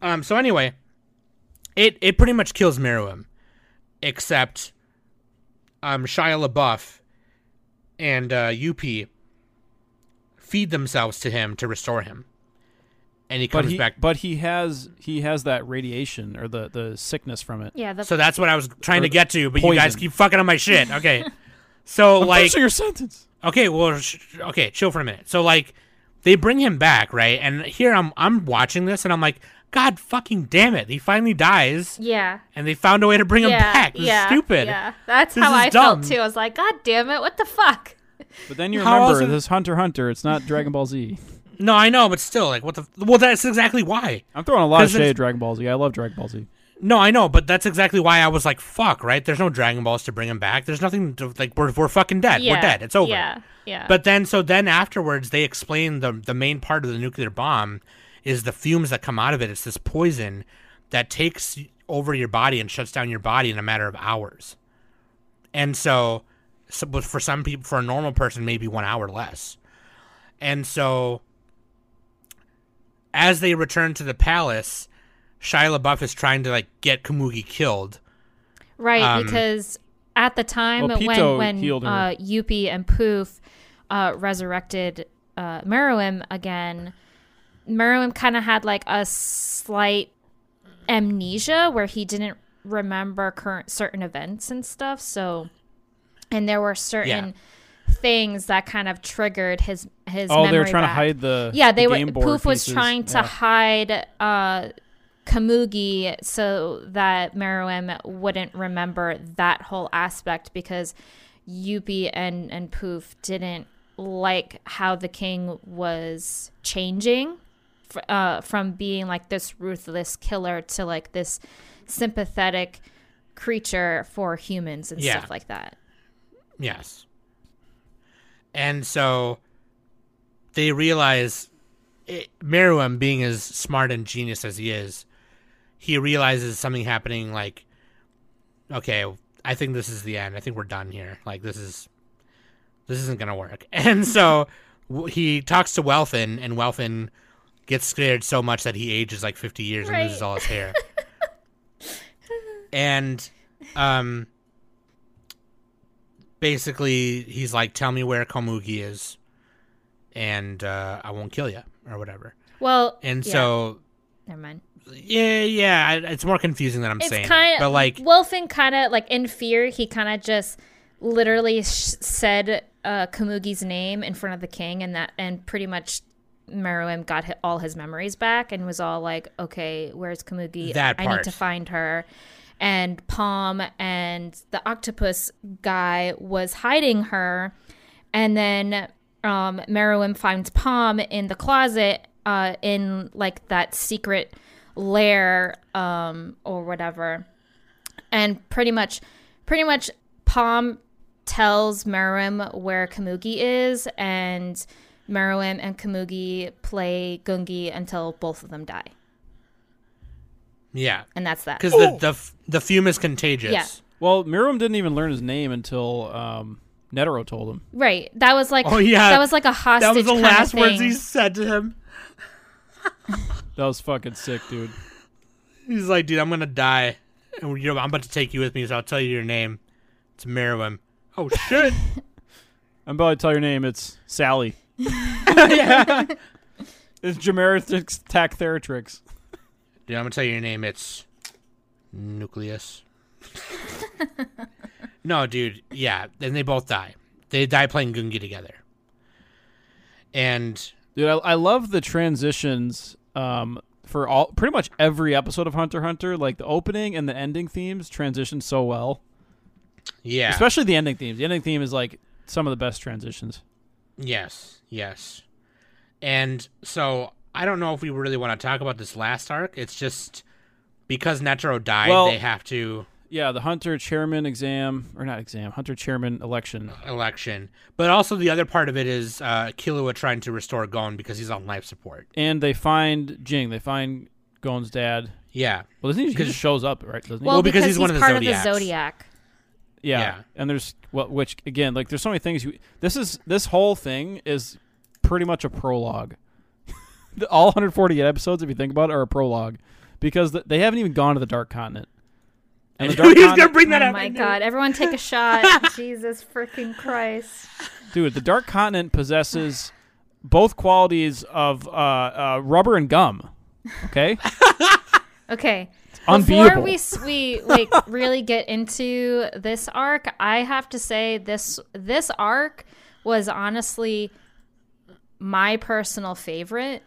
Um. So anyway, it it pretty much kills Meruem, except um Shia LaBeouf and uh, Up feed themselves to him to restore him, and he But comes he, back. but he has he has that radiation or the, the sickness from it. Yeah, the so that's what I was trying to get to, but you guys keep fucking on my shit. [LAUGHS] Okay. So I'm like your sentence. Okay, well, sh- okay, chill for a minute. So like, they bring him back, right? And here I'm, I'm watching this, and I'm like, God fucking damn it! He finally dies, yeah. and they found a way to bring him back. This yeah, is stupid. Yeah, that's This how is I dumb. felt too. I was like, God damn it, what the fuck? But then you How remember this Hunter Hunter. It's not Dragon Ball Z. No, I know, but still, like, what the? Well, that's exactly why. I'm throwing a lot of 'Cause it's- shade at Dragon Ball Z. I love Dragon Ball Z. No, I know, but that's exactly why I was like, fuck, right? There's no Dragon Balls to bring him back. There's nothing to like. We're we're fucking dead. yeah, We're dead. It's over. Yeah, yeah. But then, so then afterwards, they explain the the main part of the nuclear bomb is the fumes that come out of it. It's this poison that takes over your body and shuts down your body in a matter of hours. And so, so but for some people, for a normal person, maybe one hour less. And so, as they return to the palace, Shia LaBeouf is trying to like get Komugi killed. Right, Um, because at the time Well, when healed when her. uh, Youpi and Poof uh, resurrected uh, Meruem again, Meruem kind of had like a slight amnesia where he didn't remember current certain events and stuff. So, and there were certain things that kind of triggered his his. Oh, they were trying to hide the Yeah, they the were. Poof was pieces. trying to Yeah. hide uh, Komugi so that Meruem wouldn't remember that whole aspect because Youpi and and Poof didn't like how the king was changing uh, from being like this ruthless killer to like this sympathetic creature for humans and Yeah. stuff like that. Yes. And so they realize it, Meruem, being as smart and genius as he is, he realizes something happening like, okay, I think this is the end. I think we're done here. Like this is this isn't gonna work. [LAUGHS] And so w- he talks to Welfin, and Welfin gets scared so much that he ages like fifty years and loses all his hair. [LAUGHS] and um basically he's like tell me where komugi is and uh, i won't kill you or whatever Well, and yeah, so never mind. yeah yeah it's more confusing than i'm it's saying kind of but like Welfin kind of like in fear he kind of just literally sh- said uh, Komugi's name in front of the king and that and pretty much Meruem got all his memories back and was all like okay where's Komugi? That I need to find her. And Palm and the octopus guy was hiding her. And then um, Meruem finds Palm in the closet uh, in like that secret lair um, or whatever. And pretty much pretty much Palm tells Meruem where Komugi is and Meruem and Komugi play Gungi until both of them die. yeah And that's that. because the, the the fume is contagious Yeah. Well, Meruem didn't even learn his name until um, Netero told him. Right. That was like Oh, yeah. that was like a hostage That was the last words he said to him. [LAUGHS] That was fucking sick, dude. He's like, dude, I'm gonna die, and you know, I'm about to take you with me, so I'll tell you your name. It's Merwin. Oh shit! [LAUGHS] I'm about to tell your name. It's Sally. Yeah. [LAUGHS] It's Jamerithix Tactheratrix. Dude, I'm gonna tell you your name. It's Nucleus. [LAUGHS] no, dude. Yeah, and they both die. They die playing Gungi together. And Dude, I, I love the transitions um, for all pretty much every episode of Hunter Hunter. Like the opening and the ending themes transition so well, yeah, especially the ending themes. The ending theme is like some of the best transitions. Yes, yes. And so I don't know if we really want to talk about this last arc. It's just because Netero died, Well- they have to Yeah, the Hunter chairman exam or not exam, Hunter chairman election. election. But also the other part of it is uh, Killua trying to restore Gon because he's on life support. And they find Ging. They find Gon's dad. Yeah, Well, doesn't he, he just shows up, right? Doesn't he? well, Well, because because, he's one of the part Zodiacs. of the zodiac. Yeah. yeah. And there's well, which again, like there's so many things. You, this is this whole thing is pretty much a prologue. [LAUGHS] The- All 148 episodes, if you think about it, are a prologue because th- they haven't even gone to the Dark Continent. And the [LAUGHS] Dark he's gonna bring that oh up. my god! Everyone take a [LAUGHS] shot. Jesus freaking Christ! dude, the Dark Continent possesses both qualities of uh, uh, rubber and gum. Okay, Okay. Unbeatable. Before we we like really get into this arc, I have to say this this arc was honestly my personal favorite.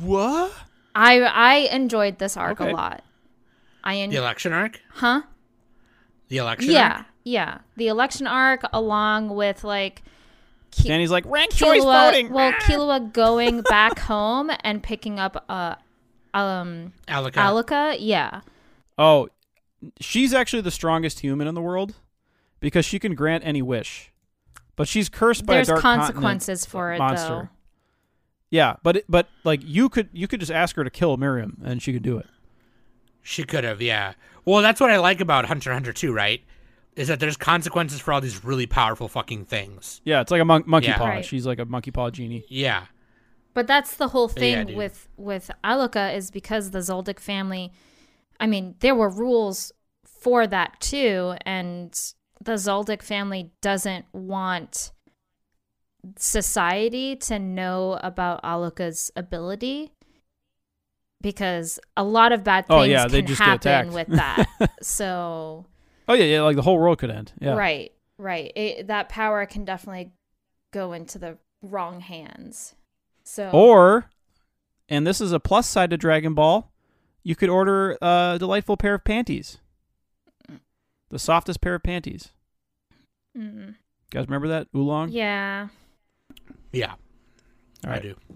what? I I enjoyed this arc Okay. a lot. I The election arc. huh? The election. Yeah, arc? yeah. The election arc, along with like Ki- Danny's like ranked choice voting. well, Killua going back home and picking up uh um Alluka. Alluka, yeah. Oh, she's actually the strongest human in the world because she can grant any wish, but she's cursed by There's a dark consequences for it monster. though. Yeah, but it, but like you could you could just ask her to kill Meruem and she could do it. She could have, yeah. Well, that's what I like about Hunter Hunter too, right? Is that there's consequences for all these really powerful fucking things. Yeah, it's like a mon- monkey Yeah. paw. Right. She's like a monkey paw genie. Yeah. But that's the whole thing dude. with with Alluka is because the Zoldyck family. I mean, there were rules for that too, and the Zoldyck family doesn't want society to know about Alluka's ability because a lot of bad oh, things Oh, yeah, can just happen with that. [LAUGHS] so Oh yeah, yeah, like the whole world could end. Yeah. right, right, it, that power can definitely go into the wrong hands. So Or, and this is a plus side to Dragon Ball, you could order a delightful pair of panties. The softest pair of panties. Mm. You guys remember that oolong? yeah. Yeah. All I right. do. [LAUGHS]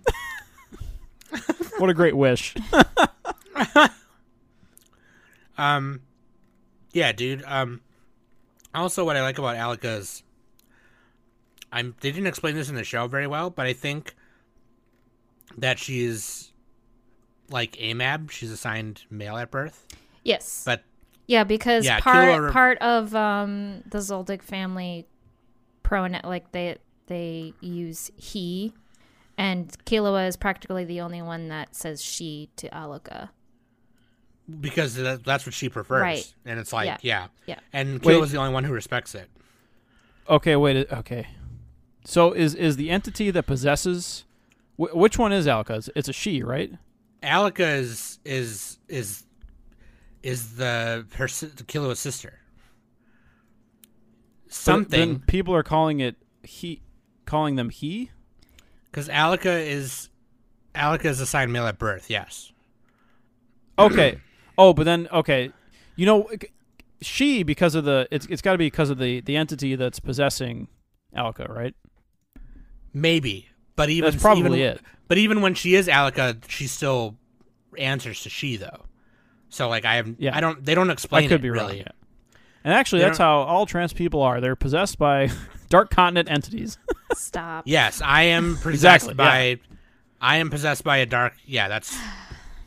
What a great wish. [LAUGHS] Um, yeah, dude. Um, also, what I like about Alluka is, I'm. They didn't explain this in the show very well, but I think that she's like AMAB. She's assigned male at birth, Yes. but yeah, because Yeah, part Killua- part of um the Zoldyck family pronoun like they they use he and Killua is practically the only one that says she to Alluka. because that, that's what she prefers, Right. and it's like, Yeah. yeah, Yeah. And Wait. Killua's the only one who respects it. Okay, wait. Okay. So is is the entity that possesses? Wh- which one is Alluka? It's- It's a she, right? Alluka is is is is the her Killua's sister. Something Then people are calling it he, calling them he. because Alluka is Alluka is assigned male at birth. Yes. Okay. [CLEARS THROAT] oh, but then okay, you know, she because of the it's it's got to be because of the the entity that's possessing Alka, right? Maybe, but even That's probably even, it. But even when she is Alluka, uh, she still answers to she though. So like I have, Yeah. I don't. They don't explain I could it be wrong. really. yeah. And actually, They that's how all trans people are. They're possessed by [LAUGHS] dark continent entities. [LAUGHS] Stop. Yes, I am [LAUGHS] possessed Exactly, by. I am possessed by a dark. Yeah, that's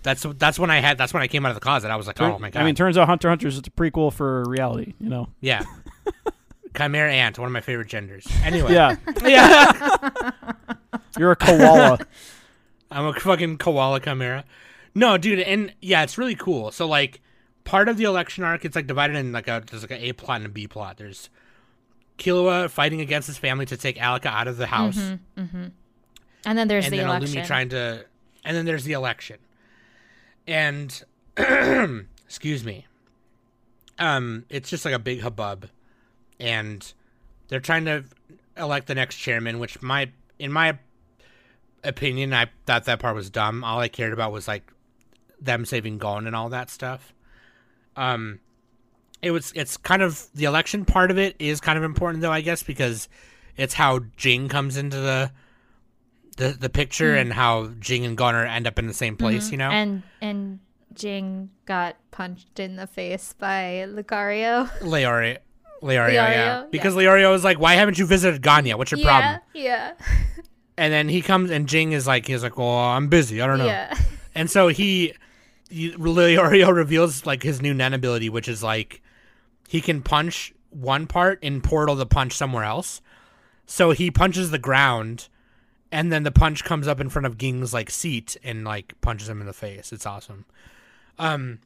that's that's when I had. That's when I came out of the closet. I was like, oh my god. I mean, turns out Hunter x Hunter is just a prequel for reality. You know. yeah. Chimera ant, one of my favorite genders. Anyway, Yeah, yeah. You're a koala. [LAUGHS] I'm a fucking koala chimera. No, dude, and yeah, it's really cool. So like, part of the election arc, it's like divided in like a there's like an A plot and a B plot. There's Killua fighting against his family to take Alluka out of the house, And then there's and the then election. Illumi trying to, and then there's the election, and [CLEARS THROAT] excuse me, um, it's just like a big hubbub, and they're trying to elect the next chairman, which my in my opinion, I thought that part was dumb. All I cared about was like them saving Gon and all that stuff. Um, it was it's kind of the election part of it is kind of important though, I guess, because it's how Ging comes into the the the picture and how Ging and Gunner end up in the same place. You know, and and Ging got punched in the face by Lucario. [LAUGHS] Leorio. Leorio, yeah. Leorio, Because Leorio was like, why haven't you visited Ganya? What's your problem? yeah, [LAUGHS] And then he comes and Ging is like, he's like, well, I'm busy. I don't know. yeah. [LAUGHS] And so he, he Leorio reveals like his new Nen ability, which is like he can punch one part and portal the punch somewhere else. So he punches the ground, and then the punch comes up in front of Ging's like seat and like punches him in the face. It's awesome. Um,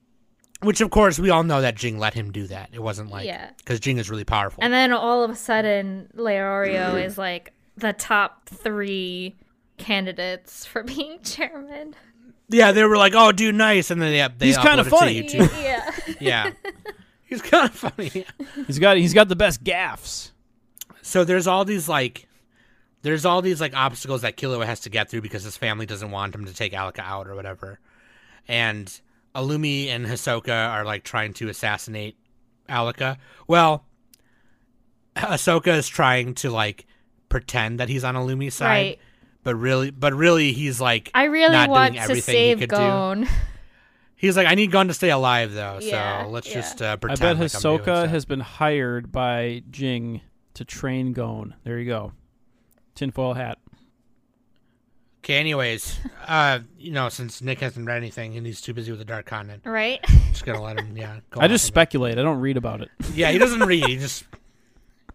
which of course we all know that Ging let him do that. It wasn't like Yeah. because Ging is really powerful. And then all of a sudden, Leorio is like the top three candidates for [LAUGHS] being chairman. yeah, they were like, "Oh, dude, nice," and then yeah, they He's kinda uploaded to funny. YouTube. [LAUGHS] yeah. [LAUGHS] Yeah, he's kind of funny. He's got he's got the best gaffs. so there's all these like there's all these like obstacles that Killua has to get through because his family doesn't want him to take Alluka out or whatever. And Illumi and Hisoka are like trying to assassinate Alluka. Well, Hisoka is trying to like pretend that he's on Illumi side, Right. but really but really he's like I really not want doing to everything he save could do. Gon. [LAUGHS] He's like I need Gon to stay alive though, Yeah, so let's yeah. just uh, I bet like I'm doing Hisoka has been hired by Ging to train Gon. There you go. Tinfoil hat. Okay, anyways, [LAUGHS] uh, you know, since Nick hasn't read anything and he's too busy with the Dark Continent, Right? just gonna let him. Yeah, [LAUGHS] go I just of it. speculate. I don't read about it. Yeah, he doesn't read. He just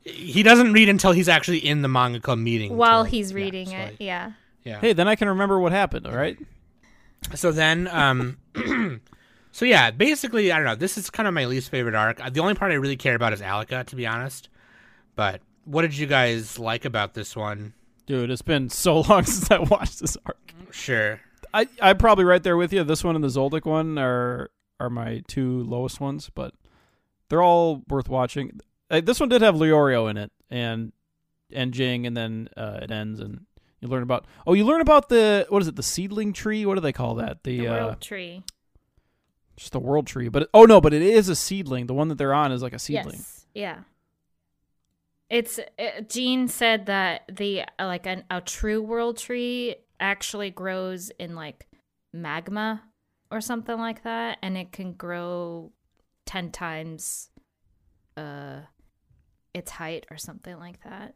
he doesn't read until he's actually in the manga club meeting. While like- he's yeah, reading so, it. like, Yeah. yeah. Hey, then I can remember what happened. All right. So then, um, [CLEARS THROAT] so yeah, basically, I don't know. This is kind of my least favorite arc. The only part I really care about is Alluka, to be honest. But what did you guys like about this one? Dude, it's been so [LAUGHS] long since I watched this arc. Sure. I I'm probably right there with you. This one and the Zoldyck one are are my two lowest ones, but they're all worth watching. Uh, this one did have Leorio in it, and and Ging, and then uh, it ends, and you learn about. Oh, you learn about the what is it? The seedling tree? What do they call that? The, The uh, world tree. just the world tree. But it, oh no, but it is a seedling. The one that they're on is like a seedling. Yes. Yeah. It's uh, Ging said that the uh, like an, a true world tree actually grows in like magma or something like that, and it can grow ten times uh its height or something like that.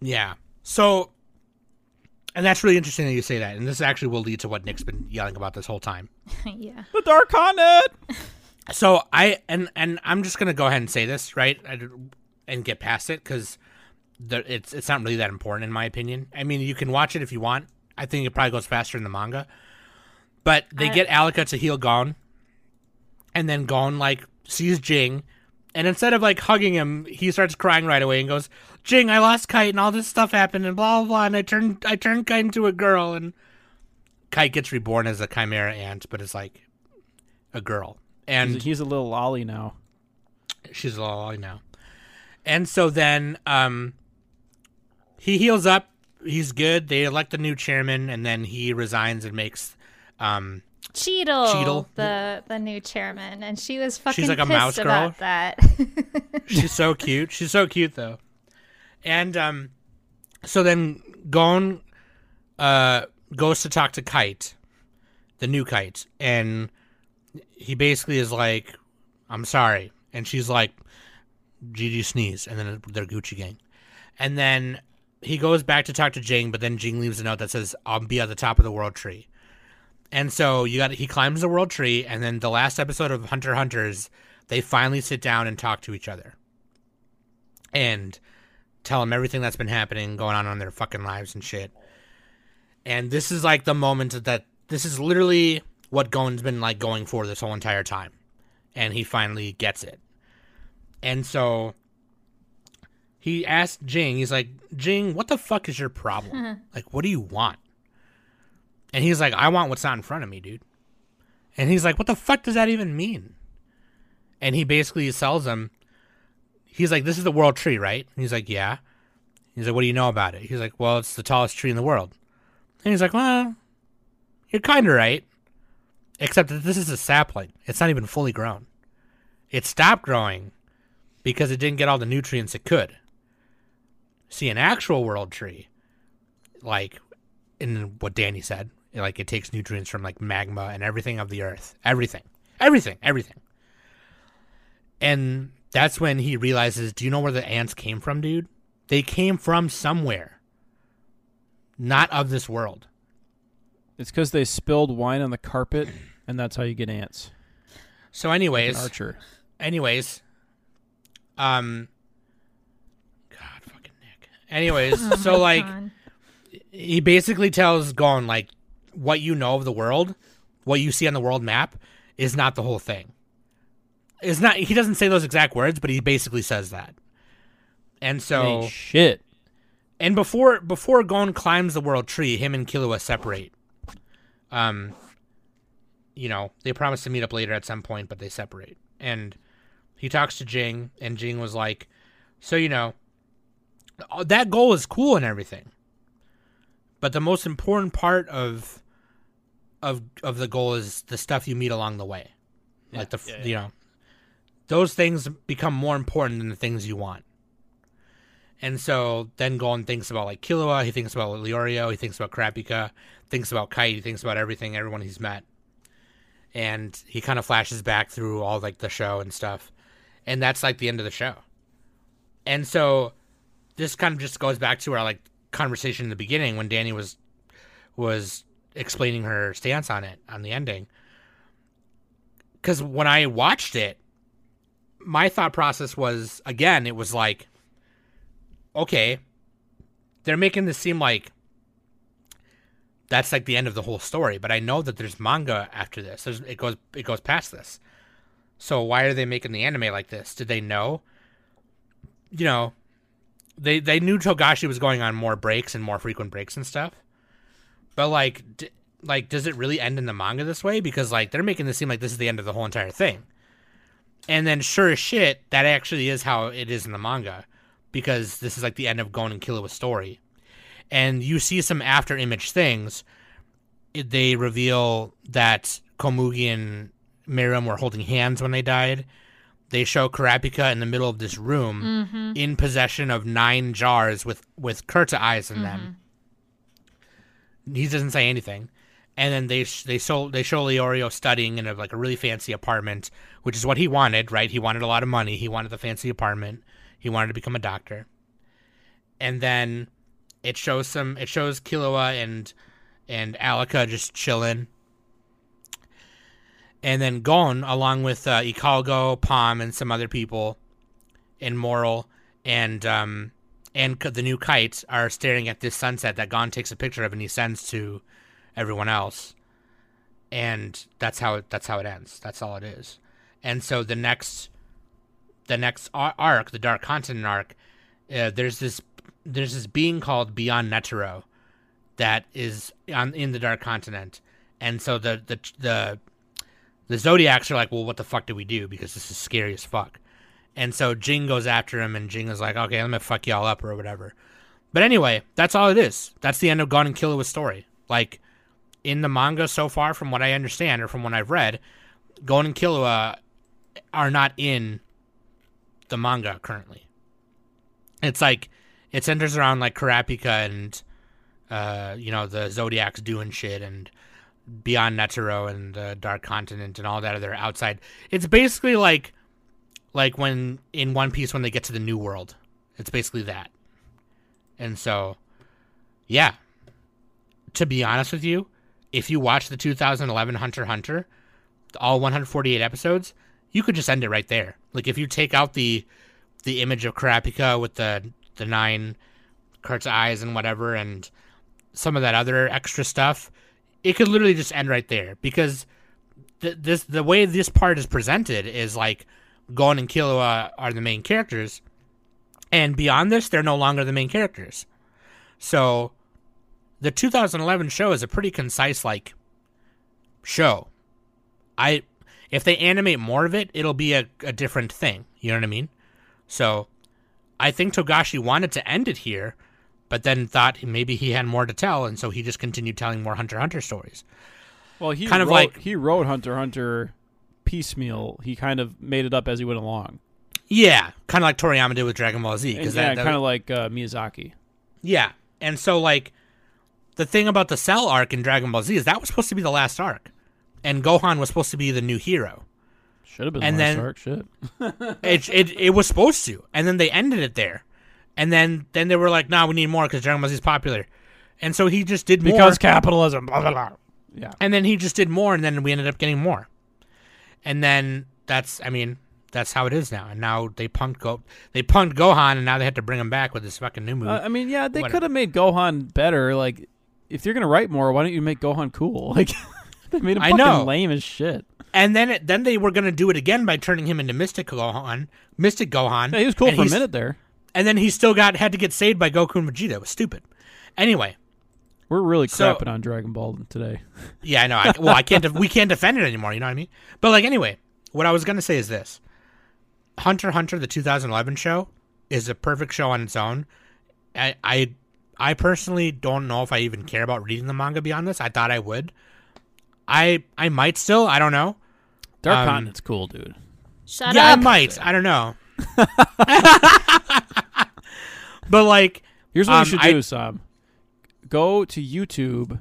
Yeah. So, and that's really interesting that you say that. And this actually will lead to what Nick's been yelling about this whole time. [LAUGHS] yeah. The Dark Continent. [LAUGHS] So I and and I'm just gonna go ahead and say this right and get past it because it's it's not really that important in my opinion. I mean, you can watch it if you want. I think it probably goes faster in the manga. But they I- get Alluka to heal Gon, and then Gon like sees Ging, and instead of like hugging him, he starts crying right away and goes, "Ging, I lost Kite, and all this stuff happened, and blah blah blah, and I turned I turned Kite into a girl, and Kite gets reborn as a chimera ant, but it's like a girl, and He's, he's a little lolly now. she's a lolly now. And so then um he heals up, he's good. They elect a new chairman and then he resigns and makes um Cheadle, Cheadle. the the new chairman, and she was fucking like a pissed mouse girl. about that. [LAUGHS] she's so cute. She's so cute though. And um so then Gon uh goes to talk to Kite, the new Kite, and he basically is like, I'm sorry. And she's like, GG sneeze, and then they're Gucci gang. And then he goes back to talk to Ging, but then Ging leaves a note that says, I'll be at the top of the world tree. And so you got he climbs the world tree, and then the last episode of Hunter Hunters, they finally sit down and talk to each other. and tell them everything that's been happening, going on in their fucking lives and shit. And this is like the moment that this is literally what Gon's been like going for this whole entire time. And he finally gets it. And so he asked Ging, he's like, Ging, what the fuck is your problem? [LAUGHS] like, what do you want? And he's like, I want what's not in front of me, dude. And he's like, what the fuck does that even mean? And he basically sells him, he's like, this is the world tree, right? And he's like, yeah. He's like, what do you know about it? He's like, well, it's the tallest tree in the world. And he's like, well, you're kind of right. Except that this is a sapling. It's not even fully grown. It stopped growing because it didn't get all the nutrients it could. See, an actual world tree, like in what Danny said, like it takes nutrients from like magma and everything of the earth. Everything. Everything. Everything. And that's when he realizes, do you know where the ants came from, dude? They came from somewhere. Not of this world. It's because they spilled wine on the carpet, and that's how you get ants. So An anyways, archer. anyways, um God fucking Nick. Anyways, [LAUGHS] so like God. he basically tells Gon like what you know of the world, what you see on the world map is not the whole thing. Is not he doesn't say those exact words, but he basically says that. And so Ain't shit. and before before Gon climbs the world tree, him and Killua separate. Um you know, they promise to meet up later at some point, but they separate. And he talks to Ging, and Ging was like, So, you know, that goal is cool and everything. But the most important part of of of the goal is the stuff you meet along the way. like the yeah, you know, those things become more important than the things you want. And so then Gon thinks about like Killua, he thinks about Leorio, he thinks about Kurapika, thinks about Kite, he thinks about everything, everyone he's met. And he kind of flashes back through all like the show and stuff. And that's like the end of the show. And so this kind of just goes back to our like conversation in the beginning when Danny was was explaining her stance on it on the ending. Cuz when I watched it, my thought process was again, it was like okay, they're making this seem like that's like the end of the whole story, but I know that there's manga after this. There's, it goes it goes past this. So why are they making the anime like this? Did they know? You know, they they knew Togashi was going on more breaks and more frequent breaks and stuff. But like d- like does it really end in the manga this way because like they're making this seem like this is the end of the whole entire thing. And then sure as shit, that actually is how it is in the manga because this is like the end of Gon and Killua's story. And you see some after image things. It- They reveal that Komugi and Meruem were holding hands when they died. They show Kurapika in the middle of this room mm-hmm. in possession of nine jars with, with Kurta eyes in them. Mm-hmm. He doesn't say anything. And then they they show they show Leorio studying in a, like a really fancy apartment, which is what he wanted, right? He wanted a lot of money. He wanted the fancy apartment. He wanted to become a doctor. And then it shows some it shows Killua and and Alluka just chilling. And then Gon, along with uh, Ikalgo, Palm, and some other people, and Morel, and um, and the new kite are staring at this sunset that Gon takes a picture of and he sends to everyone else. And that's how it, that's how it ends. That's all it is. And so the next the next arc, the Dark Continent arc, uh, there's this there's this being called Beyond Netero that is on in the Dark Continent, and so the the the the Zodiacs are like, well, what the fuck do we do? Because this is scary as fuck. And so Ging goes after him, and Ging is like, okay, I'm gonna fuck y'all up or whatever. But anyway, that's all it is. That's the end of Gon and Killua's story. Like in the manga so far, from what I understand or from what I've read, Gon and Killua are not in the manga currently. It's like it centers around like Kurapika and uh, you know the Zodiacs doing shit and Beyond Netero and the Dark Continent and all that other outside. It's basically like like when in One Piece when they get to the New World. It's basically that. And so, yeah. To be honest with you, if you watch the 2011 Hunter Hunter, all 148 episodes, you could just end it right there. Like if you take out the the image of Kurapika with the the nine Kurt's eyes and whatever, and some of that other extra stuff, it could literally just end right there because th- this the way this part is presented is like Gon and Killua are the main characters, and beyond this, they're no longer the main characters. So, the 2011 show is a pretty concise like show. I if they animate more of it, it'll be a, a different thing. You know what I mean? So, I think Togashi wanted to end it here, but then thought maybe he had more to tell, and so he just continued telling more Hunter Hunter stories. Well, he Kind of like- he wrote Hunter Hunter piecemeal. He kind of made it up as he went along. Yeah, kind of like Toriyama did with Dragon Ball Z. And Because yeah, that, that kind of like uh, Miyazaki. Yeah. And so like the thing about the Cell arc in Dragon Ball Z is that was supposed to be the last arc. And Gohan was supposed to be the new hero. Should have been And last then- arc. Shit. [LAUGHS] It it it was supposed to. And then they ended it there. And then then they were like, "Nah, we need more cuz Dragon Ball Z is popular." And so he just did more. Because capitalism. Blah, blah, blah. Yeah. and then he just did more and then we ended up getting more. And then that's I mean, that's how it is now. And now they punked Go they punked Gohan and now they had to bring him back with this fucking new movie. Uh, I mean, yeah, they could have made Gohan better. Like, if you're gonna write more, why don't you make Gohan cool? [LAUGHS] Like, they made him I fucking know. lame as shit. And then it, then they were gonna do it again by turning him into Mystic Gohan, Mystic Gohan. Yeah, he was cool for a minute there. and then he still got had to get saved by Goku and Vegeta. It was stupid. Anyway, We're really So- crapping on Dragon Ball today. [LAUGHS] yeah, I know. I, well, I can't. def- we can't defend it anymore. You know what I mean? But like, anyway, what I was gonna say is this: Hunter Hunter, the 2011 show, is a perfect show on its own. I, I, I personally don't know if I even care about reading the manga beyond this. I thought I would. I, I might still. I don't know. Dark Um, Continent's cool, dude. Shut yeah, up. I might. I don't know. [LAUGHS] [LAUGHS] but like, Here's what Um, you should I- do, Sam. Go to YouTube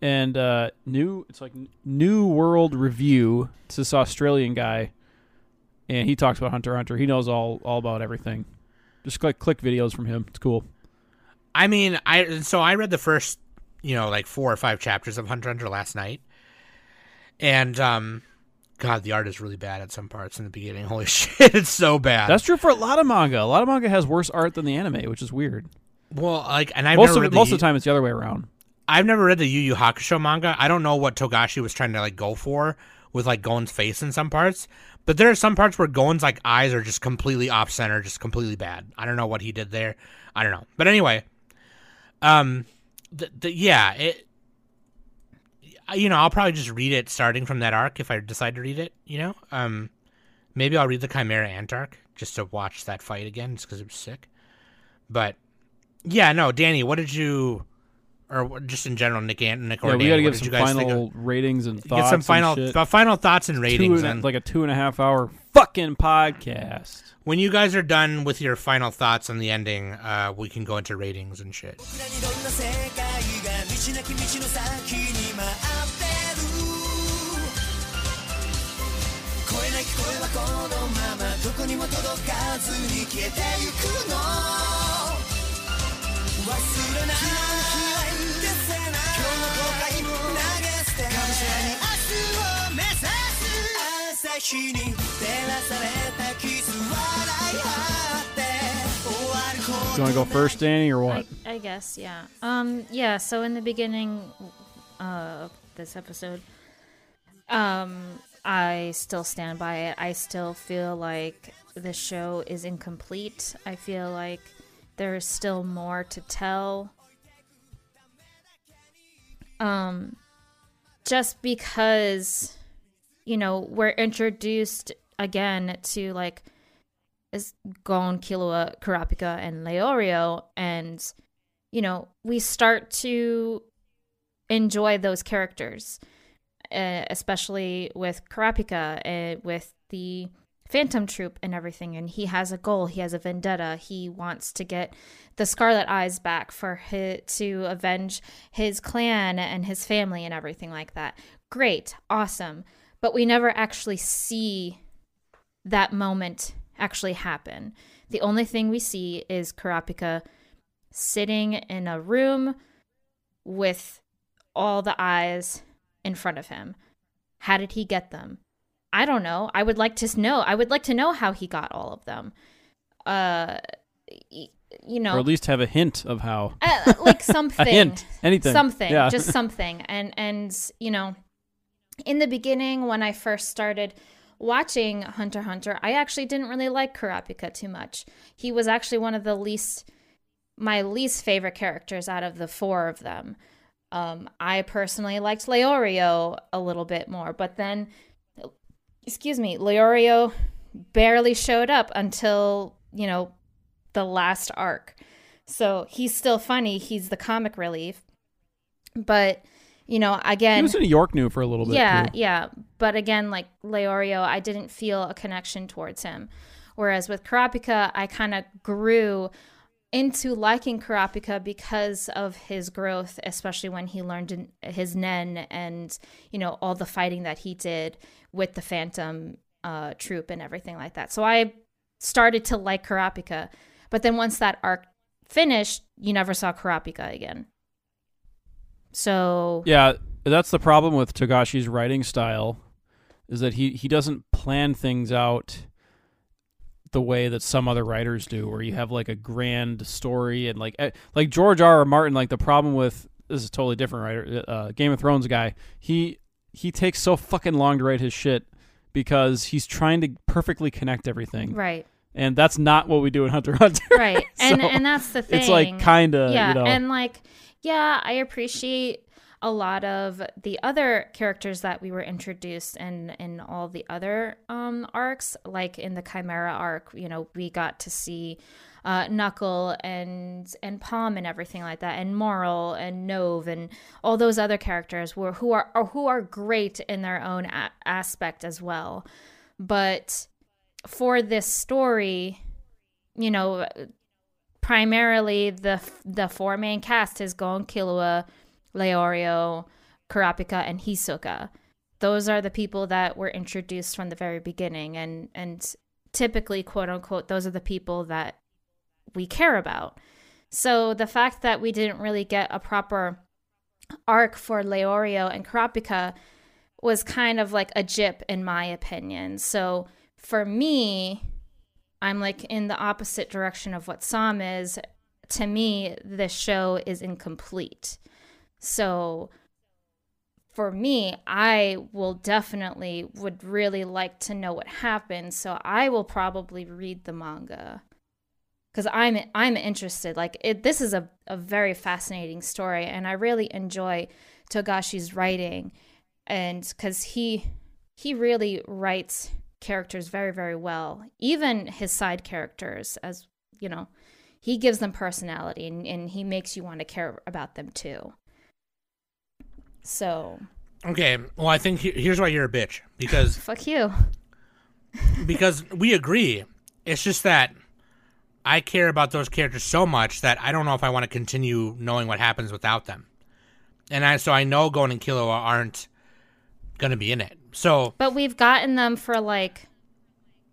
and uh, new. It's like New World Review. It's this Australian guy, and he talks about Hunter Hunter. He knows all all about everything. Just click click videos from him. It's cool. I mean, I so I read the first, you know, like four or five chapters of Hunter Hunter last night, and um, God, the art is really bad at some parts in the beginning. [LAUGHS] Holy shit, it's so bad. That's true for a lot of manga. A lot of manga has worse art than the anime, which is weird. Well, like, and I've most never of read the most of the time, it's the other way around. I've never read the Yu Yu Hakusho manga. I don't know what Togashi was trying to like go for with like Gon's face in some parts, but there are some parts where Gon's like eyes are just completely off center, just completely bad. I don't know what he did there. I don't know. But anyway, um, the, the yeah, it. You know, I'll probably just read it starting from that arc if I decide to read it. You know, um, maybe I'll read the Chimera Ant arc just to watch that fight again, just because it was sick. But yeah, no, Danny, what did you? or just in general, Nick and Nick or yeah, we got to give some you guys think final ratings and thoughts. get some final and shit. uh, final thoughts and Two ratings. and a- and like a two and a half hour fucking podcast. when you guys are done with your final thoughts on the ending, uh, we can go into ratings and shit. 日の日は許せない今日の後悔も投げ捨てないがむしゃらに明日を目指す朝日に照らされたキス笑い合って終わること You want to go first, Danny, or what? I, I guess, yeah. Um, yeah. So in the beginning uh, of this episode, um, I still stand by it. I still feel like the show is incomplete. I feel like there's still more to tell. Um, just because, you know, we're introduced again to like is Gon, Killua, Kurapika, and Leorio, and you know we start to enjoy those characters, uh, especially with Kurapika, uh, with the Phantom Troupe and everything. And he has a goal. He has a vendetta. He wants to get the Scarlet Eyes back for his, to avenge his clan and his family and everything like that. Great, awesome, but we never actually see that moment actually happen. The only thing we see is Kurapika sitting in a room with all the eyes in front of him. How did he get them? I don't know. I would like to know. I would like to know how he got all of them. uh, you know, or at least have a hint of how. uh, like [LAUGHS] something A hint, anything, something Yeah. just [LAUGHS] something and and you know in the beginning when i first started watching hunter hunter i actually didn't really like kurapika too much he was actually one of the least my least favorite characters out of the four of them um, i personally liked leorio a little bit more but then excuse me leorio barely showed up until you know the last arc so he's still funny. He's the comic relief. But, you know, again. He was in New York New for a little bit. yeah, too. yeah. But again, like Leorio, I didn't feel a connection towards him. Whereas with Kurapika, I kind of grew into liking Kurapika because of his growth, especially when he learned his Nen and, you know, all the fighting that he did with the Phantom uh, troupe and everything like that. So I started to like Kurapika, But then once that arc finished, you never saw Kurapika again. So Yeah, that's the problem with Togashi's writing style, is that he he doesn't plan things out the way that some other writers do, where you have like a grand story and like eh, like George R. R. Martin. Like the problem with this is a totally different writer, uh, Game of Thrones guy. He he takes so fucking long to write his shit because he's trying to perfectly connect everything, right. and that's not what we do in Hunter Hunter. [LAUGHS] right and and that's the thing It's like kind of yeah you know. and like yeah i appreciate a lot of the other characters that we were introduced in in all the other um arcs like in the chimera arc you know we got to see uh, Knuckle and and Palm and everything like that, and Morel and Knov and all those other characters were who are who are great in their own a- aspect as well. But for this story, you know, primarily the the four main cast is Gon Killua, Leorio, Kurapika, and Hisoka. Those are the people that were introduced from the very beginning, and and typically, quote unquote, those are the people that we care about. So the fact that we didn't really get a proper arc for Leorio and Kurapika was kind of like a jip in my opinion. So for me, I'm like in the opposite direction of what Sam is. To me, this show is incomplete. So for me, I will definitely would really like to know what happened. So I will probably read the manga because I'm I'm interested. Like it, this is a, a very fascinating story, and I really enjoy Togashi's writing, and because he he really writes characters very very well. Even his side characters, as you know, he gives them personality, and, and he makes you want to care about them too. So Okay, well, I think he- here's why you're a bitch because [LAUGHS] fuck you. because we agree. It's just that I care about those characters so much that I don't know if I want to continue knowing what happens without them. And I so I know Gon and Killua aren't gonna be in it. So But we've gotten them for like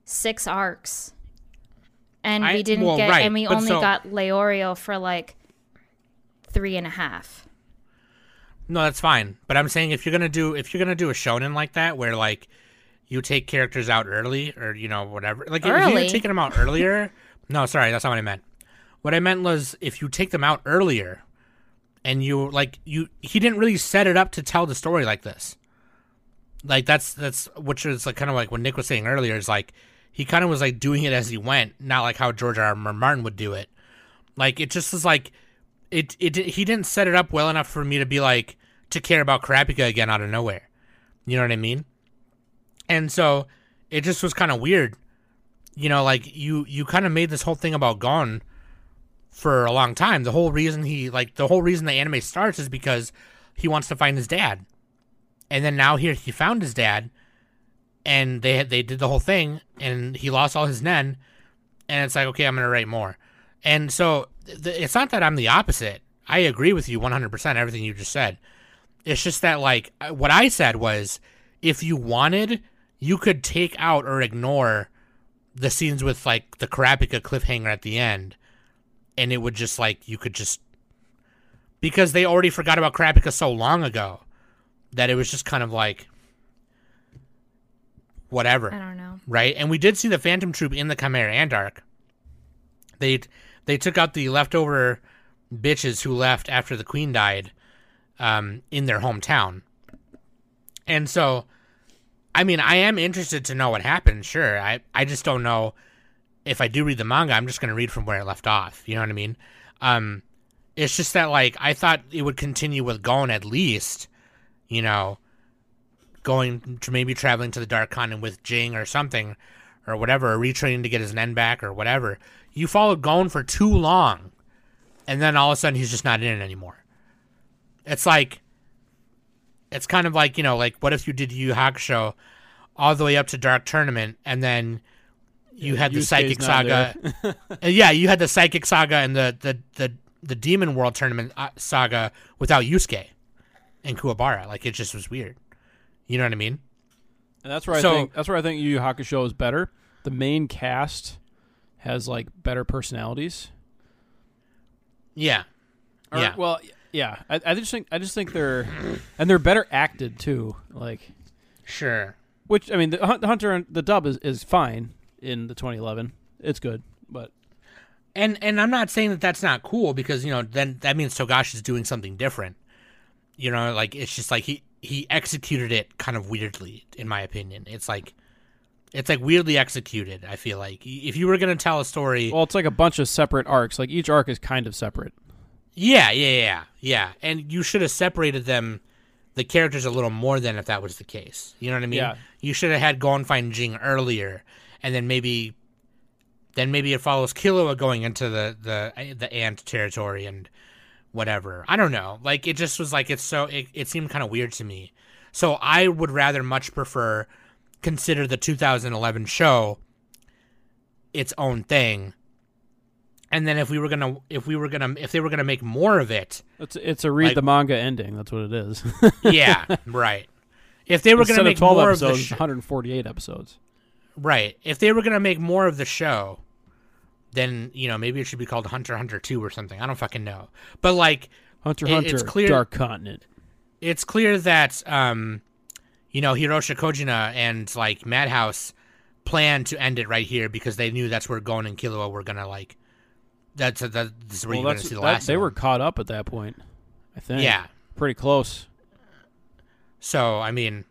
six arcs. And I- we didn't well, get right, and we only so- got Leorio for like three and a half. No, that's fine. But I'm saying if you're gonna do if you're gonna do a shonen like that where like you take characters out early or you know whatever like if you're taking them out earlier. [LAUGHS] no, sorry, that's not what I meant. What I meant was if you take them out earlier and you like you he didn't really set it up to tell the story like this. Like that's that's which is like kind of like what Nick was saying earlier is like he kind of was like doing it as he went, not like how George R. R. Martin would do it. Like it just is like it it he didn't set it up well enough for me to be like to care about Kurapika again out of nowhere. You know what I mean? And so it just was kind of weird. You know, like you you kind of made this whole thing about Gon for a long time. The whole reason he like the whole reason the anime starts is because he wants to find his dad. And then now here he found his dad and they they did the whole thing and he lost all his nen and it's like okay, I'm going to write more. And so th- it's not that I'm the opposite. I agree with you 100% everything you just said. It's just that like uh, what I said was if you wanted, you could take out or ignore the scenes with like the Kurapika cliffhanger at the end and it would just like you could just because they already forgot about Kurapika so long ago that it was just kind of like whatever I don't know. right? And we did see the Phantom Troupe in the Chimera Ant arc, They they took out the leftover bitches who left after the queen died um, in their hometown, and so I mean I am interested to know what happened. Sure, I I just don't know if I do read the manga. I'm just gonna read from where it left off. You know what I mean? Um, it's just that like I thought it would continue with Gon at least, you know, going to maybe traveling to the Dark Continent with Ging or something, or whatever, or retraining to get his Nen back or whatever. You followed Gon for too long, and then all of a sudden he's just not in it anymore. It's like, it's kind of like you know, like what if you did Yu Hakusho all the way up to Dark Tournament, and then you had the Psychic Saga. [LAUGHS] Uh, yeah, you had the Psychic Saga and the the the, the Demon World Tournament uh, saga without Yusuke and Kuwabara. Like it just was weird. You know what I mean? And that's where I So- think that's where I think Yu Yu Hakusho is better. The main cast has like better personalities. Yeah. Or- yeah. Well, yeah. I, I just think I just think they're and they're better acted too. Like, Sure. which I mean, the Hun- the Hunter the dub is is fine in the 2011. It's good, but And and I'm not saying that that's not cool because you know then that means Togashi's doing something different. You know, like it's just like he he executed it kind of weirdly, in my opinion. It's like it's like weirdly executed. I feel like if you were gonna tell a story, well, it's like a bunch of separate arcs. Like each arc is kind of separate. Yeah, yeah, yeah, yeah, and you should have separated them, the characters a little more than if that was the case. You know what I mean? Yeah. You should have had Gon find Ging earlier, and then maybe, then maybe it follows Killua going into the the the ant territory and whatever. I don't know. Like it just was like it's so it, it seemed kind of weird to me. So I would rather much prefer consider the 2011 show its own thing. And then if we were gonna, if we were gonna, if they were gonna make more of it, It's it's a read Like- the manga ending. That's what it is. [LAUGHS] yeah, right. If they were Instead gonna of make 12 more episodes, of the sh- 148 episodes. right, if they were gonna make more of the show, then you know maybe it should be called Hunter Hunter Two or something. I don't fucking know. But like, Hunter It- Hunter it's clear- Dark Continent. it's clear that um, you know Hiroshi Kojima and like Madhouse planned to end it right here because they knew that's where Gon and Killua were gonna like. That's that, this is where Well, you're gonna see the that- last. they of were caught up at that point. I think. Yeah. Pretty close. So I mean,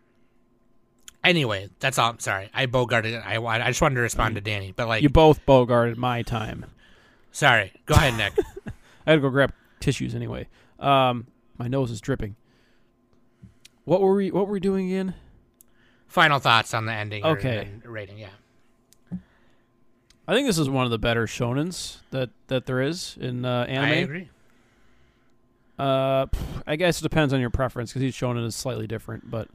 anyway, that's all. I'm sorry, I bogarted it. I I just wanted to respond to Danny, but like, You both bogarted my time. sorry. Go ahead, Nick. [LAUGHS] I had to go grab tissues anyway. Um, my nose is dripping. What were we? What were we doing again? Final thoughts on the ending. Okay. rating. Yeah. I think this is one of the better shonens that that there is in uh, anime. I agree. Uh, I guess it depends on your preference because each shonen is slightly different, but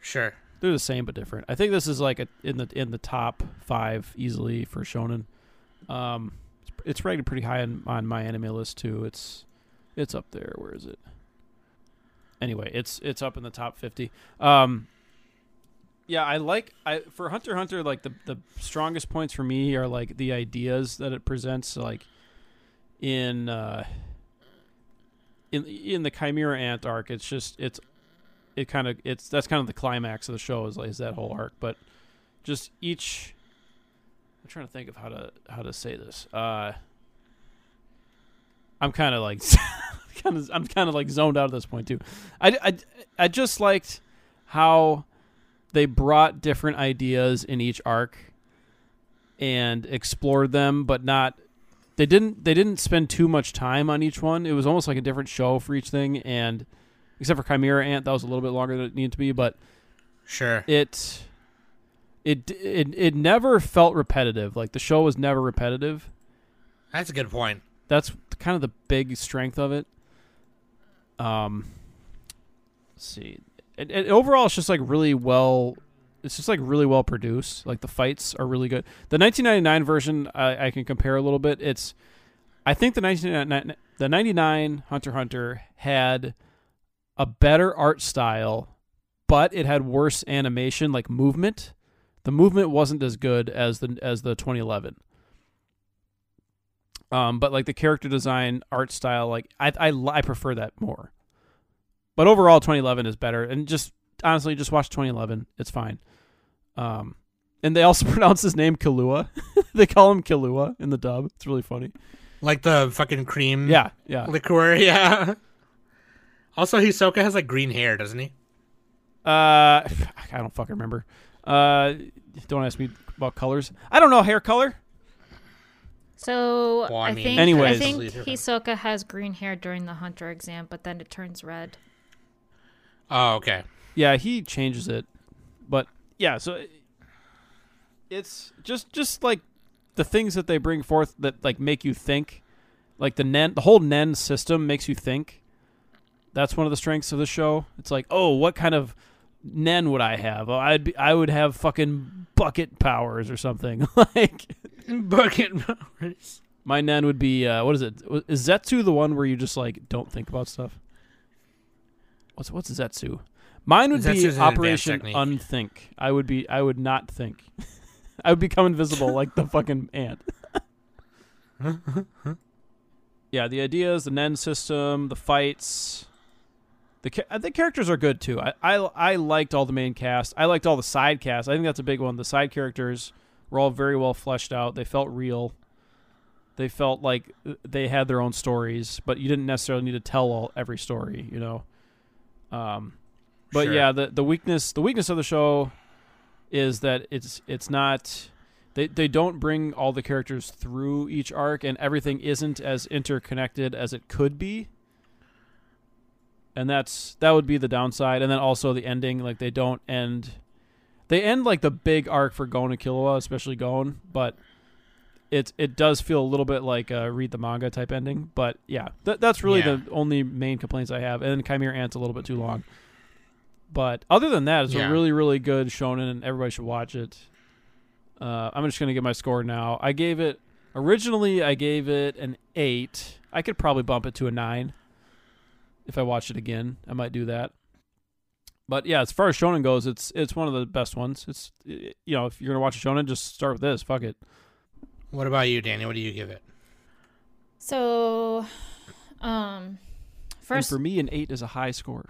Sure. they're the same but different. I think this is like a, in the in the top five easily for shonen. Um, it's, it's rated pretty high on, on my anime list too. It's it's up there. Where is it? Anyway, it's it's up in the top fifty. Um, yeah, I like I for Hunter Hunter like the the strongest points for me are like the ideas that it presents. Like in uh, in in the Chimera Ant arc, it's just it's it kind of it's that's kind of the climax of the show is is that whole arc but just each i'm trying to think of how to how to say this uh i'm kind of like [LAUGHS] kind of i'm kind of like zoned out at this point too I, I i just liked how they brought different ideas in each arc and explored them but not they didn't they didn't spend too much time on each one it was almost like a different show for each thing and except for Chimera Ant, that was a little bit longer than it needed to be, but Sure. it it it it never felt repetitive. Like the show was never repetitive. That's a good point. That's kind of the big strength of it. Um, let's see, overall, it's just like really well. It's just like really well produced. Like the fights are really good. The 1999 version, I, I can compare a little bit. It's, I think the 1999 the 99 Hunter Hunter had a better art style, but it had worse animation, like movement. The movement wasn't as good as the as the 2011. Um, but like the character design, art style, like I I I prefer that more. But overall, 2011 is better. And just honestly, just watch 2011. It's fine. Um, and they also [LAUGHS] pronounce his name Kalua. [LAUGHS] they call him Kalua in the dub. It's really funny. Like the fucking cream Yeah, yeah. liqueur, [LAUGHS] yeah. Also, Hisoka has like green hair, doesn't he? Uh, [SIGHS] I don't fucking remember. Uh, don't ask me about colors. I don't know hair color. So Well, I I, mean, think Anyways. I think Different. Hisoka has green hair during the hunter exam, but then it turns red. Oh, okay. Yeah, he changes it, but yeah. So it's just just like the things that they bring forth that like make you think. Like the nen, the whole nen system makes you think. That's one of the strengths of the show. It's like, oh, what kind of nen would I have? Oh, I'd be, I would have fucking bucket powers or something. [LAUGHS] like Bucket powers. my nen would be uh, what is it? Is Zetsu the one where you just like don't think about stuff? What's what's Zetsu? Mine would Zetsu's be Operation. Unthink. I would be I would not think. [LAUGHS] I would become invisible like the fucking ant. [LAUGHS] yeah, the ideas, the Nen system, the fights. The ca- uh, the characters are good too. I, I I liked all the main cast. I liked all the side cast. I think that's a big one. The side characters were all very well fleshed out. They felt real. They felt like uh, they had their own stories, but you didn't necessarily need to tell all every story, you know. Um, but Sure. yeah, the the weakness the weakness of the show is that it's it's not they they don't bring all the characters through each arc, and everything isn't as interconnected as it could be. And that's that would be the downside, and then also the ending, like they don't end. They end like the big arc for Gon and Killua, especially Gon, but it it does feel a little bit like a read the manga type ending. But yeah, that that's really Yeah. the only main complaints I have. And Chimera Ant's a little bit too long. But other than that, it's Yeah. a really really good shonen, and everybody should watch it. Uh, I'm just gonna get my score now. I gave it originally. I gave it an eight. I could probably bump it to a nine if I watch it again. I might do that. But yeah, as far as shonen goes, it's it's one of the best ones. It's you know if you're gonna watch a shonen, just start with this. Fuck it. What about you, Danny? What do you give it? So, um, And first, for me, an eight is a high score.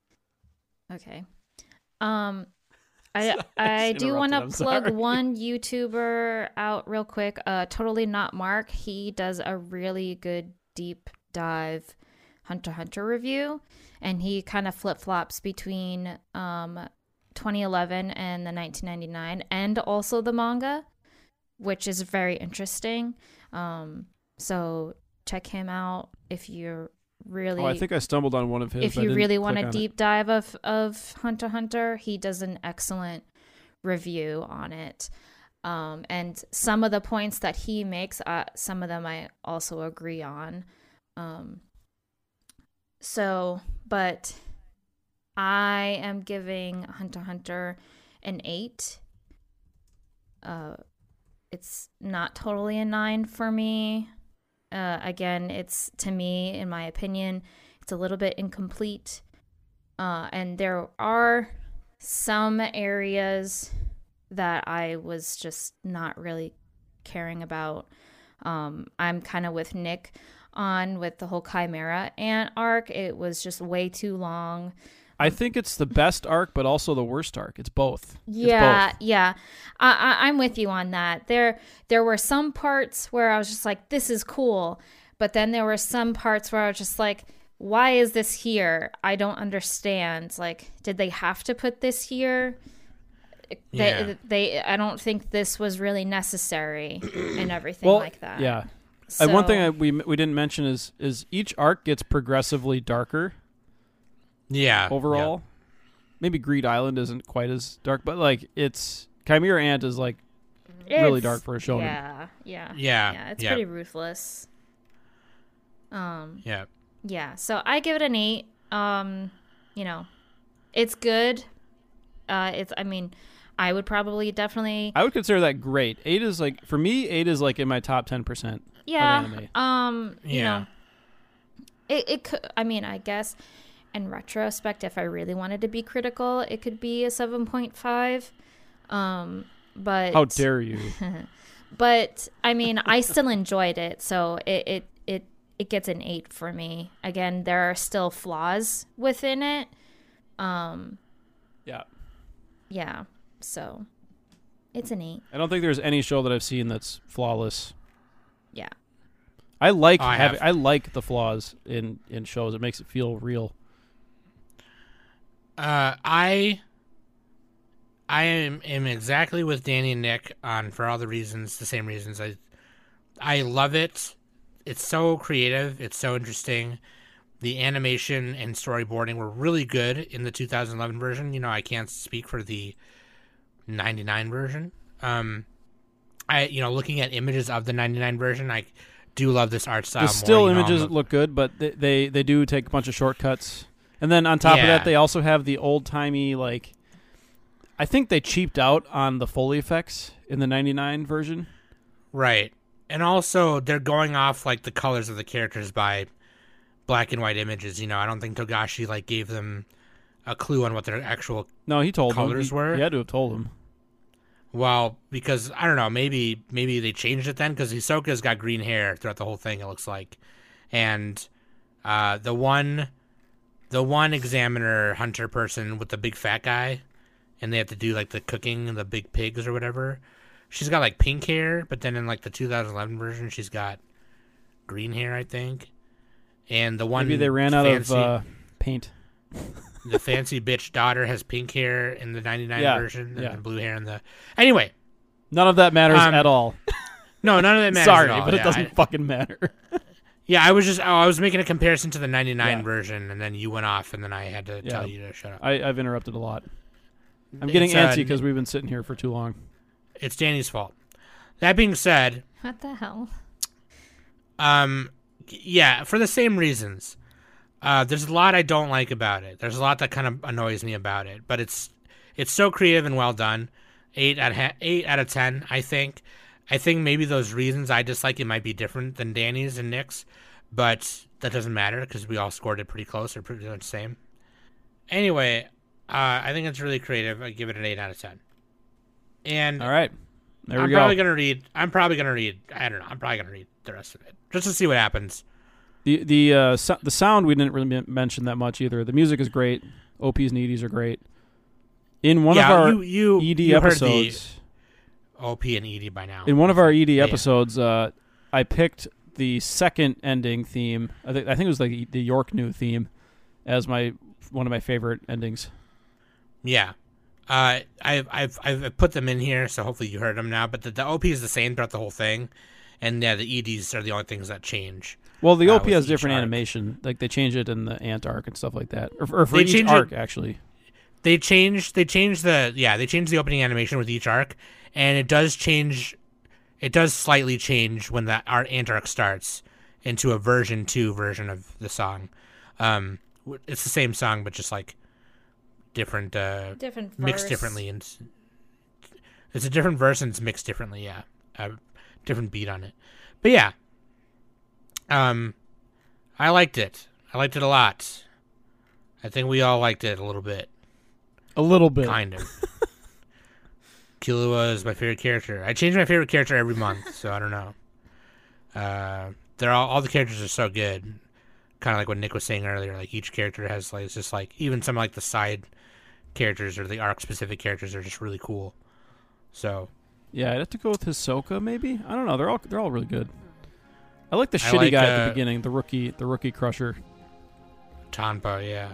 [LAUGHS] okay. Um, I [LAUGHS] I I do want to plug sorry. one [LAUGHS] YouTuber out real quick. Uh, totally not Mark. He does a really good deep dive Hunter Hunter review, and he kind of flip flops between um 2011 and the 1999, and also the manga, which is very interesting. Um, so check him out if you're really Oh, I think I stumbled on one of his. if you really want a on it. deep dive of of Hunter Hunter, he does an excellent review on it. Um, and some of the points that he makes, uh, some of them I also agree on. Um, so, but I am giving Hunter Hunter an eight. Uh, it's not totally a nine for me. Uh, again, it's to me, in my opinion, it's a little bit incomplete. Uh, and there are some areas that I was just not really caring about. Um, I'm kind of with Nick on with the whole Chimera Ant arc. It was just way too long. I think it's the best arc, but also the worst arc. It's both. It's Yeah, both. yeah, I, I, I'm with you on that. There, there were some parts where I was just like, "This is cool," but then there were some parts where I was just like, "Why is this here? I don't understand. Like, did they have to put this here?" Yeah. They, they, I don't think this was really necessary and [CLEARS THROAT] everything Well, like that. yeah. And one thing I, we we didn't mention is is each arc gets progressively darker Yeah. overall. Maybe Greed Island isn't quite as dark, but like it's Chimera Ant is like really dark for a show. Yeah, yeah, Yeah. yeah. It's yeah. pretty ruthless. Um, Yeah. yeah so i give it an eight um you know it's good uh it's i mean i would probably definitely I would consider that great. Eight is like for me. Eight is like in my top ten percent. yeah anime. um you Yeah. know it, it could i mean i guess in retrospect if i really wanted to be critical it could be a 7.5 um but How dare you? [LAUGHS] but I mean, I still enjoyed it, so it it it it gets an eight for me. Again, there are still flaws within it. Um, yeah. yeah. So It's an eight. I don't think there's any show that I've seen that's flawless. Yeah. I like Oh, I having. I like the flaws in in shows. It makes it feel real. Uh, I I am, am exactly with Danny and Nick on for all the reasons, the same reasons. I I love it. It's so creative. It's so interesting. The animation and storyboarding were really good in the 2011 version. You know, I can't speak for the 99 version. Um, I you know, looking at images of the 99 version, I do love this art style. the still more, you know, images look good, but they, they they do take a bunch of shortcuts. And then on top of that, they also have the old timey like. I think they cheaped out on the Foley effects in the '99 version. Right. And also they're going off like the colors of the characters by black and white images, you know. I don't think Togashi like gave them a clue on what their actual No, he told Colors them. He, were? He had to have told them. well, because I don't know, maybe maybe they changed it then cuz Hisoka's got green hair throughout the whole thing it looks like. And uh the one the one examiner hunter person with the big fat guy and they have to do like the cooking and the big pigs or whatever. She's got like pink hair, but then in like the 2011 version, she's got green hair, I think. And the one Maybe they ran out of uh, paint. [LAUGHS] the fancy bitch daughter has pink hair in the 99 Yeah, version, and yeah. blue hair in the. Anyway, None of that matters Um, at all. [LAUGHS] no, none of that [LAUGHS] matters. Sorry, at all. but it doesn't I- fucking matter. Yeah, I was just oh, I was making a comparison to the 99 Yeah. version, and then you went off, and then I had to Yeah. tell you to shut up. I, I've interrupted a lot. I'm getting It's, uh, antsy because we've been sitting here for too long. It's Danny's fault. That being said, What the hell? Um, yeah, for the same reasons. Uh, there's a lot I don't like about it. There's a lot that kind of annoys me about it, but it's it's so creative and well done. Eight out of ha- eight out of ten, I think. I think maybe those reasons I dislike it might be different than Danny's and Nick's, but that doesn't matter because we all scored it pretty close or pretty much the same. Anyway, uh, I think it's really creative. I give it an eight out of ten. And All right, there we I'm we probably gonna read. I'm probably gonna read. I don't know. I'm probably gonna read the rest of it just to see what happens. The the uh, so- the sound we didn't really mention that much either. The music is great. OPs and EDs are great. In one yeah, of our you, you, ED you episodes, OP and ED by now. in one of our ED episodes, uh, I picked the second ending theme. I think I think it was like the York New theme as my one of my favorite endings. yeah, uh, I've, I've I've put them in here, so hopefully you heard them now. But the, the OP is the same throughout the whole thing, and yeah, the EDs are the only things that change. Well, the Uh, OP with has different arc. animation. Like they change it in the ant arc and stuff like that, or, or for They each change it- arc actually. They change they changed the yeah they changed the opening animation with each arc, and it does change. It does slightly change when that art ant arc starts into a version two version of the song. Um, it's the same song, but just like different. Uh, Different mixed differently and it's a different verse and it's mixed differently yeah a different beat on it but yeah um i liked it i liked it a lot i think we all liked it a little bit A little bit. kind of [LAUGHS] Killua is my favorite character i change my favorite character every month so i don't know uh they're all all the characters are so good kind of like what nick was saying earlier like each character has like it's just like even some like the side characters or the arc specific characters are just really cool so Yeah, I'd have to go with Hisoka. Maybe I don't know. They're all they're all really good. I like the I shitty like, guy at uh, the beginning, the rookie, the rookie crusher. Tonpa, yeah.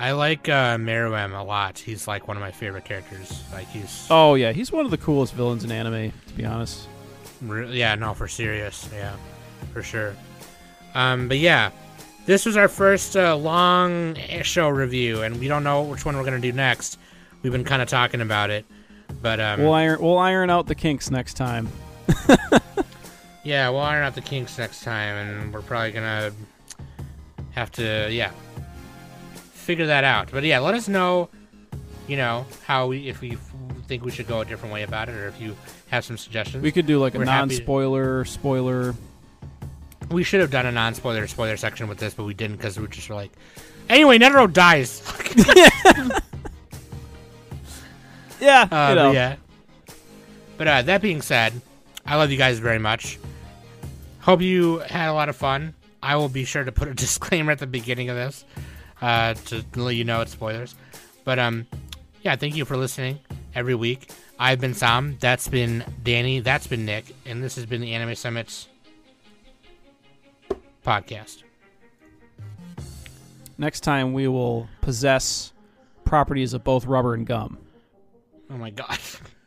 I like uh, Meruem a lot. He's like one of my favorite characters. Like he's, Oh yeah, he's one of the coolest villains in anime. To be honest. re- yeah, no, for serious, yeah, for sure. Um, but yeah, this was our first uh, long show review, and we don't know which one we're gonna do next. We've been kind of talking about it, but um, We'll iron we'll iron out the kinks next time. [LAUGHS] yeah, we'll iron out the kinks next time, and we're probably gonna have to, yeah, figure that out. But yeah, let us know, you know, how we if we think we should go a different way about it, or if you have some suggestions. We could do like a We're non-spoiler spoiler. We should have done a non-spoiler spoiler section with this, but we didn't because we just were like, anyway, Netero dies. [LAUGHS] Yeah, Uh, you know. but yeah. But uh, that being said, I love you guys very much. Hope you had a lot of fun. I will be sure to put a [LAUGHS] disclaimer at the beginning of this uh, to let you know it's spoilers. But um, yeah, thank you for listening every week. I've been Sam. That's been Danny. That's been Nick. And this has been the Anime Summits podcast. Next time we will possess properties of both rubber and gum. Oh my god. [LAUGHS]